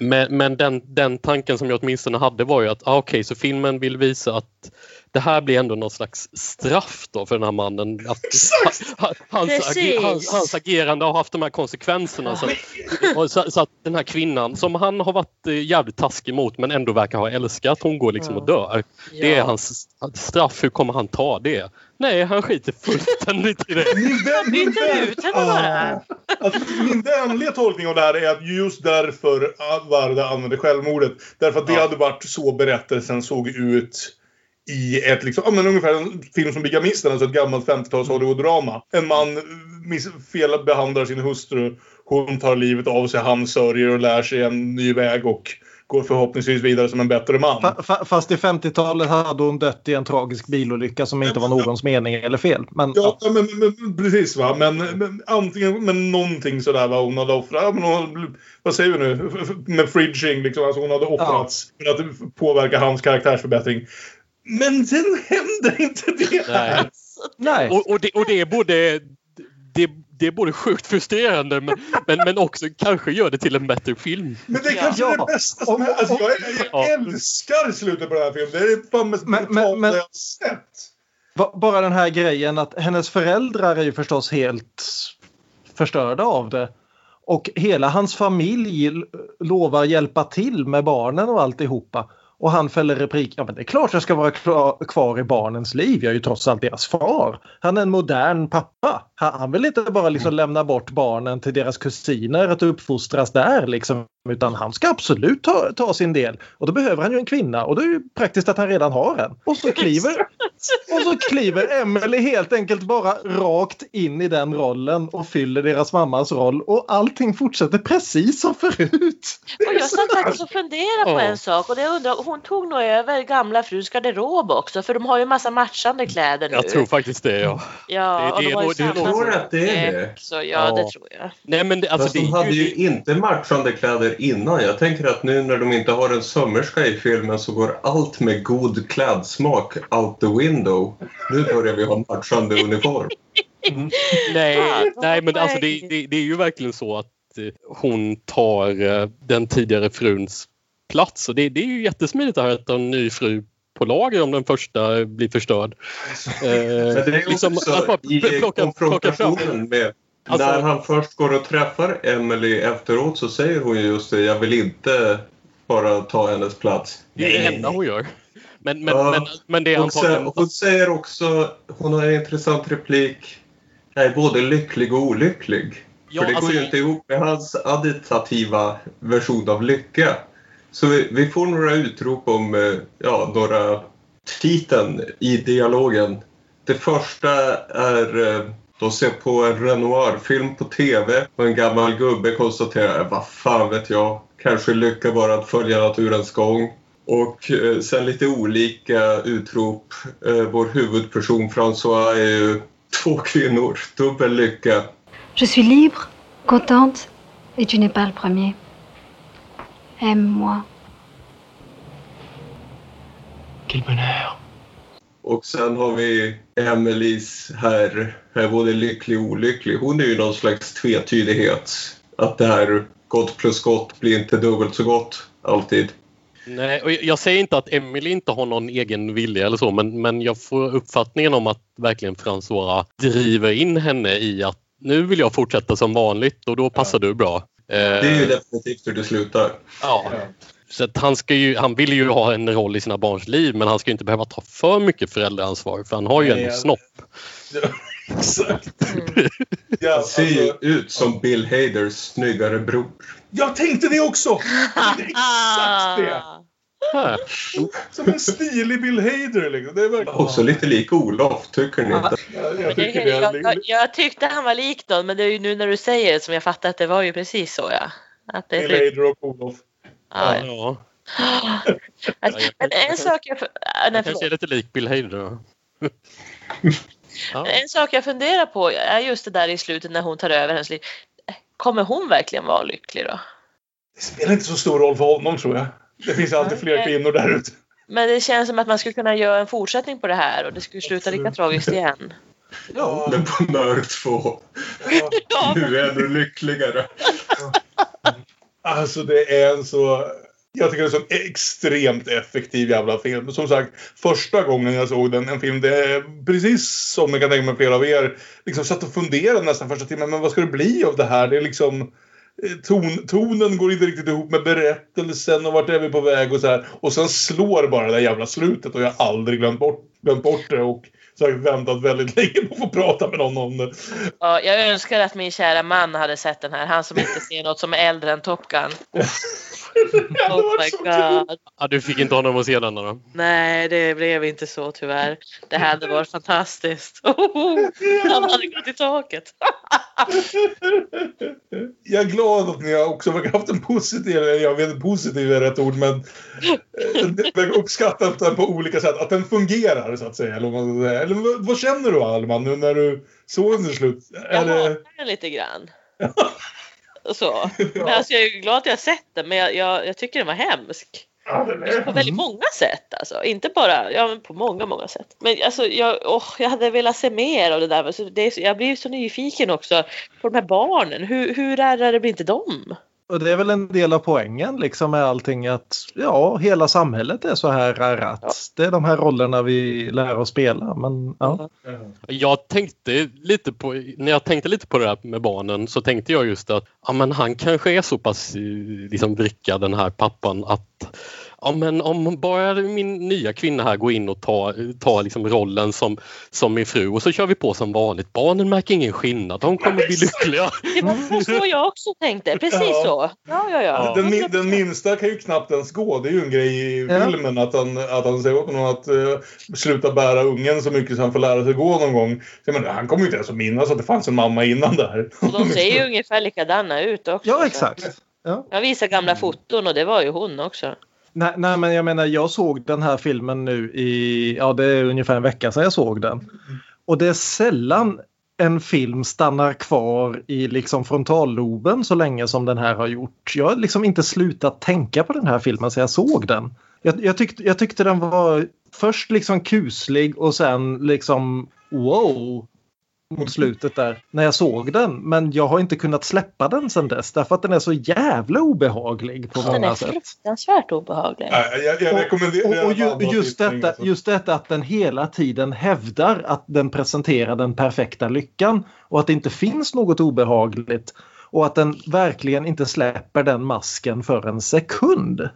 Men, men den, den tanken som jag åtminstone hade var ju att ah, okej, okay, så filmen vill visa att det här blir ändå någon slags straff då för den här mannen. Att, hans, hans, hans, agerande har haft de här konsekvenserna. Så, så, så, att den här kvinnan som han har varit eh, jävligt taskig mot men ändå verkar ha älskat, hon går liksom och dör. Det är hans straff, hur kommer han ta det? Nej, han skiter fullständigt i det. Min, vän, min, vän, ah, alltså, min vänliga tolkning av det här är att just därför Varda använde självmordet. Därför att det ja. hade varit så berättelsen såg ut i ett, liksom, ja, men ungefär en film som Bigamisten, alltså ett gammalt 50-tals Hollywood-drama. En man felbehandlar sin hustru, hon tar livet av sig, han sörjer och lär sig en ny väg och går förhoppningsvis vidare som en bättre man. Fast i 50-talet hade hon dött i en tragisk bilolycka som inte var någons mening eller fel. Men, ja, ja. Men, men, precis va. Men, men, antingen men någonting sådär va. Hon hade offrat. Men hon, vad säger vi nu? Med fridging liksom. Alltså hon hade offrats ja. för att påverka hans karaktärsförbättring. Men sen händer inte det här. Nej. Och, och, det, och det är både det, det är både sjukt frustrerande men, men, men också kanske gör det till en bättre film. Men det är kanske ja. det bästa som är, alltså, jag, jag ja. älskar slutet på den här filmen. Det är fan mest men, men, men, jag har sett. Bara den här grejen att hennes föräldrar är ju förstås helt förstörda av det. Och hela hans familj lovar hjälpa till med barnen och alltihopa. Och han fäller replik, ja men det är klart jag ska vara kvar i barnens liv, jag är ju trots allt deras far. Han är en modern pappa. Han vill inte bara liksom lämna bort barnen till deras kusiner att uppfostras där liksom. Utan han ska absolut ta, ta sin del. Och då behöver han ju en kvinna och det är ju praktiskt att han redan har en. Och så kliver, och så kliver Emily helt enkelt bara rakt in i den rollen och fyller deras mammas roll. Och allting fortsätter precis som förut. Och jag satt faktiskt och funderade på en sak och det undrar, hon tog nog över gamla frus garderob också för de har ju massa matchande kläder nu. Jag tror faktiskt det ja. Ja, och det, de har ju jag tror att det är det. Så ja, ja, det tror jag. Nej, men det, alltså, Fast de hade ju inte matchande kläder innan. Jag tänker att nu när de inte har en sömmerska i filmen så går allt med god klädsmak out the window. Nu börjar vi ha matchande uniform. Mm. Nej, nej, men alltså det, det, det, är ju verkligen så att eh, hon tar eh, den tidigare fruns plats och det, det är ju jättesmidigt att ha en ny fru på lager om den första blir förstörd. Eh, Men det är liksom, också i plocka, konfrontationen plocka med Alltså, när han först går och träffar Emily efteråt så säger hon just det, jag vill inte bara ta hennes plats. Det är det enda hon gör. Men, men, ja, men, men det är antagligen... Hon, hon säger också, hon har en intressant replik, jag är både lycklig och olycklig. Ja, För det alltså, går ju inte ihop med hans additativa version av lycka. Så vi, vi får några utrop om eh, ja, några titeln i dialogen. Det första är eh, de ser på en Renoir-film på TV och en gammal gubbe konstaterar vad fan vet jag, kanske lycka bara att följa naturens gång. Och eh, sen lite olika utrop. Vår huvudperson François är ju två kvinnor, dubbel lycka. Je suis libre, contente et tu n'es pas le premier. Aime-moi. Quel bonheur. Och sen har vi Emelies här, här både lycklig och olycklig. Hon är ju någon slags tvetydighet. Att det här gott plus gott blir inte dubbelt så gott alltid. Nej, och jag säger inte att Emily inte har någon egen vilja eller så men, men jag får uppfattningen om att verkligen François driver in henne i att nu vill jag fortsätta som vanligt och då passar ja. du bra. Det är ju eh, definitivt hur det slutar. Ja. Så att han, ska ju, han vill ju ha en roll i sina barns liv men han ska inte behöva ta för mycket föräldraansvar för han har ju en snopp. exakt. ja, han ser ju alltså, ut som Bill Haders snyggare bror. Jag tänkte det också! exakt det! Som en stilig Bill Hader. Liksom. Det är verkligen... Också lite lik Olof, tycker ni inte? Ja, jag, tycker det, jag, jag, jag, tyckte han var lik någon, men det är ju nu när du säger det som jag fattar att det var ju precis så. Ja. Att det Bill Hader och Olof. Ja. ja. Men en sak jag... Nej, kanske är lite lik Bill Hader. ja. En sak jag funderar på är just det där i slutet när hon tar över hennes liv. Kommer hon verkligen vara lycklig då? Det spelar inte så stor roll för honom tror jag. Det finns alltid fler kvinnor där ute. Men det känns som att man skulle kunna göra en fortsättning på det här och det skulle sluta lika tragiskt igen. Ja. Men på Nörd 2. Ja. Nu är du lyckligare. Alltså det är en så... Jag tycker det är en så extremt effektiv jävla film. Som sagt, första gången jag såg den, en film, det är precis som jag kan tänka mig flera av er, liksom satt och funderade nästan första timmen, men vad ska det bli av det här? Det är liksom... Eh, ton, tonen går inte riktigt ihop med berättelsen och vart är vi på väg och så här. Och sen slår bara det där jävla slutet och jag har aldrig glömt bort, glömt bort det. Och jag väntat väldigt länge på att få prata med någon om det. Ja, jag önskar att min kära man hade sett den här. Han som inte ser något som är äldre än Top Gun. Oh my god. Ja, du fick inte honom att se den då? Nej, det blev inte så tyvärr. Det hade varit fantastiskt. Han hade gått i taket. Jag är glad att ni har också verkar haft en positiv, jag vet inte positiv är rätt ord, men eh, jag uppskattar den på olika sätt. Att den fungerar så att säga. Eller, vad, känner du Alman nu när du såg den till slut? Jag hatar den lite grann. Så. Men alltså, jag är glad att jag har sett den, men jag, jag, jag tycker den var hemsk. På väldigt många sätt alltså. Inte bara, ja men på många, många sätt. Men alltså jag, åh, jag hade velat se mer av det där. Men så det är, jag blir så nyfiken också på de här barnen. Hur, hur ärrade blir inte de? Och det är väl en del av poängen liksom med allting att ja, hela samhället är så här ärrat. Det är de här rollerna vi lär oss spela. Men ja. Jag tänkte lite på, när jag tänkte lite på det här med barnen så tänkte jag just att ja, men han kanske är så pass eh, liksom vrickad den här pappan att ja, men om bara min nya kvinna här går in och tar, tar liksom rollen som, som min fru och så kör vi på som vanligt. Barnen märker ingen skillnad, de kommer bli lyckliga. Det var så jag också tänkte. Precis Ja. så. Ja, ja, ja. Den, min- den minsta kan ju knappt ens gå. Det är ju en grej i Ja. filmen att han, att han säger åt honom att uh, sluta bära ungen så mycket så han får lära sig gå någon gång. Så, men, han kommer ju inte ens att minnas att det fanns en mamma innan där. Och de ser ju ungefär likadana ut också. Ja, exakt. Ja. Jag visade gamla foton och det var ju hon också. Nej, nej, men jag menar jag såg den här filmen nu i, ja det är ungefär en vecka sedan jag såg den. Och det är sällan en film stannar kvar i liksom frontalloben så länge som den här har gjort. Jag har liksom inte slutat tänka på den här filmen sedan jag såg den. Jag, jag, tyckte, jag tyckte den var först liksom kuslig och sen liksom wow mot slutet där när jag såg den. Men jag har inte kunnat släppa den sedan dess därför att den är så jävla obehaglig på Den många är sätt. fruktansvärt obehaglig. Nej, jag, jag rekommenderar Och, och ju, en annan just, tittning, detta, just detta att den hela tiden hävdar att den presenterar den perfekta lyckan och att det inte finns något obehagligt och att den verkligen inte släpper den masken för en sekund.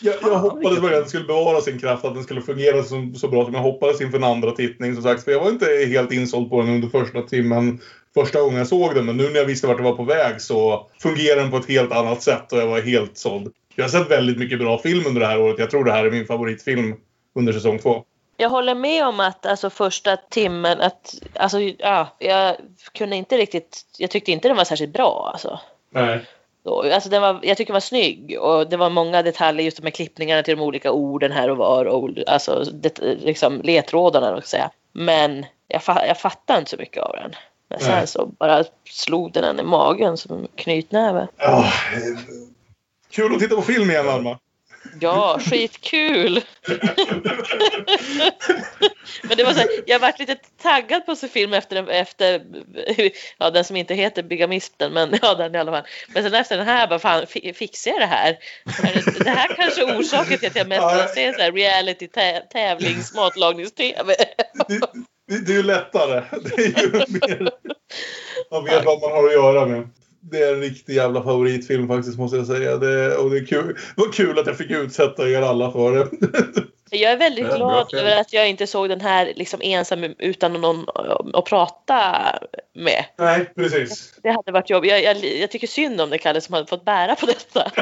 Jag, jag hoppades verkligen att den skulle bevara sin kraft, att den skulle fungera så, så bra som jag hoppades inför en andra tittning. Som sagt, för jag var inte helt insåld på den under första timmen första gången jag såg den. Men nu när jag visste vart det var på väg så fungerar den på ett helt annat sätt och jag var helt såld. Jag har sett väldigt mycket bra film under det här året. Jag tror det här är min favoritfilm under säsong två. Jag håller med om att alltså första timmen att alltså ja, jag kunde inte riktigt. Jag tyckte inte den var särskilt bra alltså. Nej. Så, alltså den var, jag tycker den var snygg och det var många detaljer just med klippningarna till de olika orden här och var och alltså det, liksom ledtrådarna och säga. Men jag, fa, jag fattade inte så mycket av den. Men sen Nej. så bara slog den en i magen som knytnäve. Ja, kul att titta på film igen, Alma. Ja, skitkul! Men det var så här, jag varit lite taggad på att se film efter, efter ja, den som inte heter Bigamisten, men ja, den i alla fall. Men sen efter den här, bara fan, fi- fixar jag det här? Är det- här kanske är orsaken till att jag mest Ja. ser så här reality tä- tävlings matlagningstv. Det, det är ju lättare. Det är ju mer... Man vet vad man har att göra med. Det är en riktig jävla favoritfilm faktiskt måste jag säga. Det, och det, är kul. det var kul att jag fick utsätta er alla för det. Jag är väldigt bra glad över att jag inte såg den här liksom ensam utan någon att prata med. Nej, precis. Det hade varit jobbigt. Jag, jag, jag tycker synd om det Kalle som hade fått bära på detta.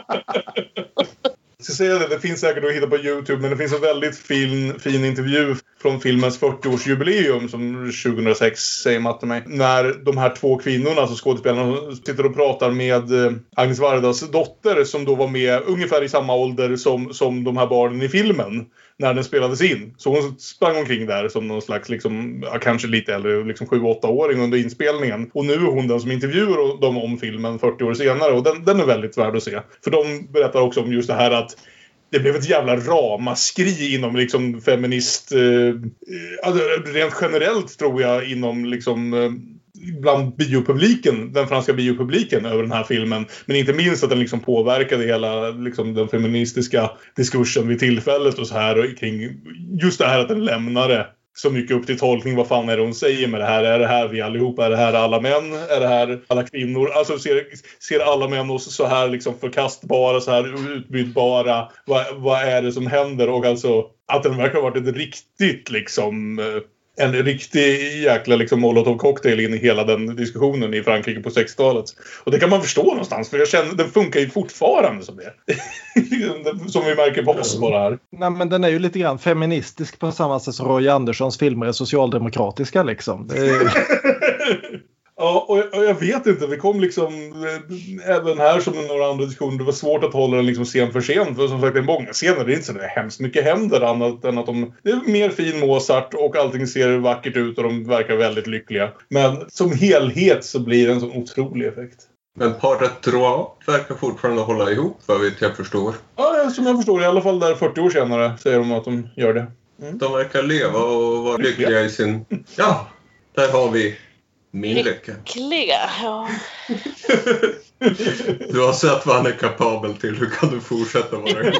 ska säga det, det finns säkert att hitta på Youtube men det finns en väldigt fin, fin intervju från filmens 40-årsjubileum som 2006 säger Matte mig. När de här två kvinnorna, alltså skådespelarna, sitter och pratar med eh, Agnes Vardas dotter som då var med ungefär i samma ålder som, som de här barnen i filmen när den spelades in. Så hon sprang omkring där som någon slags, liksom, kanske lite äldre, liksom 7-8-åring under inspelningen. Och nu är hon den som intervjuar dem om filmen 40 år senare och den, den är väldigt värd att se. För de berättar också om just det här att det blev ett jävla ramaskri inom liksom feminist... Eh, eh alltså, rent generellt tror jag inom liksom eh, bland biopubliken, den franska biopubliken över den här filmen. Men inte minst att den liksom påverkade hela liksom, den feministiska diskursen vid tillfället och så här och kring just det här att den lämnade så mycket upp till tolkning. Vad fan är det hon säger med det här? Är det här vi allihopa? Är det här alla män? Är det här alla kvinnor? Alltså ser, ser alla män oss så här liksom förkastbara, så här utbytbara? Vad, vad är det som händer? Och alltså att den verkar ha varit ett riktigt liksom eh, en riktig jäkla liksom molotov cocktail in i hela den diskussionen i Frankrike på 60-talet. Och det kan man förstå någonstans för jag känner den funkar ju fortfarande som det. som vi märker på oss bara här. Nej men den är ju lite grann feministisk på samma sätt som Roy Anderssons filmer är socialdemokratiska liksom. Ja, och jag, och jag, vet inte. Det kom liksom eh, även här som i några andra diskussioner. Det var svårt att hålla den liksom scen för scen. För som sagt, är många scener. Det är inte så det är hemskt mycket händer annat än att de... Det är mer fin Mozart och allting ser vackert ut och de verkar väldigt lyckliga. Men som helhet så blir det en sån otrolig effekt. Men paret Droit verkar fortfarande hålla ihop vad vet jag förstår. Ja, som jag förstår. I alla fall där 40 år senare säger de att de gör det. Mm. De verkar leva och vara lyckliga i sin... Ja, där har vi min lycka. Lyckliga, ja. Du har sett vad han är kapabel till. Hur kan du fortsätta vara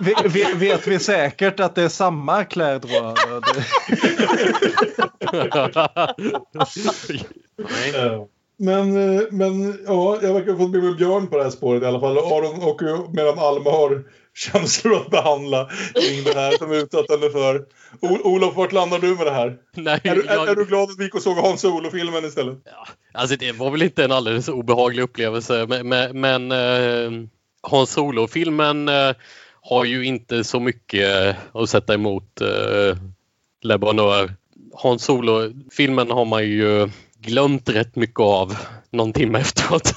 vet, vet vi säkert att det är samma kläder? Men, eh, men ja, jag verkar ha fått med mig Björn på det här spåret i alla fall. Aron och medan Alma har känslor att behandla kring det här som utsatt henne för. O Olof, vart landar du med det här? Nej, är, du, jag... är, du glad att vi gick och såg Hans Olo-filmen istället? Ja, alltså det var väl inte en alldeles obehaglig upplevelse men, men, men eh, Hans Olo-filmen eh, har ju inte så mycket eh, att sätta emot eh, Le Bonheur. Hans Solo-filmen har man ju glömt rätt mycket av någon timme efteråt.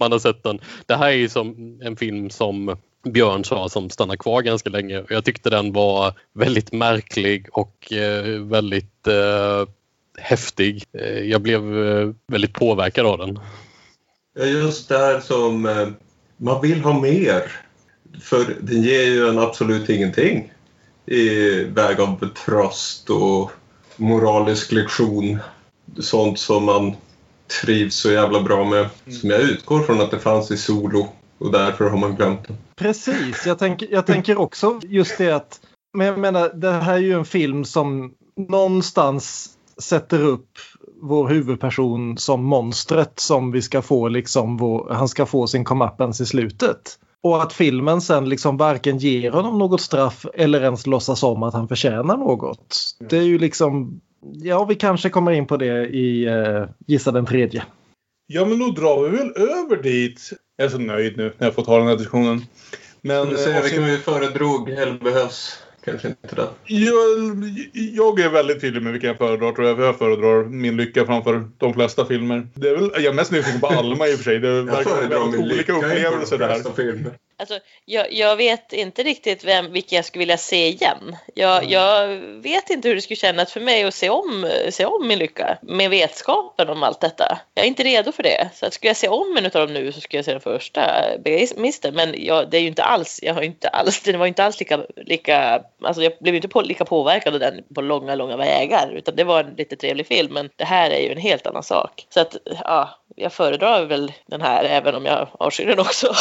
man har sett den. Det här är ju som en film som Björn sa som stannar kvar ganska länge. Jag tyckte den var väldigt märklig och eh, väldigt eh, häftig. Eh, jag blev eh, väldigt påverkad av den. Just där som man vill ha mer. För den ger ju en absolut ingenting i väg av tröst och moralisk lektion. Sånt som man trivs så jävla bra med. Mm. Som jag utgår från att det fanns i Solo och därför har man glömt den. Precis, jag, tänk, jag tänker också just det att men jag menar, det här är ju en film som någonstans sätter upp vår huvudperson som monstret som vi ska få liksom vår, han ska få sin comeuppance i slutet. Och att filmen sen liksom varken ger honom något straff eller ens låtsas om att han förtjänar något. Det är ju liksom Ja, vi kanske kommer in på det i uh, Gissa den tredje. Ja, men då drar vi väl över dit. Jag är så nöjd nu när jag fått ha den här diskussionen. Men, du säger vilken vi föredrog, eller behövs kanske inte det. Jag, jag är väldigt tydlig med vilken jag föredrar tror jag. Jag föredrar Min Lycka framför de flesta filmer. Det är väl, jag är mest nyfiken på Alma i och för sig. Det verkar väldigt olika upplevelser det här. Filmer. Alltså, jag, jag, vet inte riktigt vem, vilka jag skulle vilja se igen. Jag, mm. jag, vet inte hur det skulle kännas för mig att se om, se om min lycka med vetskapen om allt detta. Jag är inte redo för det. Så att skulle jag se om en av dem nu så skulle jag se den första, Mister. Men jag, det är ju inte alls, jag har inte alls, den var inte alls lika, lika alltså jag blev inte på, lika påverkad av den på långa, långa vägar. Utan det var en lite trevlig film. Men det här är ju en helt annan sak. Så att, ja, jag föredrar väl den här även om jag avskyr den också.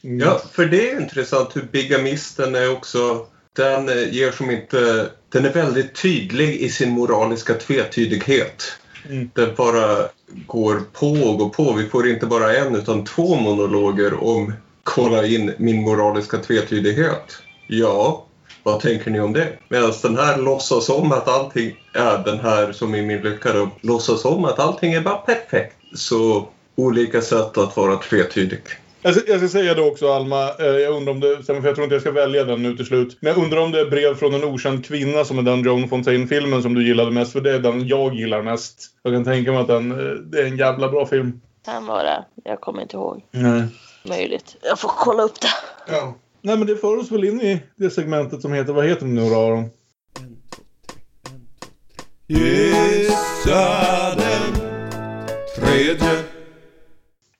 ja, för det är intressant hur bigamisten är också. Den ger som inte... Den är väldigt tydlig i sin moraliska tvetydighet. Mm. Den bara går på och går på. Vi får inte bara en utan två monologer om kolla in min moraliska tvetydighet. Ja, vad tänker ni om det? Medan den här låtsas om att allting är den här som i min lycka då, låtsas om att allting är bara perfekt. Så olika sätt att vara tvetydig. Jag ska, jag ska säga det också Alma, eh, jag undrar om det, för jag tror inte jag ska välja den nu till slut. Men jag undrar om det är brev från en okänd kvinna som är den Joan Fontaine-filmen som du gillade mest. För det är den jag gillar mest. Jag kan tänka mig att den, eh, det är en jävla bra film. Kan vara. Jag kommer inte ihåg. Nej. möjligt. Jag får kolla upp det. Ja. Nej, men det för oss väl in i det segmentet som heter, vad heter det nu då Aron? Gissa den tredje.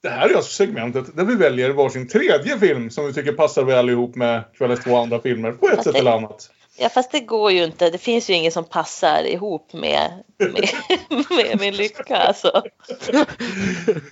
Det här är alltså segmentet där vi väljer varsin tredje film som vi tycker passar väl ihop med kvällens två andra filmer på ett sätt eller annat. Ja fast det går ju inte. Det finns ju ingen som passar ihop med, med, med min lycka alltså.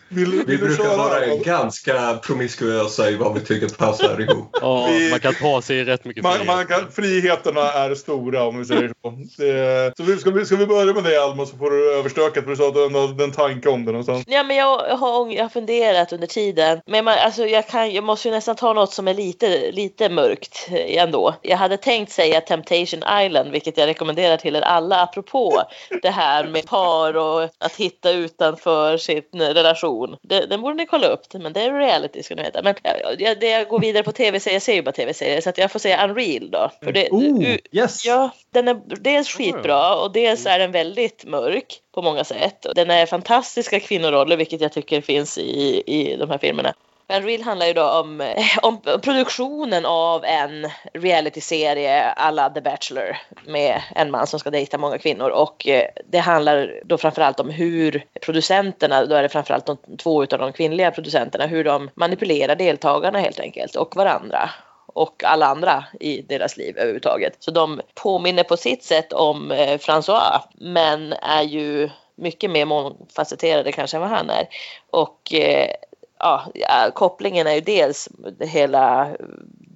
Vill, Vi brukar vara ganska promiskuösa i vad vi tycker passar ihop. Ja, Vi- man kan ta sig rätt mycket Man, frihet. man kan, friheterna är stora om vi säger så. Det, så vi, ska, vi, ska vi börja med dig Alma så får du överstökat för du sa att du hade en tanke om det någonstans. Ja men jag har, jag har funderat under tiden. Men man, alltså, jag, kan, jag måste ju nästan ta något som är lite, lite mörkt eh, ändå. Jag hade tänkt säga Temptation Island vilket jag rekommenderar till er alla apropå det här med par och att hitta utanför sin relation. Det, den borde ni kolla upp men det är reality ska ni veta. Men jag, det jag går vidare på tv-serier, jag ser ju bara tv-serier så att jag får säga Unreal då. För det, Oh, yes! Ja, den är dels skitbra och dels är den väldigt mörk på många sätt. Den är fantastiska kvinnoroller vilket jag tycker finns i, i de här filmerna. Men Real handlar ju då om, eh, om produktionen av en realityserie alla The Bachelor med en man som ska dejta många kvinnor och eh, det handlar då framförallt om hur producenterna, då är det framförallt de två utav de kvinnliga producenterna, hur de manipulerar deltagarna helt enkelt och varandra och alla andra i deras liv överhuvudtaget. Så de påminner på sitt sätt om eh, François men är ju mycket mer mångfacetterade kanske än vad han är. Och eh, ja, kopplingen är ju dels det hela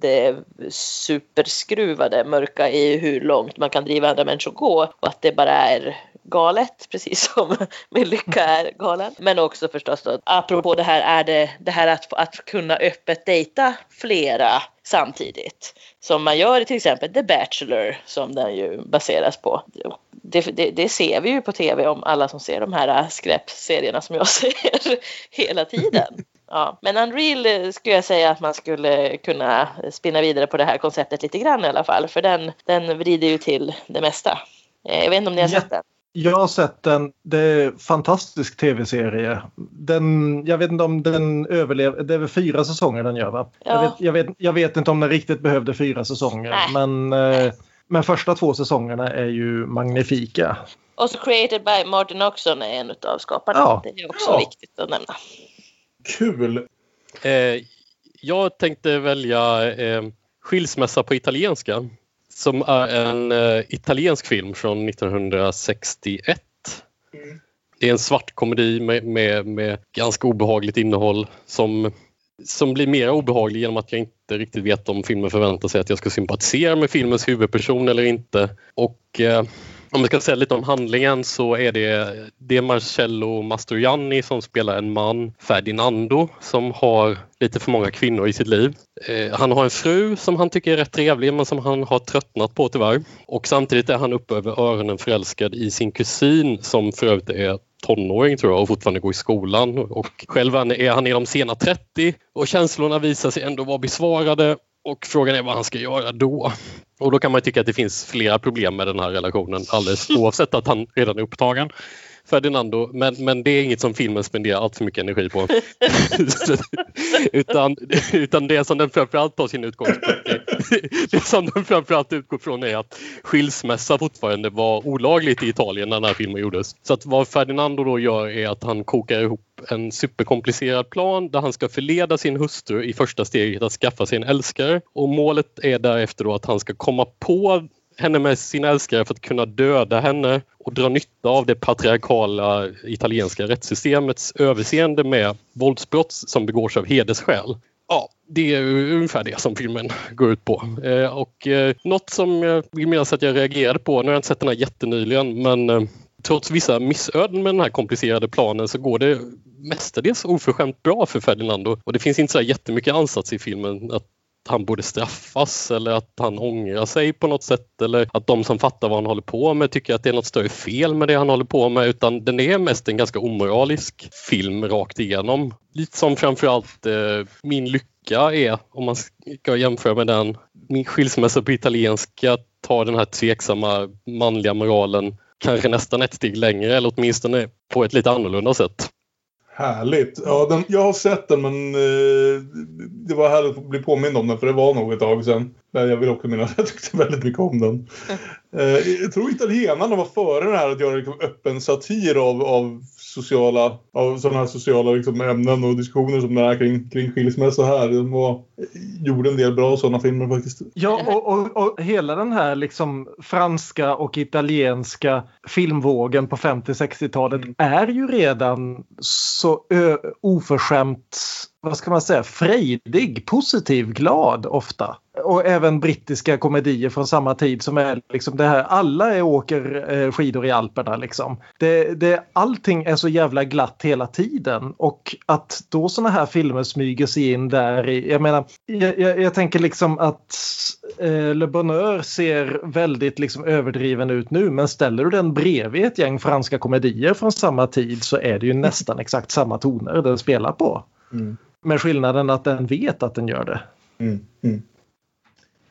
det superskruvade mörka i hur långt man kan driva andra människor gå och att det bara är galet, precis som min lycka är galen. Men också förstås då, apropå det här, är det, det här att, att kunna öppet dejta flera samtidigt. Som man gör i till exempel The Bachelor som den ju baseras på. Det, det, det ser vi ju på tv om alla som ser de här skräpserierna som jag ser hela tiden. Ja, men Unreal eh, skulle jag säga att man skulle kunna spinna vidare på det här konceptet lite grann i alla fall. För den, den vrider ju till det mesta. Eh, Jag vet inte om ni har sett den? Jag har sett den. Det är en fantastisk tv-serie. Den, jag vet inte om den överlever. Det är väl fyra säsonger den gör va? Ja. Jag, vet, jag, vet, jag vet inte om den riktigt behövde fyra säsonger. Nej. Men, eh, men första två säsongerna är ju magnifika. Och så Created by Martin Oxon är en av skaparna. Ja. Det är också Ja. viktigt att nämna. Kul! Eh, jag tänkte välja eh, Skilsmässa på italienska som är en eh, italiensk film från 1961. Det är en svart komedi med, med, med ganska obehagligt innehåll som, som blir mer obehaglig genom att jag inte riktigt vet om filmen förväntar sig att jag ska sympatisera med filmens huvudperson eller inte. Och eh, om vi ska säga lite om handlingen så är det, det är Marcello Mastroianni som spelar en man, Ferdinando, som har lite för många kvinnor i sitt liv. Eh, han har en fru som han tycker är rätt trevlig men som han har tröttnat på tyvärr. Och samtidigt är han uppe över öronen förälskad i sin kusin som för övrigt är tonåring tror jag och fortfarande går i skolan. Och själv är han i de sena 30 och känslorna visar sig ändå vara besvarade och frågan är vad han ska göra då. Och då kan man tycka att det finns flera problem med den här relationen alldeles oavsett att han redan är upptagen. Ferdinando, men, men det är inget som filmen spenderar allt för mycket energi på. utan, utan det som den framförallt tar sin utgångspunkt i, det som den framförallt utgår från är att skilsmässa fortfarande var olagligt i Italien när den här filmen gjordes. Så att vad Ferdinando då gör är att han kokar ihop en superkomplicerad plan där han ska förleda sin hustru i första steget att skaffa sig en älskare och målet är därefter då att han ska komma på henne med sin älskare för att kunna döda henne och dra nytta av det patriarkala italienska rättssystemets överseende med våldsbrott som begås av hedersskäl. Ja, det är ungefär det som filmen går ut på. Eh, och eh, något som jag vill minnas att jag reagerade på, nu har jag inte sett den här jättenyligen, men eh, trots vissa missöden med den här komplicerade planen så går det mestadels oförskämt bra för Ferdinando. Och det finns inte så jättemycket ansats i filmen att han borde straffas eller att han ångrar sig på något sätt eller att de som fattar vad han håller på med tycker att det är något större fel med det han håller på med utan den är mest en ganska omoralisk film rakt igenom. Lite som framförallt eh, Min lycka är om man ska jämföra med den. Min skilsmässa på italienska tar den här tveksamma manliga moralen kanske nästan ett steg längre eller åtminstone på ett lite annorlunda sätt. Härligt. Ja, den, jag har sett den men eh, det var härligt att bli påmind om den för det var nog ett tag sedan. Men jag vill också minnas att jag tyckte väldigt mycket om den. Eh, jag tror italienarna var före det här att göra liksom öppen satir av, av sociala, av sådana här sociala liksom ämnen och diskussioner som det här kring, kring skilsmässa här. De var, gjorde en del bra sådana filmer faktiskt. Ja, och, och, och hela den här liksom franska och italienska filmvågen på 50-60-talet är ju redan så ö, oförskämt vad ska man säga, frejdig, positiv, glad ofta. Och även brittiska komedier från samma tid som är liksom det här, alla är åker eh, skidor i Alperna liksom. Det, det, allting är så jävla glatt hela tiden och att då såna här filmer smyger sig in där i, jag menar, jag, jag, jag tänker liksom att eh, Le Bonheur ser väldigt liksom överdriven ut nu men ställer du den bredvid ett gäng franska komedier från samma tid så är det ju nästan exakt samma toner den spelar på. Mm. Med skillnaden att den vet att den gör det. Mm. Mm.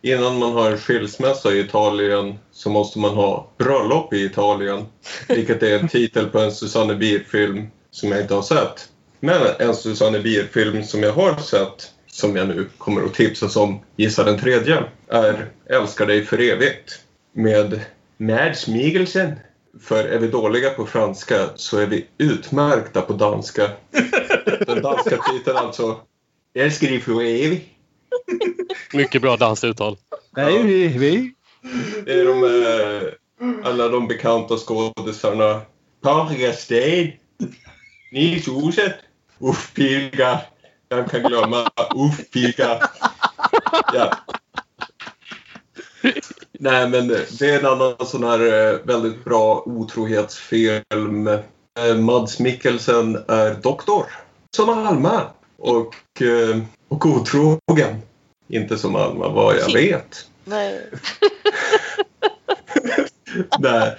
Innan man har skilsmässa i Italien så måste man ha bröllop i Italien. Vilket är en titel på en Susanne Bier-film som jag inte har sett. Men en Susanne Bier-film som jag har sett, som jag nu kommer att tipsa som Gissa den tredje, är Älskar dig för evigt. Med Mads Mikkelsen. För är vi dåliga på franska så är vi utmärkta på danska. Den danska titeln alltså dig för evigt. Mycket bra dansuttal. Nej, vi, vi. Det är de, eh, alla de bekanta skådisarna. Paprika Sten, Nils Oset, Uff Pilga. Vem kan glömma Uff Pilga? Ja. Nej, men det är en annan sån här eh, väldigt bra otrohetsfilm. Eh, Mads Mikkelsen är doktor, som Alma. Och, eh, och otrogen. Inte som Alma, vad jag vet. Nej. Nej.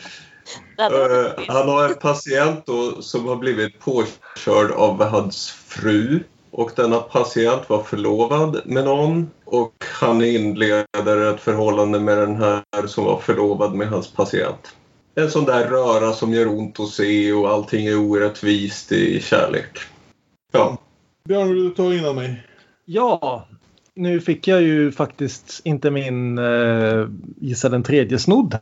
Han har en patient då som har blivit påkörd av hans fru. Och denna patient var förlovad med någon och han inleder ett förhållande med den här som var förlovad med hans patient. En sån där röra som gör ont att se och allting är orättvist i kärlek. Ja. Björn, vill du ta innan mig? Ja, nu fick jag ju faktiskt inte min eh, gissa den tredje snodd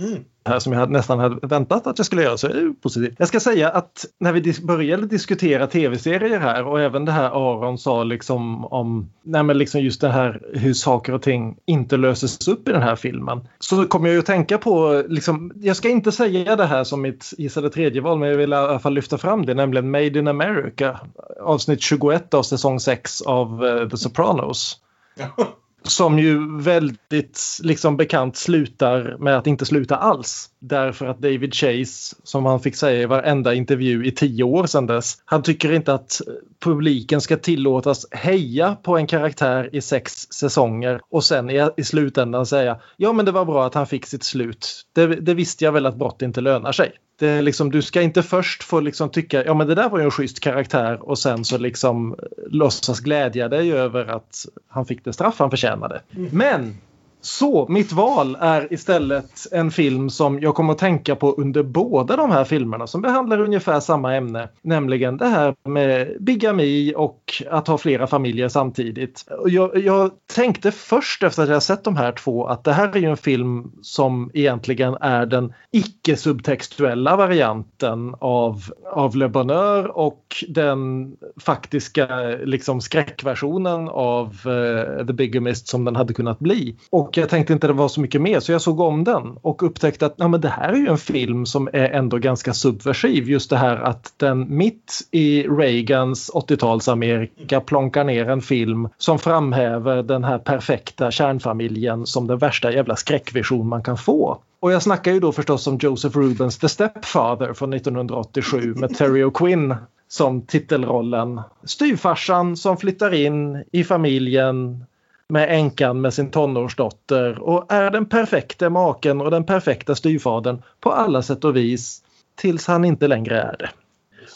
Mm här som jag nästan hade väntat att jag skulle göra så är det positivt. Jag ska säga att när vi dis- började diskutera tv-serier här och även det här Aron sa liksom om nej men liksom just det här hur saker och ting inte löses upp i den här filmen. Så kommer jag ju att tänka på, liksom, jag ska inte säga det här som mitt gissade tredje val men jag vill i alla fall lyfta fram det, nämligen Made in America. Avsnitt 21 av säsong 6 av uh, The Sopranos. Som ju väldigt liksom bekant slutar med att inte sluta alls. Därför att David Chase, som han fick säga i varenda intervju i tio år sedan dess, han tycker inte att publiken ska tillåtas heja på en karaktär i sex säsonger och sen i, i slutändan säga ja men det var bra att han fick sitt slut. Det, det visste jag väl att brott inte lönar sig. Det är liksom, du ska inte först få liksom tycka ja men det där var ju en schysst karaktär och sen så liksom låtsas glädja dig över att han fick det straff han förtjänade. Men så mitt val är istället en film som jag kommer att tänka på under båda de här filmerna som behandlar ungefär samma ämne. Nämligen det här med bigami och att ha flera familjer samtidigt. Jag, jag tänkte först efter att jag sett de här två att det här är ju en film som egentligen är den icke-subtextuella varianten av, av Le Bonheur och den faktiska liksom, skräckversionen av uh, The Bigamist som den hade kunnat bli. Och jag tänkte inte det var så mycket mer så jag såg om den och upptäckte att ja, men det här är ju en film som är ändå ganska subversiv. Just det här att den mitt i Reagans 80-tals-Amerika plonkar ner en film som framhäver den här perfekta kärnfamiljen som den värsta jävla skräckvision man kan få. Och jag snackar ju då förstås om Joseph Rubens The Stepfather från 1987 med Terry O'Quinn som titelrollen. Styvfarsan som flyttar in i familjen med änkan med sin tonårsdotter och är den perfekta maken och den perfekta styvfadern på alla sätt och vis tills han inte längre är det.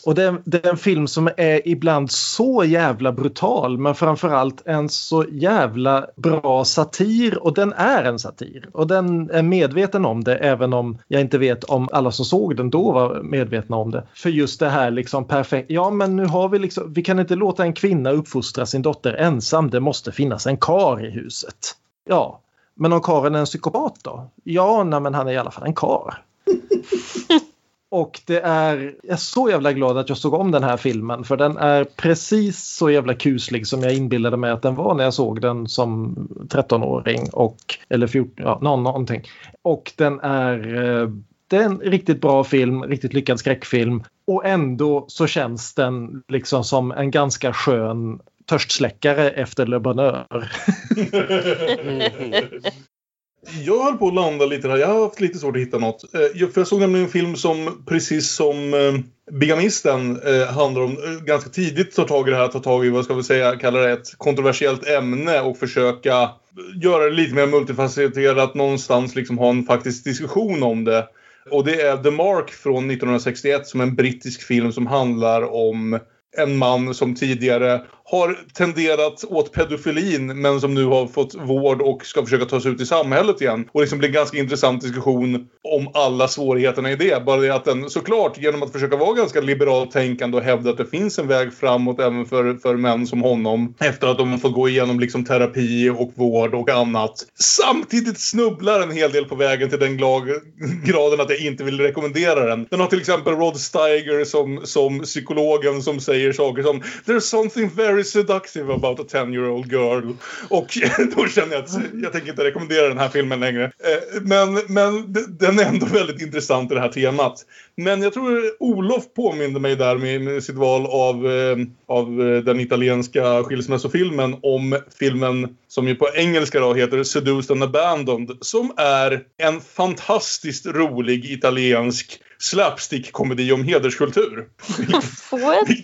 Och det, är- det är en film som är ibland så jävla brutal men framförallt en så jävla bra satir och den är en satir. Och den är medveten om det även om jag inte vet om alla som såg den då var medvetna om det. För just det här liksom perfekt. Ja men nu har vi liksom, vi kan inte låta en kvinna uppfostra sin dotter ensam. Det måste finnas en kar i huset. Ja, men om karen är en psykopat då? Ja, nej, men han är i alla fall en kar. Och det är, jag är så jävla glad att jag såg om den här filmen för den är precis så jävla kuslig som jag inbillade mig att den var när jag såg den som 13-åring och eller 14, ja, nå- någonting. Och den är, eh, det är en riktigt bra film, riktigt lyckad skräckfilm och ändå så känns den liksom som en ganska skön törstsläckare efter Le Bonheur. Jag höll på att landa lite där. Jag har haft lite svårt att hitta något. Eh, jag- För jag såg nämligen en film som, precis som eh, Bigamisten, eh, handlar om ganska tidigt tar tag i det här, tar tag i, vad ska vi säga, kallar det ett kontroversiellt ämne och försöka göra det lite mer multifacetterat, någonstans liksom ha en faktisk diskussion om det. Och det är The Mark från 1961 som är en brittisk film som handlar om en man som tidigare har tenderat åt pedofilin men som nu har fått vård och ska försöka ta sig ut i samhället igen. Och liksom blir en ganska intressant diskussion om alla svårigheterna i det. Bara det att den såklart genom att försöka vara ganska liberalt tänkande och hävda att det finns en väg framåt även för, för män som honom. Efter att de har fått gå igenom liksom terapi och vård och annat. Samtidigt snubblar en hel del på vägen till den graden att jag inte vill rekommendera den. Den har till exempel Rod Steiger som, som psykologen som säger saker som There's something very seductive about a 10-year-old girl. Och då känner jag att jag tänker inte rekommendera den här filmen längre. Eh, Men, men den är ändå väldigt intressant i det här temat. Men jag tror Olof påminde mig där med, med sitt val av, eh, av eh, den italienska skilsmässofilmen om filmen som ju på engelska då heter Seduced and Abandoned. Som är en fantastiskt rolig italiensk slapstick-komedi om hederskultur.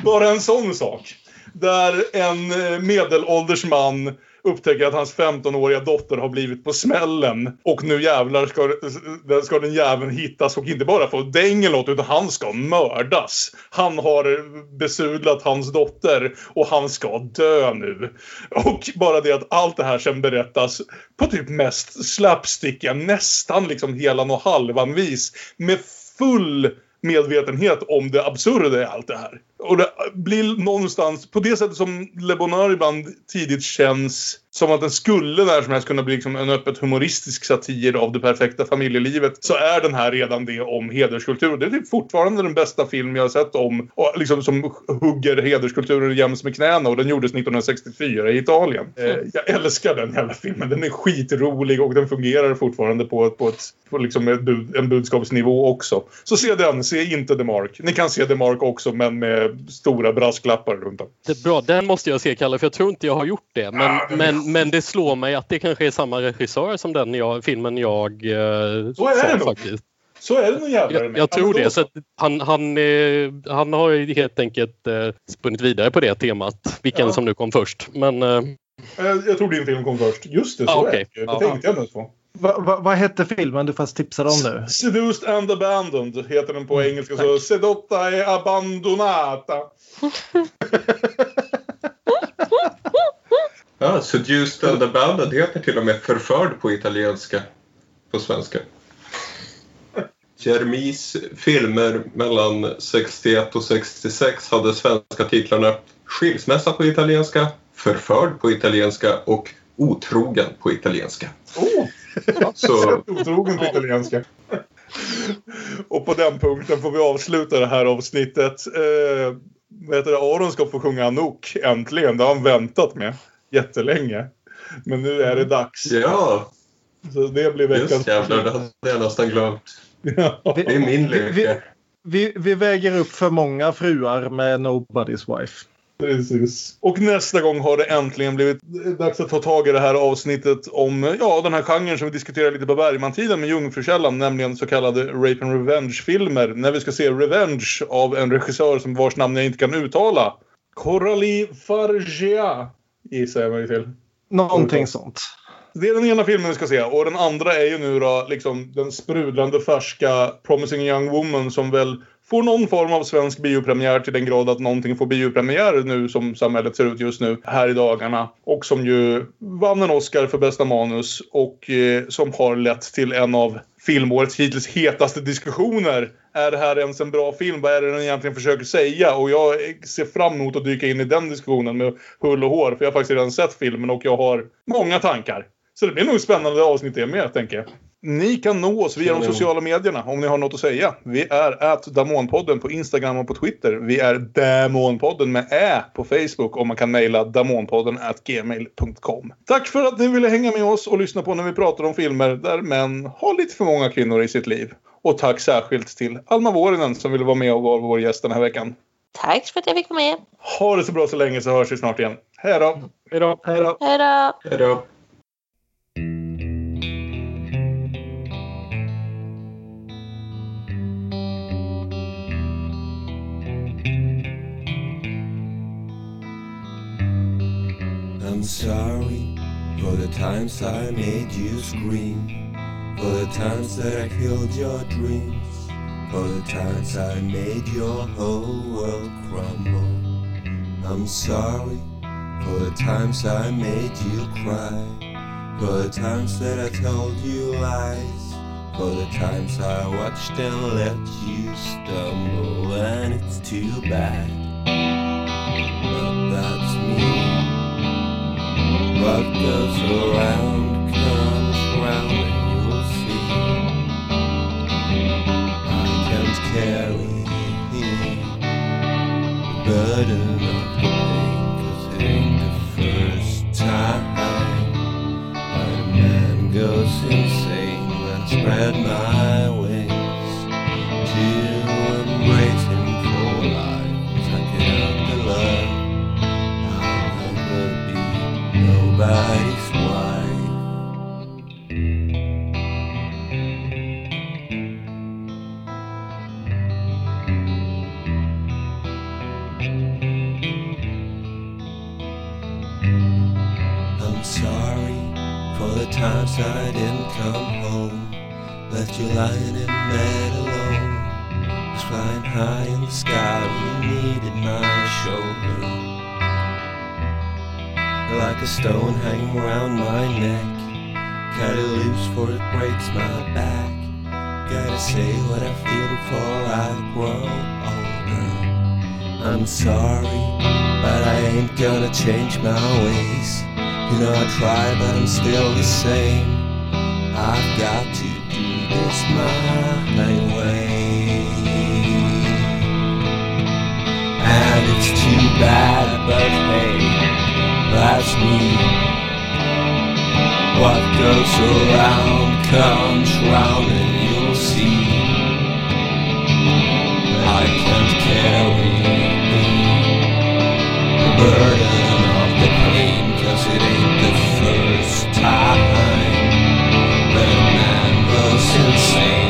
Bara en sån sak. Där en eh, medelålders man upptäcker att hans 15-åriga dotter har blivit på smällen. Och nu jävlar ska, eh, ska den jäveln hittas och inte bara få däng eller utan han ska mördas. Han har eh, besudlat hans dotter och han ska dö nu. Och bara det att allt det här sen berättas på typ mest slapsticken, nästan liksom helan och halvan vis. Med full medvetenhet om det absurda i allt det här. Och det blir någonstans, på det sättet som Le Bonheur ibland tidigt känns som att den skulle när som helst kunna bli liksom en öppet humoristisk satir av det perfekta familjelivet. Så är den här redan det om hederskultur. Det är typ fortfarande den bästa film jag har sett om, och liksom som hugger hederskulturen jäms med knäna. Och den gjordes 1964 i Italien. Eh, jag älskar den jävla filmen. Den är skitrolig och den fungerar fortfarande på, på, ett, på liksom ett bud, en budskapsnivå också. Så se den, se inte The Mark. Ni kan se The Mark också men med stora brasklappar runt om. Det är bra, den måste jag se Kalle för jag tror inte jag har gjort det. Men, Ah, den är men, men det slår mig att det kanske är samma regissör som den jag, filmen jag eh, Så är det nog. faktiskt. Så är det nog jävlar Jag, jag Ja, tror då det. så. Han, han, eh, han har helt enkelt eh, spunnit vidare på det temat. Vilken Ja. som nu kom först. Men eh, Eh, Jag tror din film kom först. Just det, så Ah, är okej. det ju. Det Ja. tänkte jag inte ens på. Va, va, vad hette filmen du fast tipsade om nu? Seduced and abandoned heter den på engelska. Så Sedotta e abbandonata. Ja, Seduced and Abandoned heter till och med Förförd på italienska. På svenska. Jermis filmer mellan 61 och 66 hade svenska titlarna Skilsmässa på italienska, Förförd på italienska och Otrogen på italienska. Oh! Så Otrogen på italienska. Och på den punkten får vi avsluta det här avsnittet. Eh, vad heter det? Aron ska få sjunga Anouk äntligen. Det har han väntat med jättelänge. Men nu är det dags. ja, Så det blir veckans just jävlar, det hade jag nästan glömt. Ja. Det är min Vi, vi, vi, vi väger upp för många fruar med Nobody's Wife. Precis. Och nästa gång har det äntligen blivit dags att ta tag i det här avsnittet om ja, den här genren som vi diskuterade lite på Bergman-tiden med Jungfrukällan, nämligen så kallade Rape and Revenge-filmer. När vi ska se Revenge av en regissör som vars namn jag inte kan uttala. Coralie Fargia, gissar jag mig till. Någonting sånt. Det är den ena filmen vi ska se och den andra är ju nu då liksom den sprudlande färska Promising Young Woman som väl får någon form av svensk biopremiär till den grad att någonting får biopremiär nu som samhället ser ut just nu här i dagarna. Och som ju vann en Oscar för bästa manus och eh, som har lett till en av filmårets hittills hetaste diskussioner. Är det här ens en bra film? Vad är det den egentligen försöker säga? Och jag ser fram emot att dyka in i den diskussionen med hull och hår. För jag har faktiskt redan sett filmen och jag har många tankar. Så det blir nog spännande avsnitt det med, tänker jag. Ni kan nå oss via de sociala medierna om ni har något att säga. Vi är at Damonpodden på Instagram och på Twitter. Vi är Damonpodden med Ä på Facebook och man kan mejla damonpodden at gmail.com. Tack för att ni ville hänga med oss och lyssna på när vi pratar om filmer där män har lite för många kvinnor i sitt liv. Och tack särskilt till Alma Vuorinen som ville vara med och vara vår gäst den här veckan. Tack för att jag fick vara med. Ha det så bra så länge så hörs vi snart igen. Hej då! Hej då! Hej då! Hej då! Sorry for the times I made you scream, for the times that I killed your dreams, for the times I made your whole world crumble. I'm sorry for the times I made you cry, for the times that I told you lies, for the times I watched and let you stumble, and it's too bad. But that's me. What goes around comes round, and you'll see. I can't carry the burden of the pain, 'cause it ain't the first time a man goes insane. I spread my wings I'm sorry for the times I didn't come home. Left you lying in bed alone. Was flying high in the sky when you needed my shoulder. Like a stone hanging around my neck. Cut it loose for it breaks my back. Gotta say what I feel before I grow older. I'm sorry, but I ain't gonna change my ways. You know I try, but I'm still the same. I've got to do this my way. And it's too bad, but hey, that's me. What goes around comes round and you'll see. I can't carry the burden of the pain, cause it ain't the first time The man was insane.